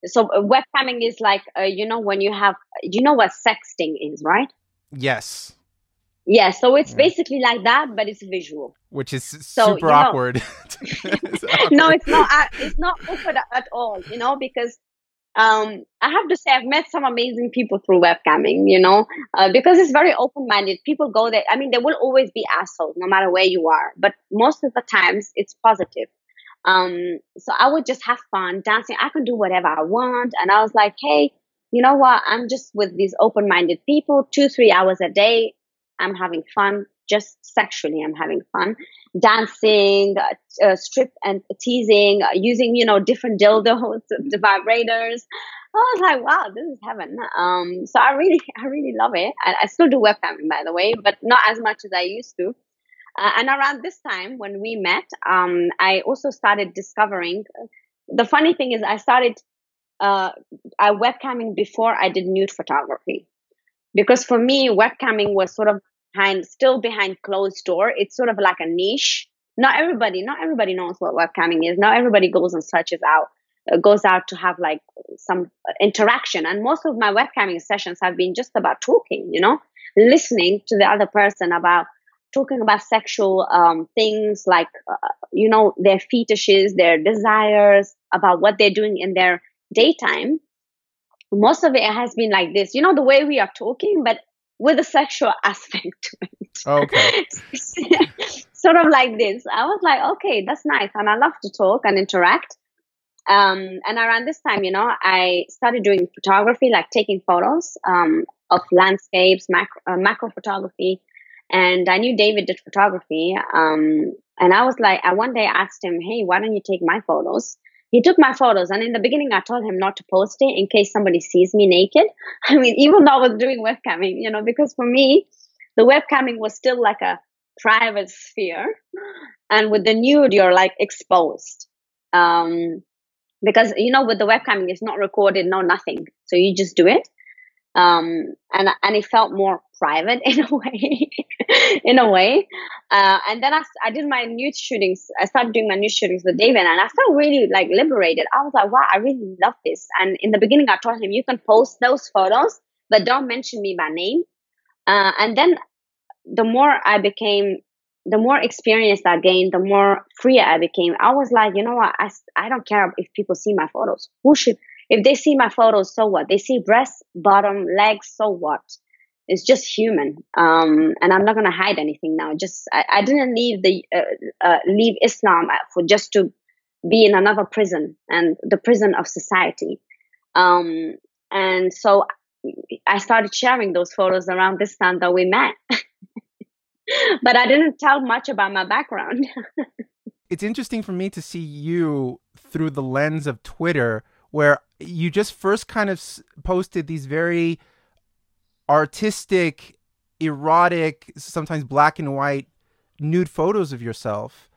so uh, webcamming is like uh, you know when you have you know what sexting is, right? Yes. Yeah, so it's yeah. basically like that, but it's visual. Which is so, super awkward. it's awkward. no, it's not. Uh, it's not awkward at all. You know, because um, I have to say I've met some amazing people through webcamming. You know, uh, because it's very open-minded. People go there. I mean, there will always be assholes, no matter where you are, but most of the times it's positive. Um, so I would just have fun dancing. I can do whatever I want, and I was like, hey, you know what? I'm just with these open-minded people, two, three hours a day I'm having fun. Just sexually, I'm having fun. Dancing, uh, uh, strip and teasing, uh, using, you know, different dildos, the vibrators. I was like, wow, this is heaven. Um, so I really, I really love it. I, I still do webcamming, by the way, but not as much as I used to. Uh, and around this time when we met, um, I also started discovering. The funny thing is, I started uh, I webcamming before I did nude photography. Because for me webcamming was sort of behind still behind closed door. It's sort of like a niche. Not everybody not everybody knows what webcamming is. Not everybody goes and searches out uh, goes out to have like some interaction. And most of my webcamming sessions have been just about talking you know listening to the other person about talking about sexual um, things like uh, you know their fetishes their desires about what they're doing in their daytime. Most of it has been like this you know the way we are talking but with a sexual aspect to it. Okay. Sort of like this. I was like okay that's nice and i love to talk and interact. Um, and around this time you know i started doing photography like taking photos um, of landscapes macro, uh, macro photography and i knew david did photography um, and i was like i one day asked him hey why don't you take my photos? He took my photos and in the beginning i told him not to post it in case somebody sees me naked. I mean even though i was doing webcamming you know because for me the webcamming was still like a private sphere. And with the nude you're like exposed. Um, because you know with the webcamming it's not recorded no nothing. So you just do it. Um, and and it felt more private in a way, in a way. Uh, and then I, I did my nude shootings. I started doing my nude shootings with David, and I felt really like liberated. I was like, wow, I really love this. And in the beginning, I told him, you can post those photos, but don't mention me by name. Uh, and then the more I became, the more experience I gained, the more free I became. I was like, you know what? I, I don't care if people see my photos. Who should, if they see my photos, so what? They see breasts, bottom, legs, so what? It's just human. Um, and I'm not going to hide anything now. Just, I, I didn't leave the, uh, uh, leave Islam for just to be in another prison and the prison of society. Um, and so I started sharing those photos around this time that we met. but I didn't tell much about my background. it's interesting for me to see you through the lens of Twitter, where you just first kind of posted these very artistic, erotic, sometimes black and white nude photos of yourself.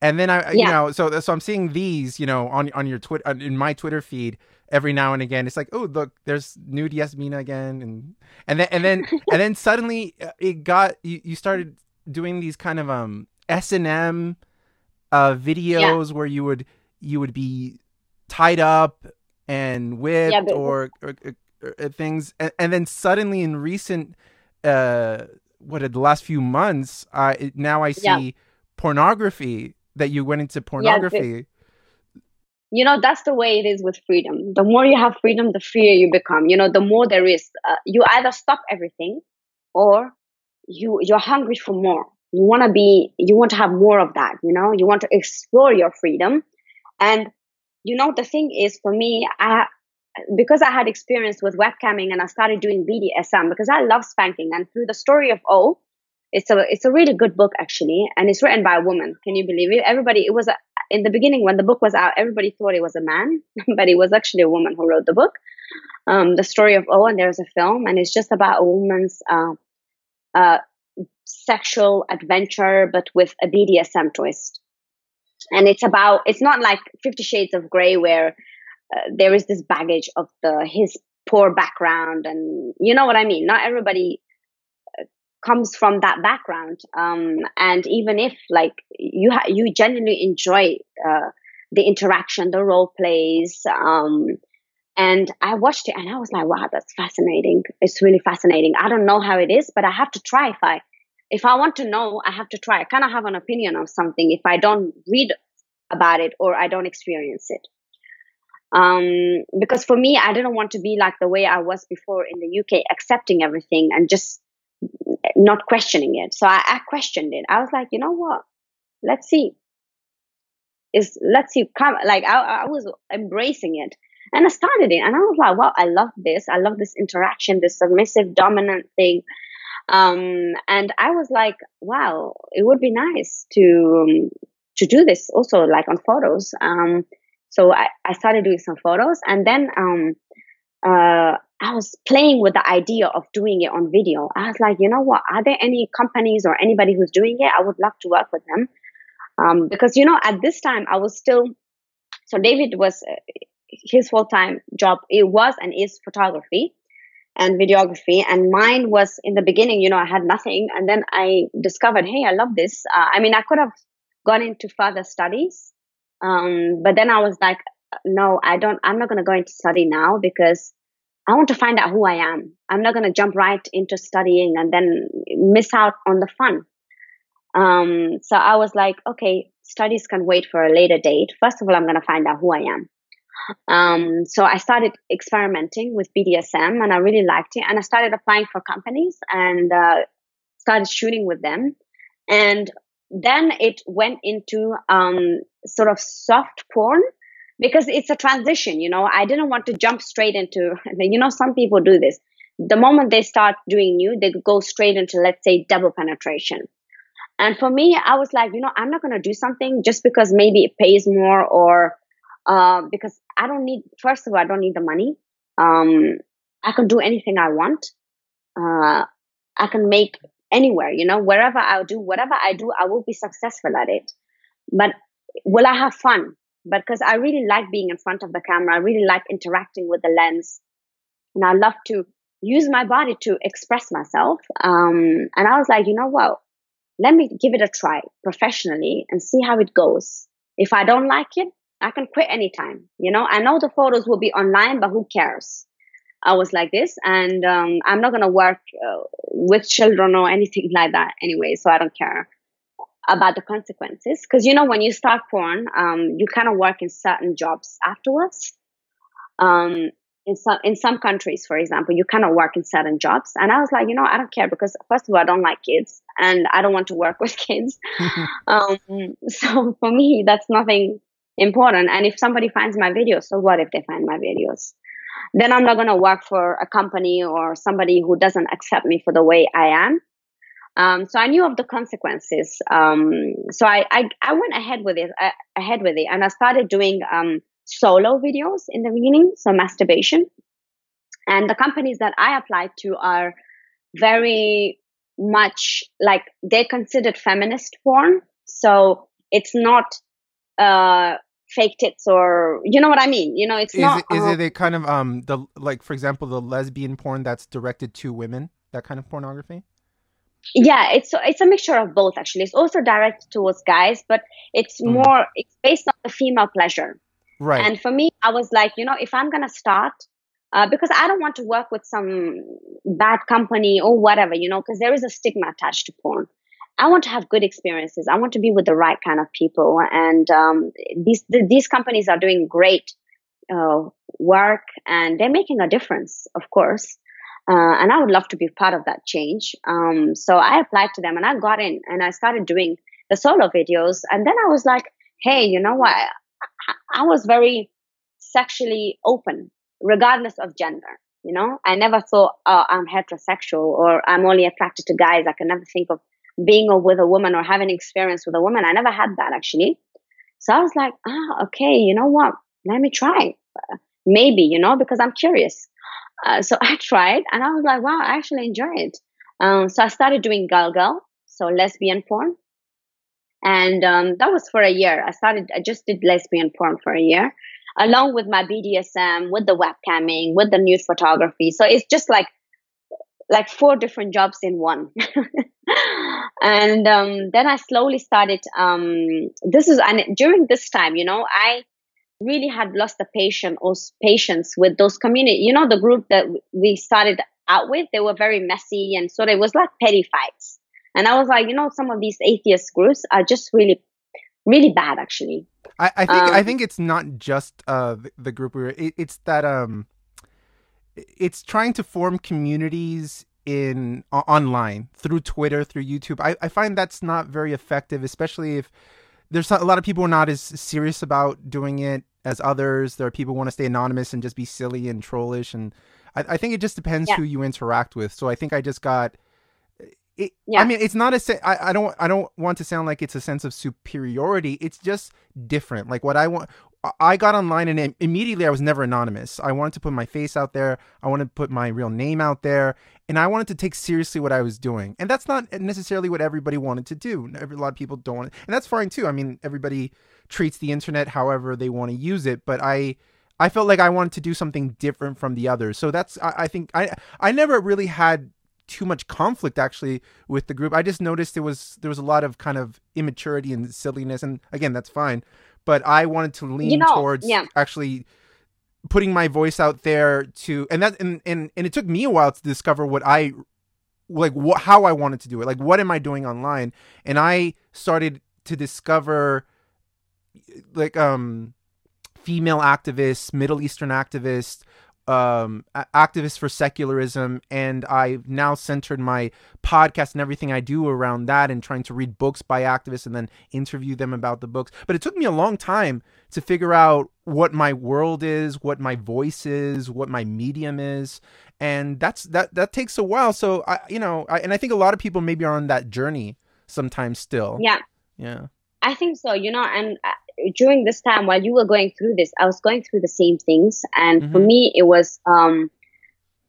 And then I, yeah. you know, so so I'm seeing these, you know, on on your Twitter, in my Twitter feed every now and again. It's like, oh, look, there's nude Yasmina again, and and then and then and then suddenly uh, it got you, you started doing these kind of um S and M uh videos yeah. where you would you would be tied up and whipped yeah, but, or, or, things, and, and, then suddenly in recent uh what the last few months, I now I see yeah. pornography that you went into pornography. You know that's the way it is with freedom. The more you have freedom the freer you become. You know the more there is. Uh, you either stop everything or you you're hungry for more. You want to be you want to have more of that you know? You want to explore your freedom. And you know the thing is for me i because i had experience with webcamming and i started doing bdsm because i love spanking and through the story of o it's a it's a really good book actually, and it's written by a woman. Can you believe it? Everybody, it was a, in the beginning when the book was out, everybody thought it was a man, but it was actually a woman who wrote the book. Um, the story of O and There's a film, and it's just about a woman's uh, uh, sexual adventure, but with a BDSM twist. And it's about it's not like Fifty Shades of Grey where uh, there is this baggage of the his poor background, and you know what I mean. Not everybody comes from that background. Um, and even if like you ha- you genuinely enjoy uh, the interaction the role plays um, and i watched it and i was like wow that's fascinating. It's really fascinating. I don't know how it is but i have to try if i if i want to know i have to try. I kind of have an opinion of something if i don't read about it or i don't experience it um, because for me i didn't want to be like the way i was before in the uk accepting everything and just not questioning it. So I, I questioned it. I was like, you know what? Let's see. Is let's see come like I, I was embracing it and I started it and I was like, wow, I love this. I love this interaction, this submissive dominant thing. Um, and I was like, wow, it would be nice to um, to do this also like on photos. Um, so I, I started doing some photos and then um, uh, I was playing with the idea of doing it on video. I was like, you know what? Are there any companies or anybody who's doing it? I would love to work with them. Um, because, you know, at this time, I was still, so David was, uh, his full time job, it was and is photography and videography. And mine was in the beginning, you know, I had nothing. And then I discovered, hey, I love this. Uh, I mean, I could have gone into further studies. Um, but then I was like, no, I don't, I'm not going to go into study now because I want to find out who I am. I'm not going to jump right into studying and then miss out on the fun. Um, so I was like, okay, studies can wait for a later date. First of all, I'm going to find out who I am. Um, so I started experimenting with BDSM and I really liked it. And I started applying for companies and uh, started shooting with them. And then it went into um, sort of soft porn because it's a transition you know? I didn't want to jump straight into you know some people do this. The moment they start doing new they go straight into let's say double penetration. And for me i was like you know i'm not going to do something just because maybe it pays more or uh, because i don't need first of all i don't need the money. Um, i can do anything i want. Uh, i can make anywhere you know wherever i do whatever i do i will be successful at it but will i have fun because I really like being in front of the camera, I really like interacting with the lens. And I love to use my body to express myself. Um, and I was like, you know what? Let me give it a try professionally and see how it goes. If I don't like it, I can quit anytime. You know, I know the photos will be online, but who cares? I was like this, and um, I'm not gonna work uh, with children or anything like that anyway, so I don't care about the consequences. Because you know, when you start porn, um, you kind of work in certain jobs afterwards. Um, in some in some countries, for example, you kind of work in certain jobs, and I was like, you know, I don't care because first of all, I don't like kids, and I don't want to work with kids. um, so for me, that's nothing important. And if somebody finds my videos, so what if they find my videos? Then I'm not going to work for a company or somebody who doesn't accept me for the way I am. Um, so I knew of the consequences. Um, so I, I, I went ahead with it, uh, ahead with it, and I started doing um, solo videos in the beginning, so masturbation. And the companies that I applied to are very much like they're considered feminist porn. So it's not uh, fake tits or you know what I mean. You know, it's is not. It, is uh, it a kind of um the like for example the lesbian porn that's directed to women that kind of pornography? Yeah, it's it's a mixture of both actually. It's also directed towards guys, but it's mm. more it's based on the female pleasure. Right. And for me, I was like, you know, if I'm gonna start, uh, because I don't want to work with some bad company or whatever, you know, because there is a stigma attached to porn. I want to have good experiences. I want to be with the right kind of people, and um, these these companies are doing great uh, work, and they're making a difference, of course. Uh, and I would love to be part of that change. Um, so I applied to them, and I got in, and I started doing the solo videos. And then I was like, hey, you know what? I, I was very sexually open, regardless of gender. You know, I never thought oh, I'm heterosexual or I'm only attracted to guys. I can never think of being with a woman or having experience with a woman. I never had that actually. So I was like, ah, okay, you know what? Let me try. Maybe, you know, because I'm curious. Uh, so I tried and I was like, wow, I actually enjoy it. Um, so I started doing girl girl, so lesbian porn. And um, that was for a year. I started, I just did lesbian porn for a year, along with my BDSM, with the webcamming, with the nude photography. So it's just like like four different jobs in one. and um, then I slowly started. Um, this is and during this time, you know, I really had lost the patient or patience with those community. You know, the group that we started out with, they were very messy, and so it was like petty fights. And I was like, you know, some of these atheist groups are just really, really bad, actually. I, I think um, I think it's not just uh, the, the group we were. It, it's that um, it's trying to form communities in online through Twitter, through YouTube. I, I find that's not very effective, especially if there's a lot of people are not as serious about doing it as others. There are people who want to stay anonymous and just be silly and trollish, and I, I think it just depends yeah. who you interact with. So I think I just got. It, yeah. I mean, it's not a. I, I don't. I don't want to sound like it's a sense of superiority. It's just different. Like what I want. I got online and immediately I was never anonymous. I wanted to put my face out there. I wanted to put my real name out there, and I wanted to take seriously what I was doing. And that's not necessarily what everybody wanted to do. A lot of people don't want, it. and that's fine too. I mean, everybody treats the internet however they want to use it, but I. I felt like I wanted to do something different from the others. So that's I, I think I I never really had too much conflict actually with the group. I just noticed there was there was a lot of kind of immaturity and silliness, and again, that's fine but I wanted to lean you know, towards yeah. actually putting my voice out there to and that and, and and it took me a while to discover what I like what how I wanted to do it. Like what am I doing online? And I started to discover like um female activists, Middle Eastern activists, um, activist for secularism, and I've now centered my podcast and everything I do around that and trying to read books by activists and then interview them about the books. But it took me a long time to figure out what my world is, what my voice is, what my medium is, and that's that that takes a while. So I, you know, I, and I think a lot of people maybe are on that journey sometimes still. Yeah. Yeah. I think so, you know, and uh, during this time while you were going through this, I was going through the same things. And mm-hmm. for me, it was, um,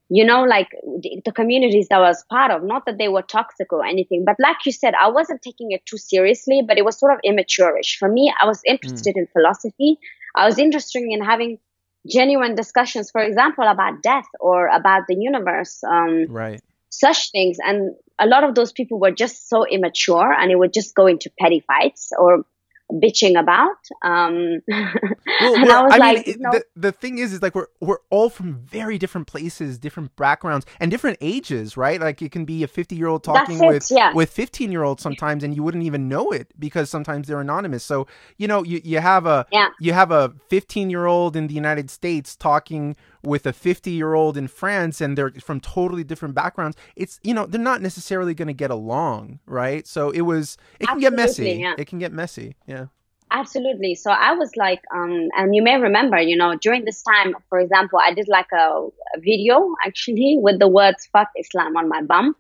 you know, like the, the, communities that I was part of, not that they were toxic or anything, but like you said, I wasn't taking it too seriously, but it was sort of immaturish. For me, I was interested mm. in philosophy. I was interested in having genuine discussions, for example, about death or about the universe. Um, right. Such things. And a lot of those people were just so immature and it would just go into petty fights or bitching about. Um, well, and I was I like, mean, the, the thing is, is like we're we're all from very different places, different backgrounds, and different ages, right? Like it can be a fifty year old talking with yeah. with fifteen year olds sometimes, and you wouldn't even know it because sometimes they're anonymous. So you know, you you have a yeah. you have a fifteen year old in the United States talking with a 50 year old in France and they're from totally different backgrounds, it's, you know, they're not necessarily going to get along, right? So it was, it can get messy. Yeah. It can get messy. Yeah. Absolutely. So I was like, um, and you may remember, you know, during this time, for example, I did like a, a video actually with the words fuck Islam on my bum.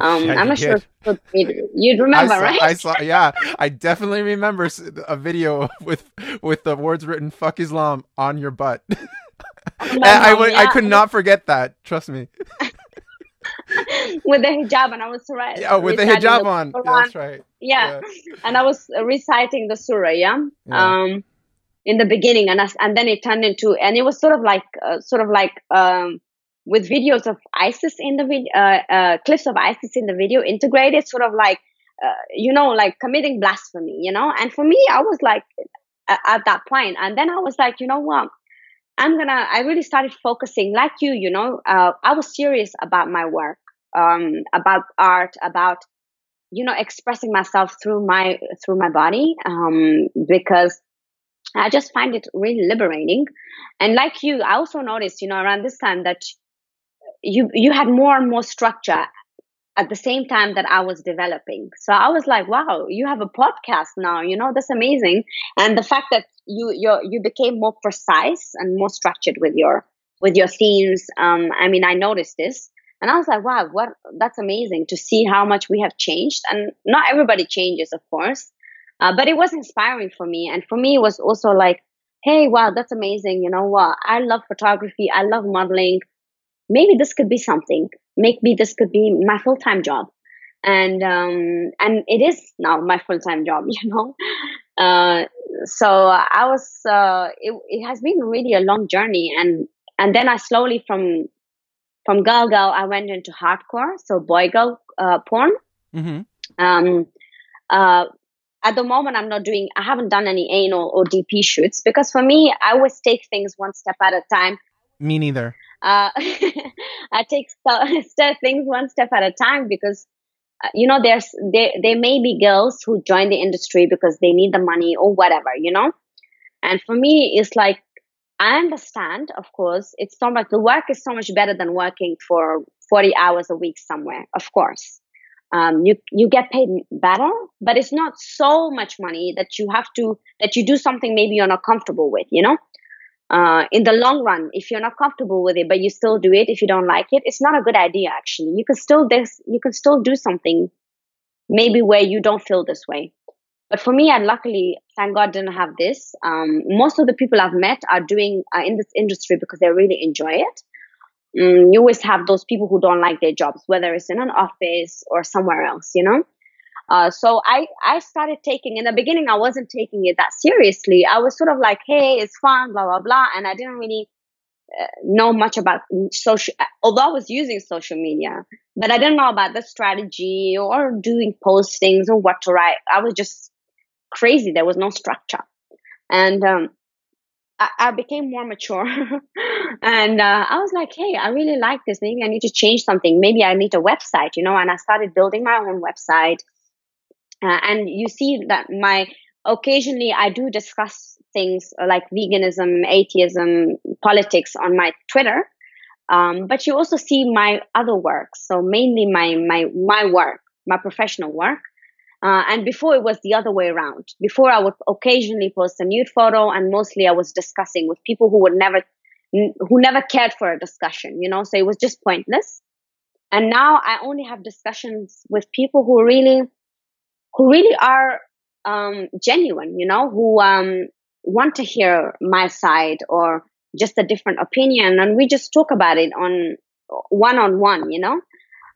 Um, yeah, I'm not did. sure you'd remember, I saw, right? I saw, yeah, I definitely remember a video with with the words written "fuck Islam" on your butt. I, I, yeah. I could not forget that. Trust me. with the hijab, and I was right. Yeah, with the hijab the on. That's right. Yeah. yeah. and I was reciting the surah. Yeah. yeah. Um, in the beginning, and I, and then it turned into, and it was sort of like, uh, sort of like, um, with videos of ISIS in the video, uh, uh, clips of ISIS in the video integrated, sort of like, uh, you know, like committing blasphemy, you know. And for me, I was like, at that point, and then I was like, you know what? I'm gonna, I really started focusing like you, you know, uh, I was serious about my work, um, about art, about, you know, expressing myself through my, through my body, um, because I just find it really liberating. And like you, I also noticed, you know, around this time that you, you had more and more structure at the same time that I was developing. So I was like, wow, you have a podcast now, you know, that's amazing. And the fact that you you you became more precise and more structured with your with your themes. Um, I mean, I noticed this, and I was like, wow, what that's amazing to see how much we have changed. And not everybody changes, of course, uh, but it was inspiring for me. And for me, it was also like, hey, wow, that's amazing. You know what? I love photography. I love modeling. Maybe this could be something. Maybe this could be my full time job and um, and it is now my full time job, you know. Uh, so I was. Uh, it, it has been really a long journey, and and then I slowly from from girl girl I went into hardcore, so boy girl uh, porn. Mm-hmm. Um, uh, at the moment, I'm not doing. I haven't done any anal or DP shoots because for me, I always take things one step at a time. Me neither. Uh, I take things one step at a time because uh, you know there's there there may be girls who join the industry because they need the money or whatever you know? And for me it's like i understand of course it's so much the work is so much better than working for 40 hours a week somewhere of course. Um, you you get paid better but it's not so much money that you have to that you do something maybe you're not comfortable with you know uh, in the long run, if you're not comfortable with it, but you still do it, if you don't like it, it's not a good idea. Actually, you can still this, you can still do something, maybe where you don't feel this way. But for me, I luckily, thank God, didn't have this. Um, most of the people I've met are doing uh, in this industry because they really enjoy it. Mm, you always have those people who don't like their jobs, whether it's in an office or somewhere else, you know. Uh, so I, I started taking, in the beginning, I wasn't taking it that seriously. I was sort of like, hey, it's fun, blah, blah, blah. And I didn't really uh, know much about social, although I was using social media, but I didn't know about the strategy or doing postings or what to write. I was just crazy. There was no structure. And, um, I, I became more mature and uh, I was like, hey, I really like this. Maybe I need to change something. Maybe I need a website, you know, and I started building my own website uh, and you see that my occasionally I do discuss things like veganism, atheism, politics on my Twitter. Um, but you also see my other work. So mainly my my my work, my professional work. Uh, and before it was the other way around. Before I would occasionally post a nude photo, and mostly I was discussing with people who would never, who never cared for a discussion. You know, so it was just pointless. And now I only have discussions with people who really who really are um, genuine, you know, who um, want to hear my side or just a different opinion, and we just talk about it on one on one, you know.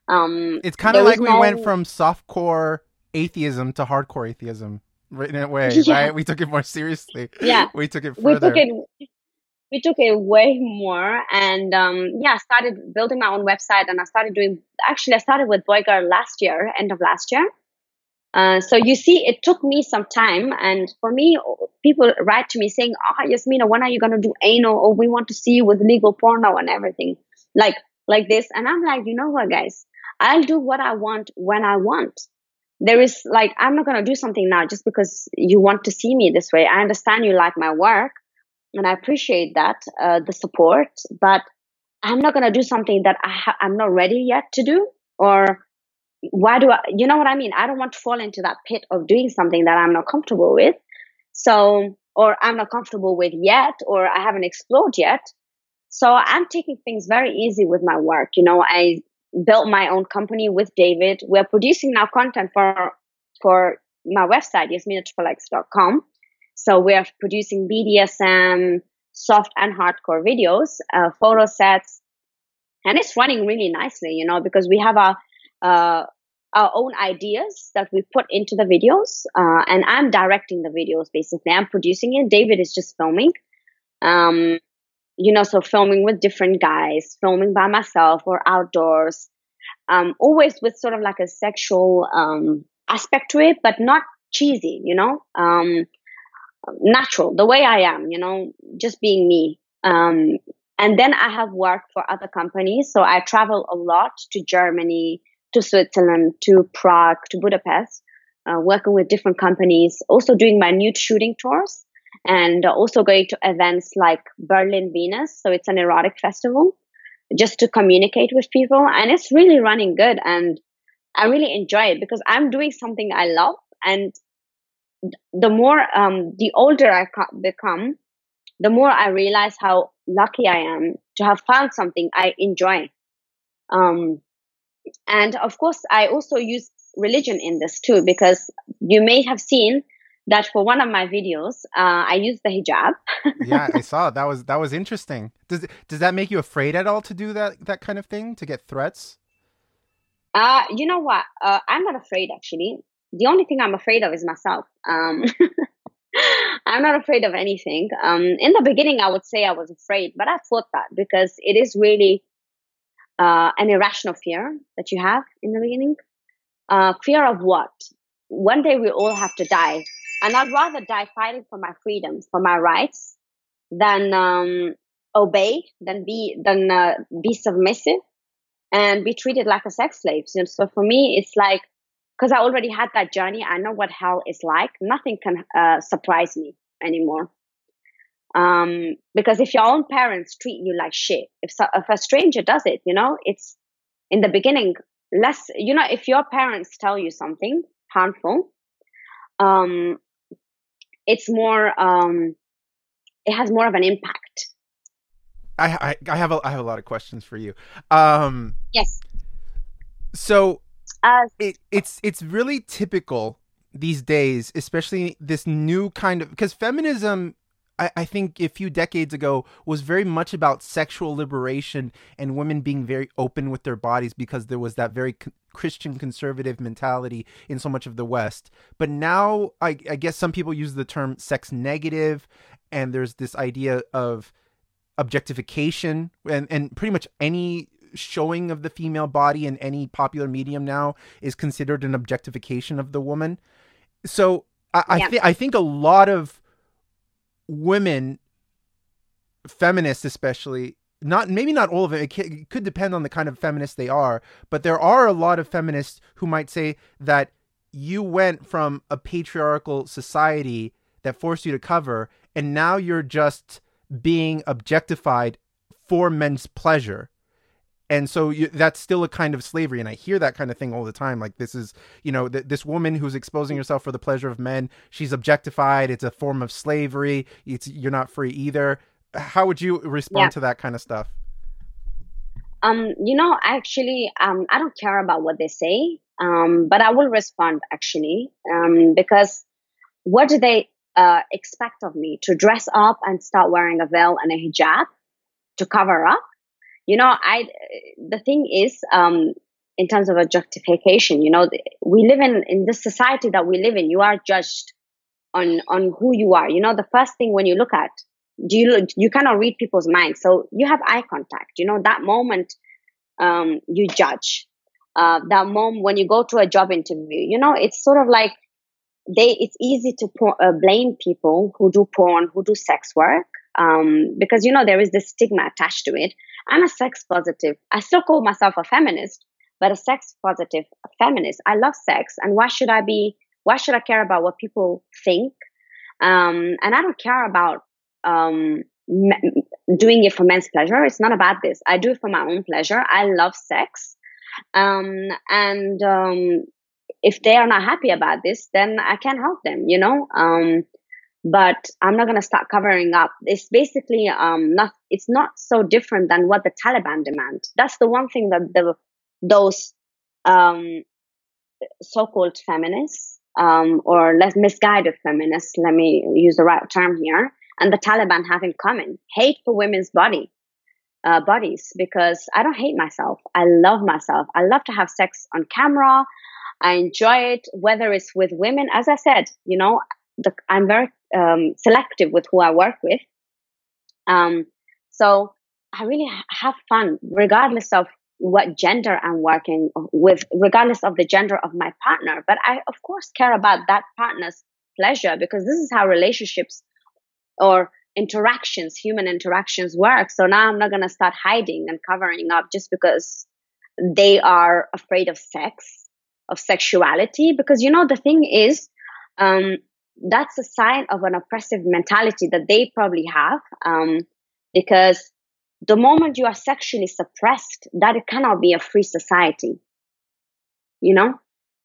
Um, it's kind of like we no... went from softcore atheism to hardcore atheism, right in a way, yeah. right? We took it more seriously. Yeah, we took it further. We took it we took it way more and um, yeah, I started building my own website and I started doing actually I started with Boy Girl last year, end of last year. Uh, so you see, it took me some time, and for me, people write to me saying, "Ah, oh, Yasmina, when are you gonna do anal? Or we want to see you with legal porno and everything, like like this." And I'm like, you know what, guys? I'll do what I want when I want. There is like, I'm not gonna do something now just because you want to see me this way. I understand you like my work, and I appreciate that uh, the support, but I'm not gonna do something that I ha- I'm not ready yet to do, or why do I, you know what I mean? I don't want to fall into that pit of doing something that I'm not comfortable with. So, or I'm not comfortable with yet, or I haven't explored yet. So I'm taking things very easy with my work. You know, I built my own company with David. We're producing now content for, for my website, yasminatriplex.com. So we're producing BDSM, soft and hardcore videos, uh, photo sets, and it's running really nicely, you know, because we have a, uh, our own ideas that we put into the videos. Uh, and I'm directing the videos basically. I'm producing it. David is just filming. Um, you know, so filming with different guys, filming by myself or outdoors, um, always with sort of like a sexual um, aspect to it, but not cheesy, you know, um, natural, the way I am, you know, just being me. Um, and then I have worked for other companies. So I travel a lot to Germany, to Switzerland, to Prague, to Budapest, uh, working with different companies, also doing my nude shooting tours, and also going to events like Berlin Venus. So it's an erotic festival just to communicate with people. And it's really running good. And I really enjoy it because I'm doing something I love. And the more, um, the older I become, the more I realize how lucky I am to have found something I enjoy. Um, and of course, I also use religion in this too, because you may have seen that for one of my videos, uh, I used the hijab. yeah, I saw that was that was interesting. Does does that make you afraid at all to do that that kind of thing to get threats? Uh, you know what? Uh, I'm not afraid actually. The only thing I'm afraid of is myself. Um, I'm not afraid of anything. Um, in the beginning, I would say I was afraid, but I fought that because it is really uh, an irrational fear that you have in the beginning. Uh, fear of what? One day we all have to die. And I'd rather die fighting for my freedoms, for my rights, than um, obey, than be, than uh, be submissive and be treated like a sex slave. So for me, it's like, because I already had that journey, I know what hell is like. Nothing can uh, surprise me anymore. Um, because if your own parents treat you like shit, if, so, if a stranger does it, you know, it's in the beginning less, you know, if your parents tell you something harmful, um, it's more, um, it has more of an impact. I, I, I have a, I have a lot of questions for you. Um, yes. So uh, it, it's, it's really typical these days, especially this new kind of, because feminism I, I think a few decades ago was very much about sexual liberation and women being very open with their bodies because there was that very Christian conservative mentality in so much of the West. But now I, I guess some people use the term sex negative, and there's this idea of objectification and, and pretty much any showing of the female body in any popular medium now is considered an objectification of the woman. So I, I, th- I think a lot of women, feminists especially, not maybe not all of them. It, it could depend on the kind of feminist they are, but there are a lot of feminists who might say that you went from a patriarchal society that forced you to cover, and now you're just being objectified for men's pleasure and so you, that's still a kind of slavery and i hear that kind of thing all the time like this is you know th- this woman who's exposing herself for the pleasure of men she's objectified it's a form of slavery it's you're not free either. How would you respond yeah. to that kind of stuff? Um you know actually um i don't care about what they say um but i will respond actually um because what do they uh, expect of me? To dress up and start wearing a veil and a hijab to cover up you know i the thing is um in terms of objectification you know we live in in this society that we live in you are judged on on who you are. You know the first thing when you look at do you you cannot read people's minds. So you have eye contact. You know that moment um, you judge. Uh, that moment when you go to a job interview you know it's sort of like they it's easy to po- uh, blame people who do porn who do sex work um, because you know there is this stigma attached to it i'm a sex positive i still call myself a feminist but a sex positive feminist i love sex and why should i be why should i care about what people think um, and i don't care about um, doing it for men's pleasure. It's not about this. I do it for my own pleasure. I love sex. Um, and um, if they are not happy about this, then I can't help them, you know? But I'm not going to start covering up. It's basically um, not. It's not so different than what the Taliban demand. That's the one thing that the those um, so-called feminists um, or less misguided feminists, let me use the right term here, and the Taliban have in common hate for women's body uh, bodies because I don't hate myself. I love myself. I love to have sex on camera. I enjoy it, whether it's with women. As I said, you know, the, I'm very um, selective with who I work with. Um, so I really have fun, regardless of what gender I'm working with, regardless of the gender of my partner. But I, of course, care about that partner's pleasure because this is how relationships or interactions, human interactions work. So now I'm not going to start hiding and covering up just because they are afraid of sex, of sexuality. Because, you know, the thing is, um, that's a sign of an oppressive mentality that they probably have. Um, because the moment you are sexually suppressed, that it cannot be a free society. You know?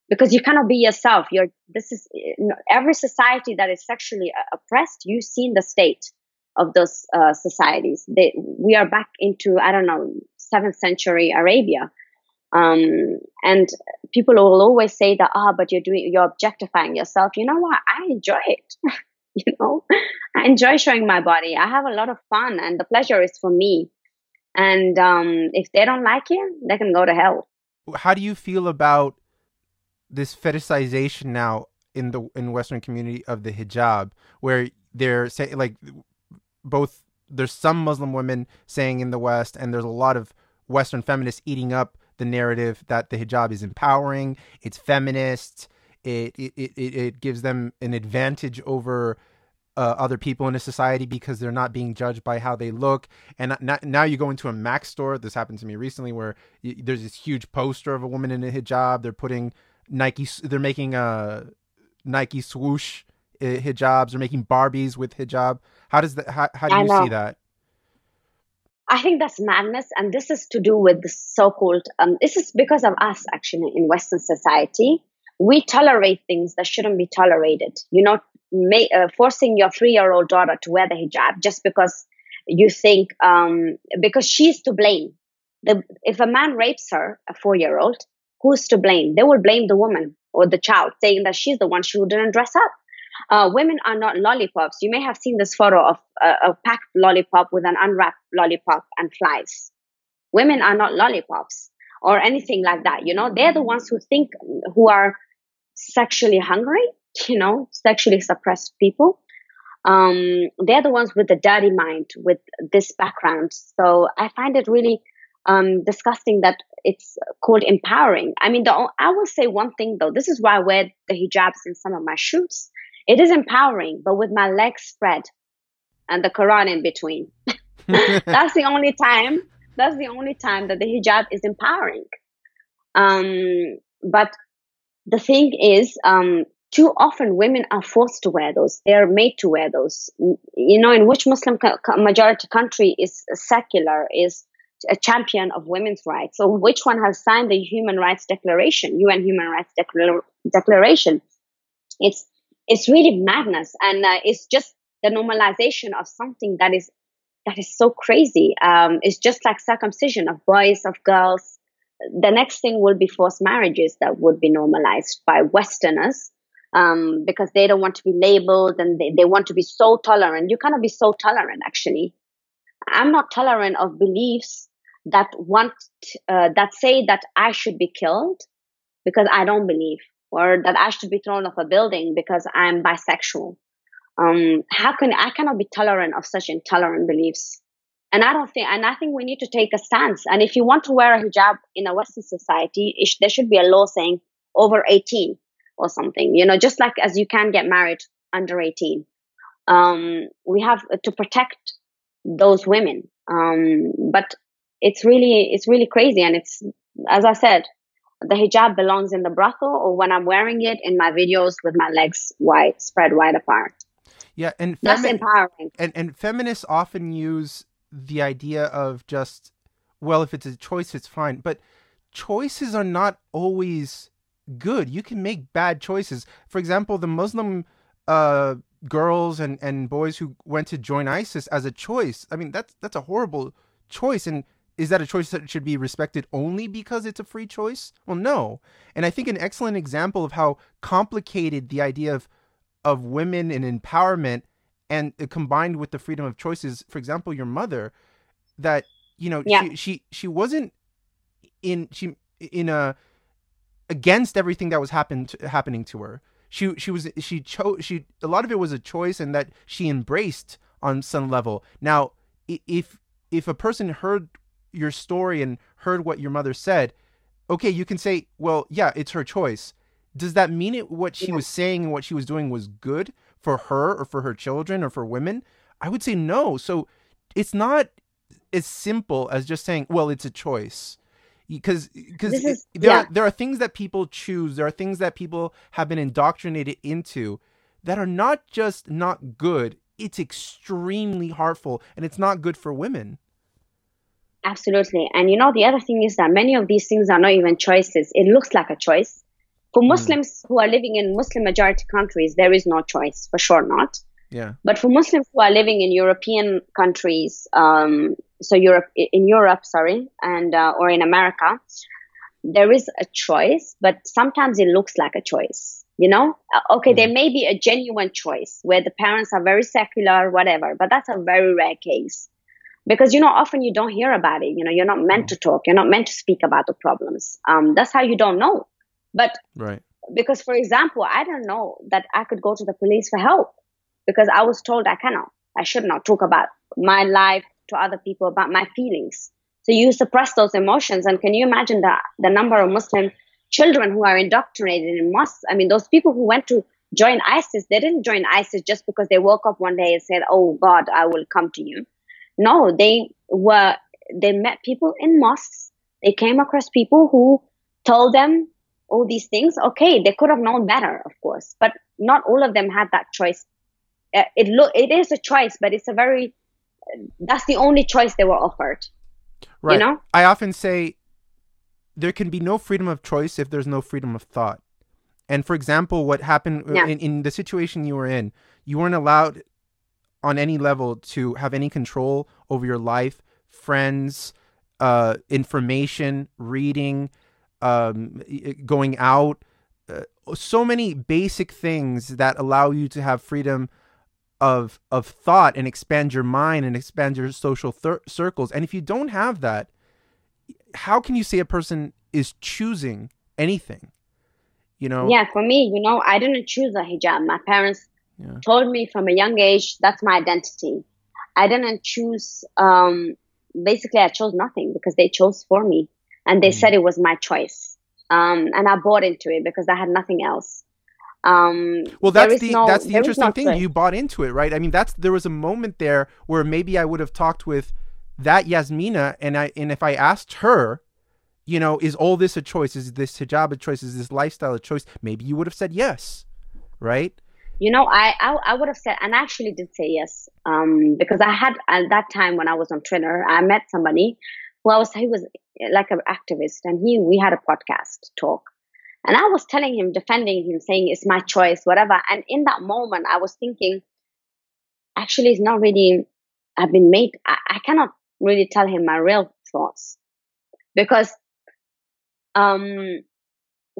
because you cannot be yourself you're this is every society that is sexually uh, oppressed you've seen the state of those uh, societies they, we are back into i don't know seventh century arabia um, and people will always say that ah oh, but you're doing you're objectifying yourself. You know what? I enjoy it. You know? I enjoy showing my body. I have a lot of fun and the pleasure is for me. And um, if they don't like it they can go to hell. How do you feel about this fetishization now in the in Western community of the hijab, where they're saying like both there's some Muslim women saying in the West, and there's a lot of Western feminists eating up the narrative that the hijab is empowering, it's feminist, it it it, it gives them an advantage over uh, other people in a society because they're not being judged by how they look. And not, now you go into a Mac store. This happened to me recently, where y- there's this huge poster of a woman in a hijab. They're putting Nike. They're making a uh, Nike swoosh eh, hijabs. They're making Barbies with hijab. How does that? How, how do you see that? I think that's madness, and this is to do with the so-called. Um, this is because of us, actually, in Western society. We tolerate things that shouldn't be tolerated. You know, may, uh, forcing your three-year-old daughter to wear the hijab just because you think um, because she's to blame. The, if a man rapes her, a four-year-old, who's to blame? They will blame the woman or the child, saying that she's the one who didn't dress up. Uh, women are not lollipops. You may have seen this photo of uh, a packed lollipop with an unwrapped lollipop and flies. Women are not lollipops or anything like that. You know, they're the ones who think, who are sexually hungry, you know, sexually suppressed people. Um, they're the ones with the dirty mind, with this background. So I find it really um, disgusting that it's called empowering. I mean, the, I will say one thing though. This is why I wear the hijabs in some of my shoots. It is empowering, but with my legs spread and the Quran in between. that's the only time. That's the only time that the hijab is empowering. Um, but the thing is, um, too often women are forced to wear those. They are made to wear those. You know, in which Muslim majority country is secular, is a champion of women's rights. So, which one has signed the Human Rights Declaration, UN Human Rights Declar- Declaration? It's it's really madness, and uh, it's just the normalization of something that is that is so crazy. Um, it's just like circumcision of boys of girls. The next thing will be forced marriages that would be normalized by Westerners um, because they don't want to be labeled and they, they want to be so tolerant. You cannot be so tolerant, actually. I'm not tolerant of beliefs that want uh, that say that I should be killed because I don't believe, or that I should be thrown off a building because I'm bisexual. Um, how can I cannot be tolerant of such intolerant beliefs? And I don't think, and I think we need to take a stance. And if you want to wear a hijab in a Western society, there should be a law saying over 18 or something, you know, just like as you can get married under 18. Um, we have to protect those women. Um, but it's really, it's really crazy. And it's, as I said, the hijab belongs in the brothel or when I'm wearing it in my videos with my legs wide, spread wide apart. Yeah, and femi- that's empowering. And and feminists often use the idea of just well, if it's a choice, it's fine. But choices are not always good. You can make bad choices. For example, the Muslim uh, girls and, and boys who went to join ISIS as a choice. I mean, that's that's a horrible choice. And is that a choice that should be respected only because it's a free choice? Well, no. And I think an excellent example of how complicated the idea of of women and empowerment and uh, combined with the freedom of choices for example your mother that you know yeah. she, she she wasn't in she in a against everything that was happened happening to her she she was she chose she a lot of it was a choice and that she embraced on some level now if if a person heard your story and heard what your mother said okay you can say well yeah it's her choice does that mean it what she was saying and what she was doing was good for her or for her children or for women? I would say no. So it's not as simple as just saying, well, it's a choice. Because because there yeah. are there are things that people choose, there are things that people have been indoctrinated into that are not just not good, it's extremely harmful and it's not good for women. Absolutely. And you know, the other thing is that many of these things are not even choices. It looks like a choice, for hmm. Muslims mm. who are living in Muslim majority countries, there is no choice, for sure not. Yeah. But for Muslims who are living in European countries, um, so Europe in Europe, sorry, and uh, or in America, there is a choice, but sometimes it looks like a choice. You know, uh, okay, mm. there may be a genuine choice where the parents are very secular, whatever, but that's a very rare case because you know often you don't hear about it. You know, you're not meant mm. to talk, you're not meant to speak about the problems. Um, that's how you don't know. But right. because, for example, I don't know that I could go to the police for help because I was told I cannot. I should not talk about my life to other people, about my feelings. So you suppress those emotions. And can you imagine the, the number of Muslim children who are indoctrinated in mosques? I mean, those people who went to join ISIS, they didn't join ISIS just because they woke up one day and said, Oh God, I will come to you. No, they were, they met people in mosques. They came across people who told them all these things. Okay they could have known better of course but not all of them had that choice. Uh, it look it is a choice but it's a very that's the only choice they were offered. Right. you know? I often say there can be no freedom of choice if there's no freedom of thought. And for example what happened uh, yeah. in, in the situation you were in you weren't allowed on any level to have any control over your life friends uh, information reading um, going out, uh, so many basic things that allow you to have freedom of of thought and expand your mind and expand your social thir- circles. And if you don't have that, how can you say a person is choosing anything? You know? Yeah, for me, you know, I didn't choose a hijab. My parents yeah. told me from a young age that's my identity. I didn't choose. Um, basically, I chose nothing because they chose for me and they mm. said it was my choice. Um, and I bought into it because I had nothing else. Um, well, that's the no, that's the interesting no thing. Choice. You bought into it, right? I mean, that's there was a moment there where maybe I would have talked with that Yasmina, and I and if I asked her, you know, is all this a choice? Is this hijab a choice? Is this lifestyle a choice? Maybe you would have said yes, right? You know, I I, I would have said, and I actually did say yes, um, because I had at that time when I was on Twitter, I met somebody who I was he was like an activist, and he we had a podcast talk, and I was telling him, defending him, saying it's my choice, whatever. And in that moment, I was thinking, actually, it's not really. I've been made. I, I cannot really tell him my real thoughts because, um,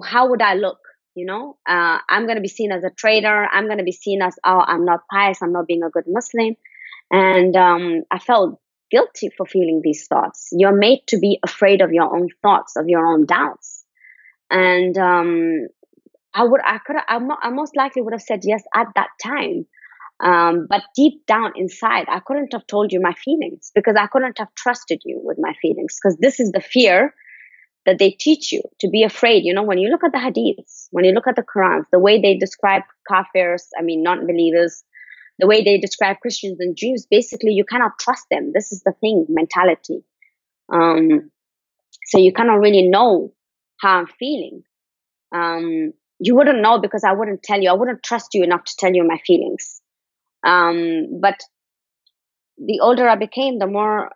how would I look? You know, uh, I'm going to be seen as a traitor. I'm going to be seen as, oh, I'm not pious. I'm not being a good Muslim. And um, I felt guilty for feeling these thoughts. You're made to be afraid of your own thoughts, of your own doubts. And um, I would, I could, I, most likely would have said yes at that time. Um, but deep down inside, I couldn't have told you my feelings because I couldn't have trusted you with my feelings because this is the fear that they teach you to be afraid. You know, when you look at the hadiths, when you look at the Quran, the way they describe kafirs, I mean, non believers, the way they describe Christians and Jews, basically, you cannot trust them. This is the thing, mentality. Um, so you cannot really know how I'm feeling. Um, you wouldn't know because I wouldn't tell you. I wouldn't trust you enough to tell you my feelings. Um, but the older I became, the more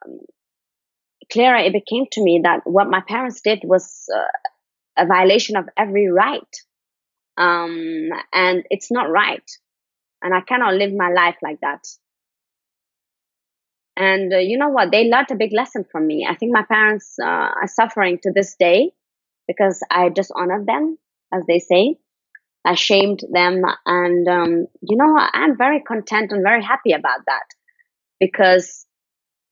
clearer it became to me that what my parents did was uh, a violation of every right. Um, and it's not right. And I cannot live my life like that. And uh, you know what? They learned a big lesson from me. I think my parents uh, are suffering to this day because I dishonored them, as they say. I shamed them. And, um, you know, I'm very content and very happy about that because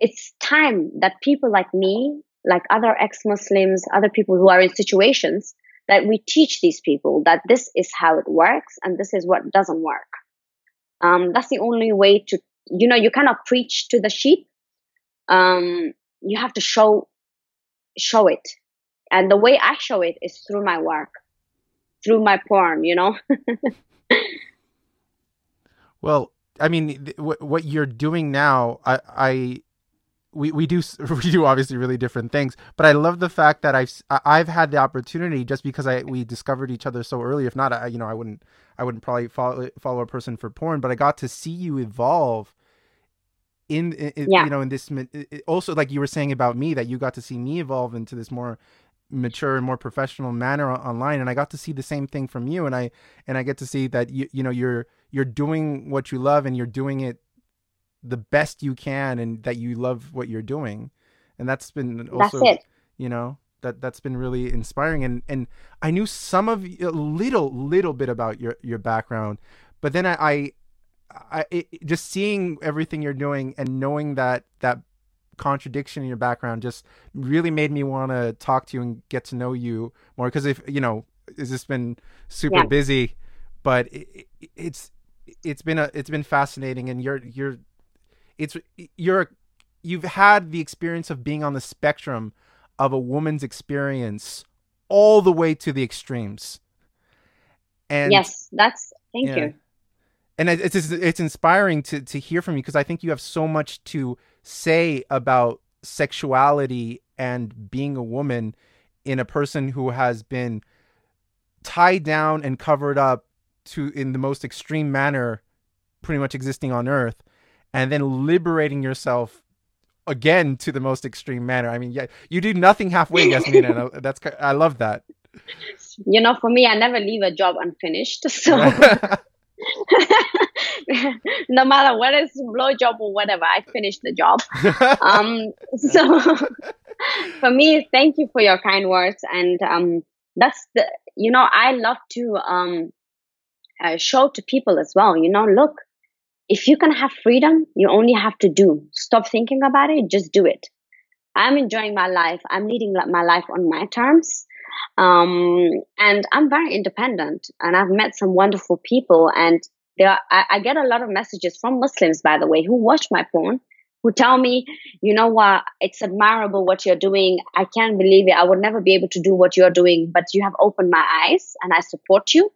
it's time that people like me, like other ex Muslims, other people who are in situations, that we teach these people that this is how it works and this is what doesn't work. Um, that's the only way to, you know, you cannot preach to the sheep. Um, you have to show, show it. And the way I show it is through my work through my porn, you know? well, I mean, what you're doing now, I, I, we, we do we do obviously really different things, but I love the fact that I've I've had the opportunity just because I we discovered each other so early. If not, I you know I wouldn't I wouldn't probably follow follow a person for porn, but I got to see you evolve. In, in yeah. you know in this also like you were saying about me that you got to see me evolve into this more mature and more professional manner online and I got to see the same thing from you and I and I get to see that you you know you're you're doing what you love and you're doing it the best you can and that you love what you're doing. And that's been also that's you know that that's been really inspiring. And and I knew some of a little little bit about your your background but then I I, I it, just seeing everything you're doing and knowing that that contradiction in your background just really made me want to talk to you and get to know you more. Because if you know it's just been super yeah. busy but it, it's it's been a it's been fascinating and you're you're it's you're you've had the experience of being on the spectrum of a woman's experience all the way to the extremes. And yes that's thank you. And it's it's inspiring to to hear from you because I think you have so much to say about sexuality and being a woman in a person who has been tied down and covered up to in the most extreme manner pretty much existing on earth and then liberating yourself again to the most extreme manner i mean yeah you do nothing halfway yasmeena that's i love that you know for me i never leave a job unfinished so no matter what is blowjob or whatever, I finished the job. um, so for me, thank you for your kind words, and um, that's the you know I love to um, uh, show to people as well. You know, look, if you can have freedom, you only have to do. Stop thinking about it, just do it. I'm enjoying my life. I'm leading my life on my terms. Um, and I'm very independent and I've met some wonderful people and there are, I, I get a lot of messages from Muslims, by the way, who watch my porn, who tell me, you know what, it's admirable what you're doing. I can't believe it. I would never be able to do what you're doing, but you have opened my eyes and I support you.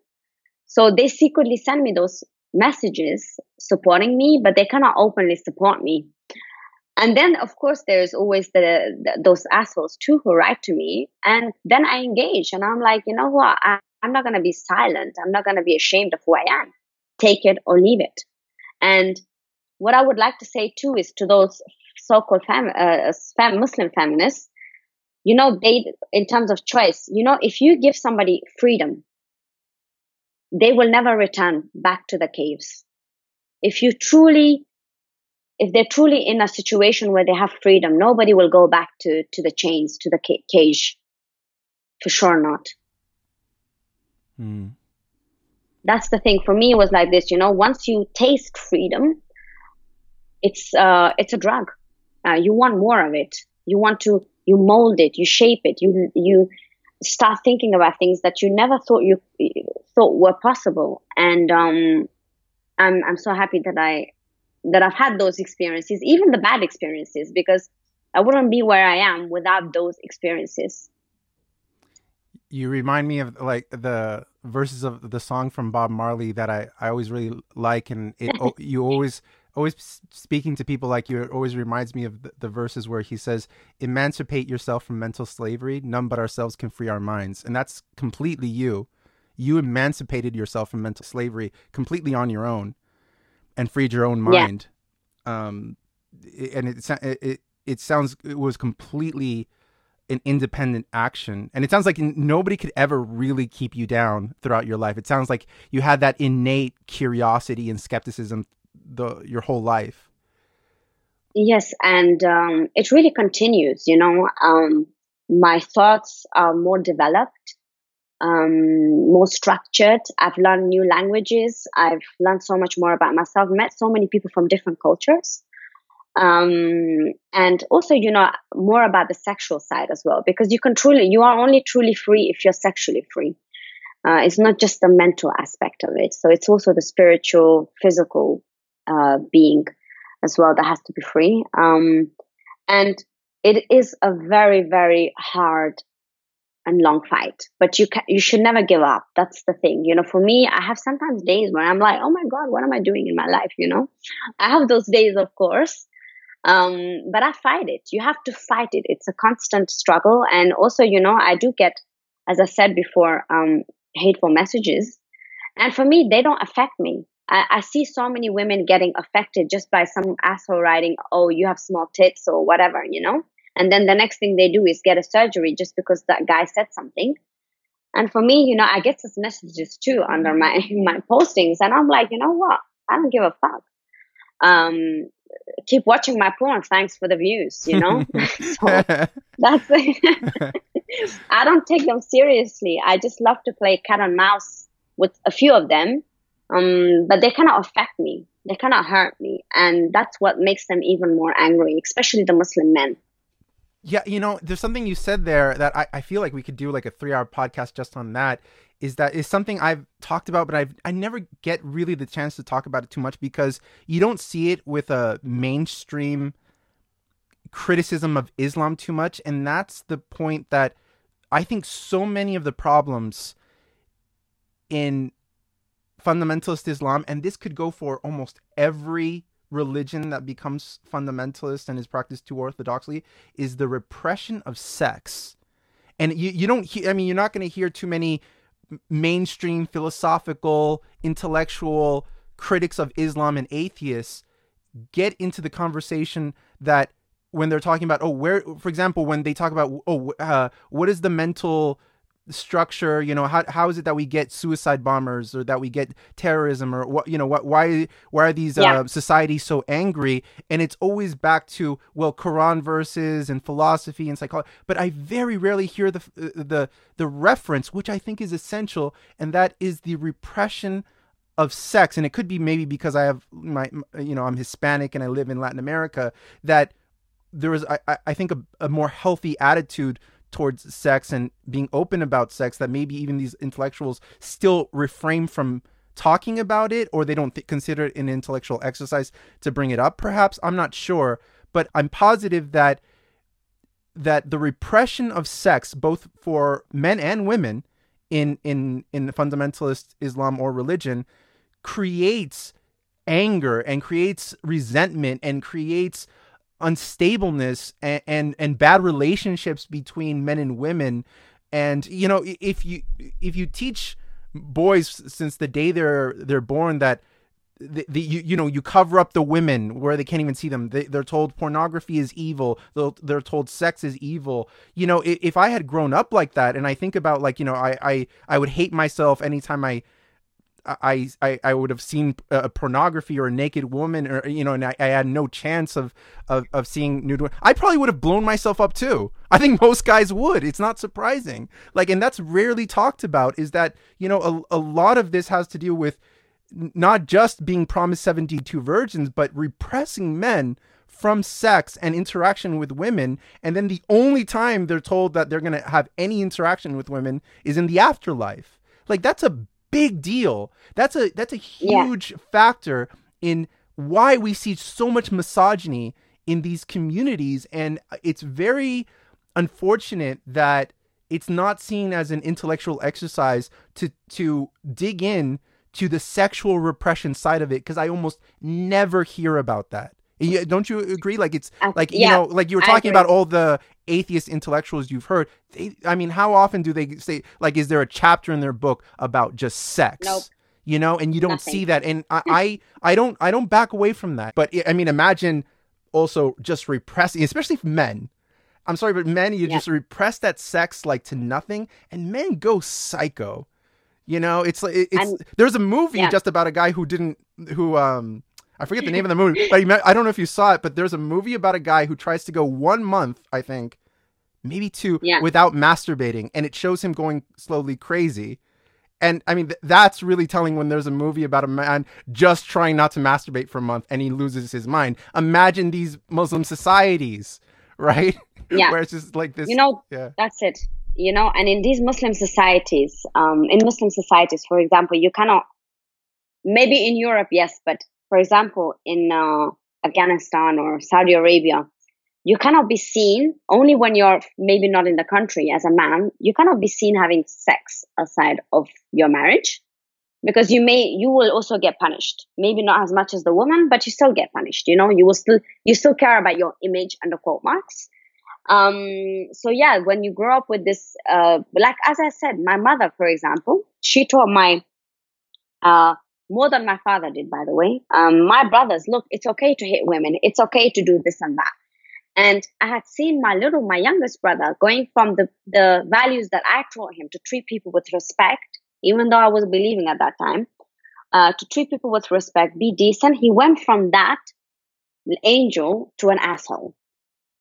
So they secretly send me those messages supporting me, but they cannot openly support me. And then, of course, there's always the, the those assholes too who write to me, and then I engage, and I'm like, you know what? I, I'm not gonna be silent. I'm not gonna be ashamed of who I am take it or leave it. And what I would like to say too is to those so-called uh, Muslim feminists, you know, they, in terms of choice, you know, if you give somebody freedom, they will never return back to the caves. If you truly, if they're truly in a situation where they have freedom, nobody will go back to, to the chains, to the cage. For sure not. Hmm that's the thing for me it was like this you know once you taste freedom it's uh it's a drug uh, you want more of it you want to you mold it you shape it you you start thinking about things that you never thought you thought were possible and um I'm I'm so happy that I that I've had those experiences, even the bad experiences, because I wouldn't be where I am without those experiences. You remind me of like the verses of the song from Bob Marley that I, I always really like, and it you always always speaking to people like you it always reminds me of the, the, verses where he says emancipate yourself from mental slavery. None but ourselves can free our minds. And that's completely you. You emancipated yourself from mental slavery completely on your own and freed your own mind. Yeah. um and it, it it it sounds it was completely an independent action. And it sounds like nobody could ever really keep you down throughout your life. It sounds like you had that innate curiosity and skepticism the your whole life. Yes and um, it really continues you know um, my thoughts are more developed um, more structured. I've learned new languages. I've learned so much more about myself. Met so many people from different cultures. Um, and also you know more about the sexual side as well because you can truly you are only truly free if you're sexually free. Uh, it's not just the mental aspect of it. So it's also the spiritual physical uh, being as well that has to be free. Um, and it is a very, very hard and long fight, but you can, you should never give up. That's the thing. You know, for me, I have sometimes days where I'm like, oh my God, what am I doing in my life? You know, I have those days, of course. Um, but I fight it. You have to fight it. It's a constant struggle. And also, you know, I do get, as I said before, um, hateful messages. And for me, they don't affect me. I, I, see so many women getting affected just by some asshole writing, "Oh, you have small tits" or whatever, you know. And then the next thing they do is get a surgery just because that guy said something. And for me, you know, I get these messages too under my my postings, and I'm like, you know what? I don't give a fuck. Um, keep watching my porn. Thanks for the views. You know, so that's it. I don't take them seriously. I just love to play cat and mouse with a few of them um, but they cannot affect me. They cannot hurt me, and that's what makes them even more angry, especially the Muslim men. Yeah, you know, there's something you said there that I, I feel like we could do like a three hour podcast just on that. Is that is something I've talked about, but I've I never get really the chance to talk about it too much because you don't see it with a mainstream criticism of Islam too much, and that's the point that I think so many of the problems in fundamentalist Islam, and this could go for almost every religion that becomes fundamentalist and is practiced too orthodoxly, is the repression of sex. And you, you don't hear, I mean, you're not going to hear too many mainstream philosophical, intellectual critics of Islam and atheists get into the conversation that when they're talking about, oh, where, for example, when they talk about, oh, uh, what is the mental structure you know how, how is it that we get suicide bombers or that we get terrorism or what you know what why why are these yeah. uh, societies so angry and it's always back to well quran verses and philosophy and psychology but i very rarely hear the the the reference which i think is essential and that is the repression of sex and it could be maybe because i have my you know i'm hispanic and i live in latin america that there is i i think a, a more healthy attitude towards sex and being open about sex that maybe even these intellectuals still refrain from talking about it or they don't th- consider it an intellectual exercise to bring it up perhaps? I'm not sure. But i'm positive that that the repression of sex both for men and women in in in fundamentalist islam or religion creates anger and creates resentment and creates unstableness and, and and bad relationships between men and women. And you know if you if you teach boys since the day they're they're born that the, the you, you know you cover up the women where they can't even see them. They, they're told pornography is evil. They're, they're told sex is evil. You know if, if i had grown up like that and i think about like you know i i, I would hate myself anytime i I, I, I would have seen a pornography or a naked woman or you know and I, I had no chance of, of of seeing nude I probably would have blown myself up too. I think most guys would. It's not surprising. Like and that's rarely talked about is that you know a, a lot of this has to do with not just being promised 72 virgins but repressing men from sex and interaction with women. And then the only time they're told that they're going to have any interaction with women is in the afterlife. Like that's a big deal. That's a that's a huge yeah. factor in why we see so much misogyny in these communities and uh, it's very unfortunate that it's not seen as an intellectual exercise to to dig in to the sexual repression side of it because I almost never hear about that. Don't you agree? Like it's like you know, like you were talking about all the atheist intellectuals you've heard. They, I mean, how often do they say like, is there a chapter in their book about just sex? Nope. You know, and you don't Nothing. see that, and I, I, I don't, I don't back away from that. But I mean, imagine also just repressing, especially men. I'm sorry, but men, you just repress that sex like to nothing, and men go psycho. You know, it's like it's. And, there's a movie yeah. just about a guy who didn't, who um, I forget the name of the movie, but I don't know if you saw it, but there's a movie about a guy who tries to go one month, I think, maybe two, yeah. without masturbating, and it shows him going slowly crazy. And I mean, th- that's really telling when there's a movie about a man just trying not to masturbate for a month and he loses his mind. Imagine these Muslim societies, right? Yeah. Where it's just like this. You know, yeah. that's it. You know, and in these Muslim societies, um, in Muslim societies, for example, you cannot, maybe in Europe, yes, but for example, in uh, Afghanistan or Saudi Arabia, you cannot be seen only when you're maybe not in the country as a man. You cannot be seen having sex outside of your marriage because you may you will also get punished. Maybe not as much as the woman but you still get punished you know? You will still you still care about your image and the quote marks. Um so yeah when you grow up with this uh like as i said my mother for example she taught my uh more than my father did by the way um my brothers look it's okay to hit women it's okay to do this and that and I had seen my little, my youngest brother going from the, the values that I taught him to treat people with respect, even though I was believing at that time, uh, to treat people with respect, be decent. He went from that angel to an asshole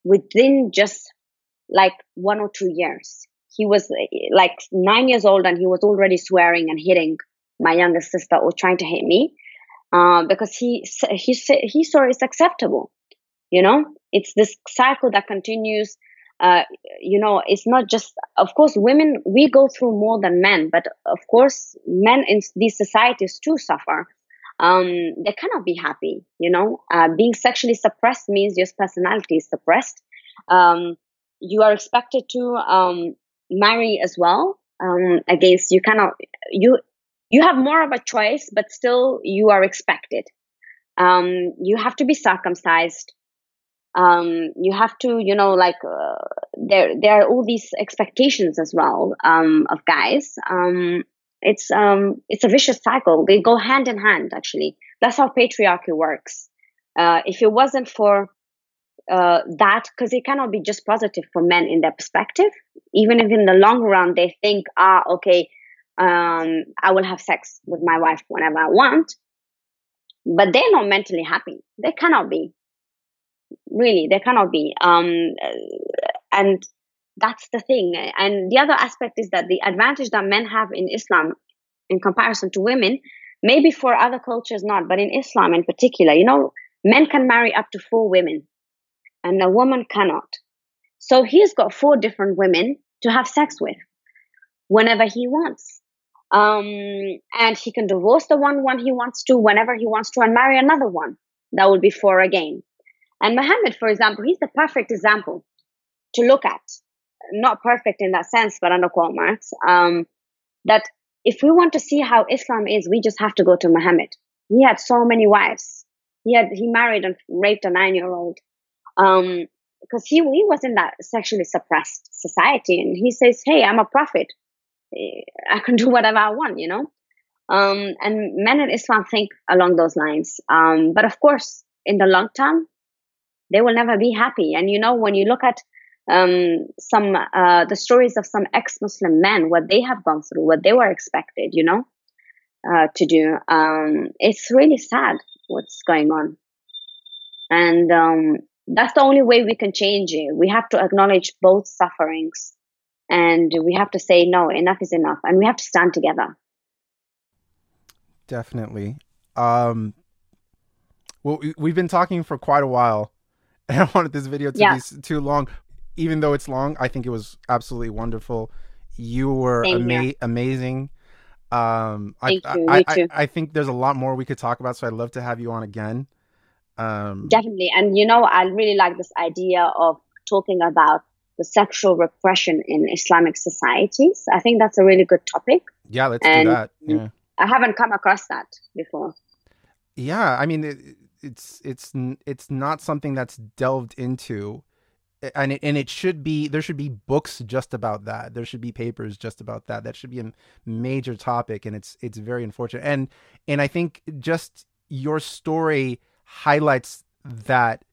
within just like one or two years. He was like nine years old and he was already swearing and hitting my youngest sister or trying to hit me uh, because he he he saw it's acceptable you know? It's this cycle that continues uh, you know it's not just of course women we go through more than men but of course men in these societies too suffer. Um, they cannot be happy you know? Uh, being sexually suppressed means your personality is suppressed. Um, you are expected to um, marry as well um, against you cannot you you have more of a choice but still you are expected um, you have to be circumcised um, you have to, you know, like uh, there there are all these expectations as well um, of guys. Um, it's um, it's a vicious cycle. They go hand in hand. Actually, that's how patriarchy works. Uh, if it wasn't for uh, that, because it cannot be just positive for men in their perspective, even if in the long run they think, ah, okay, um, I will have sex with my wife whenever I want, but they're not mentally happy. They cannot be. Really they cannot be. Um, and that's the thing. And the other aspect is that the advantage that men have in islam in comparison to women maybe for other cultures not but in islam in particular you know men can marry up to four women and a woman cannot. So he's got four different women to have sex with whenever he wants um, and he can divorce the one one he wants to whenever he wants to and marry another one that would be four again and Muhammad, for example, he's the perfect example to look at. Not perfect in that sense, but under quote marks. Um, that if we want to see how Islam is, we just have to go to Muhammad. He had so many wives. He had he married and raped a nine year old. Um, because he he was in that sexually suppressed society, and he says, "Hey, I'm a prophet. I can do whatever I want," you know. Um, and men in Islam think along those lines. Um, but of course, in the long term, they will never be happy. And you know, when you look at um, some uh, the stories of some ex-Muslim men, what they have gone through, what they were expected, you know, uh, to do, um, it's really sad what's going on. And um, that's the only way we can change it. We have to acknowledge both sufferings, and we have to say no, enough is enough, and we have to stand together. Definitely. Um, well, we've been talking for quite a while I don't wanted this video to yeah. be too long. Even though it's long, I think it was absolutely wonderful. You were ama- amazing. Um, Thank I, you. I, Me I, too. I think there's a lot more we could talk about, so I'd love to have you on again. Um, Definitely. And you know, I really like this idea of talking about the sexual repression in Islamic societies. I think that's a really good topic. yeah, let's And- do that. Yeah. I haven't come across that before. Yeah, I mean, it, it's it's it's not something that's delved into, and it, and it should be. There should be books just about that. There should be papers just about that. That should be a major topic, and it's it's very unfortunate. And and I think just your story highlights that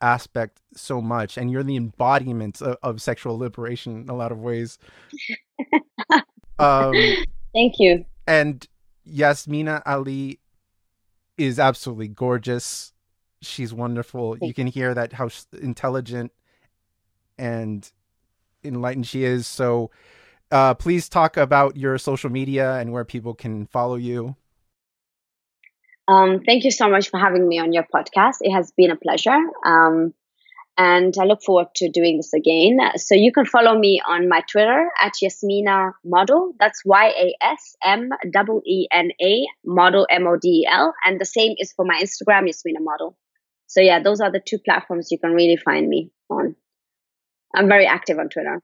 aspect so much, and you're the embodiment of, of sexual liberation in a lot of ways. um, Thank you. and Yasmeena Ali is absolutely gorgeous. She's wonderful. You can hear that how intelligent and enlightened she is. So, uh, please talk about your social media and where people can follow you. Um, thank you so much for having me on your podcast. It has been a pleasure. Um, and I look forward to doing this again. So you can follow me on my Twitter at Yasmeena Model. That's Y A S M E E N A Model M O D E L. And the same is for my Instagram, Yasmeena Model. So yeah, those are the two platforms you can really find me on. I'm very active on Twitter.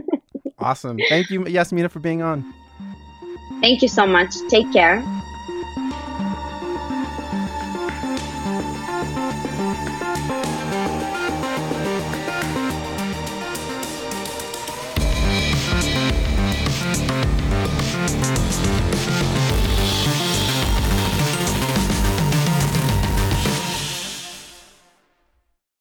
Awesome. Thank you, Yasmeena, for being on. Thank you so much. Take care.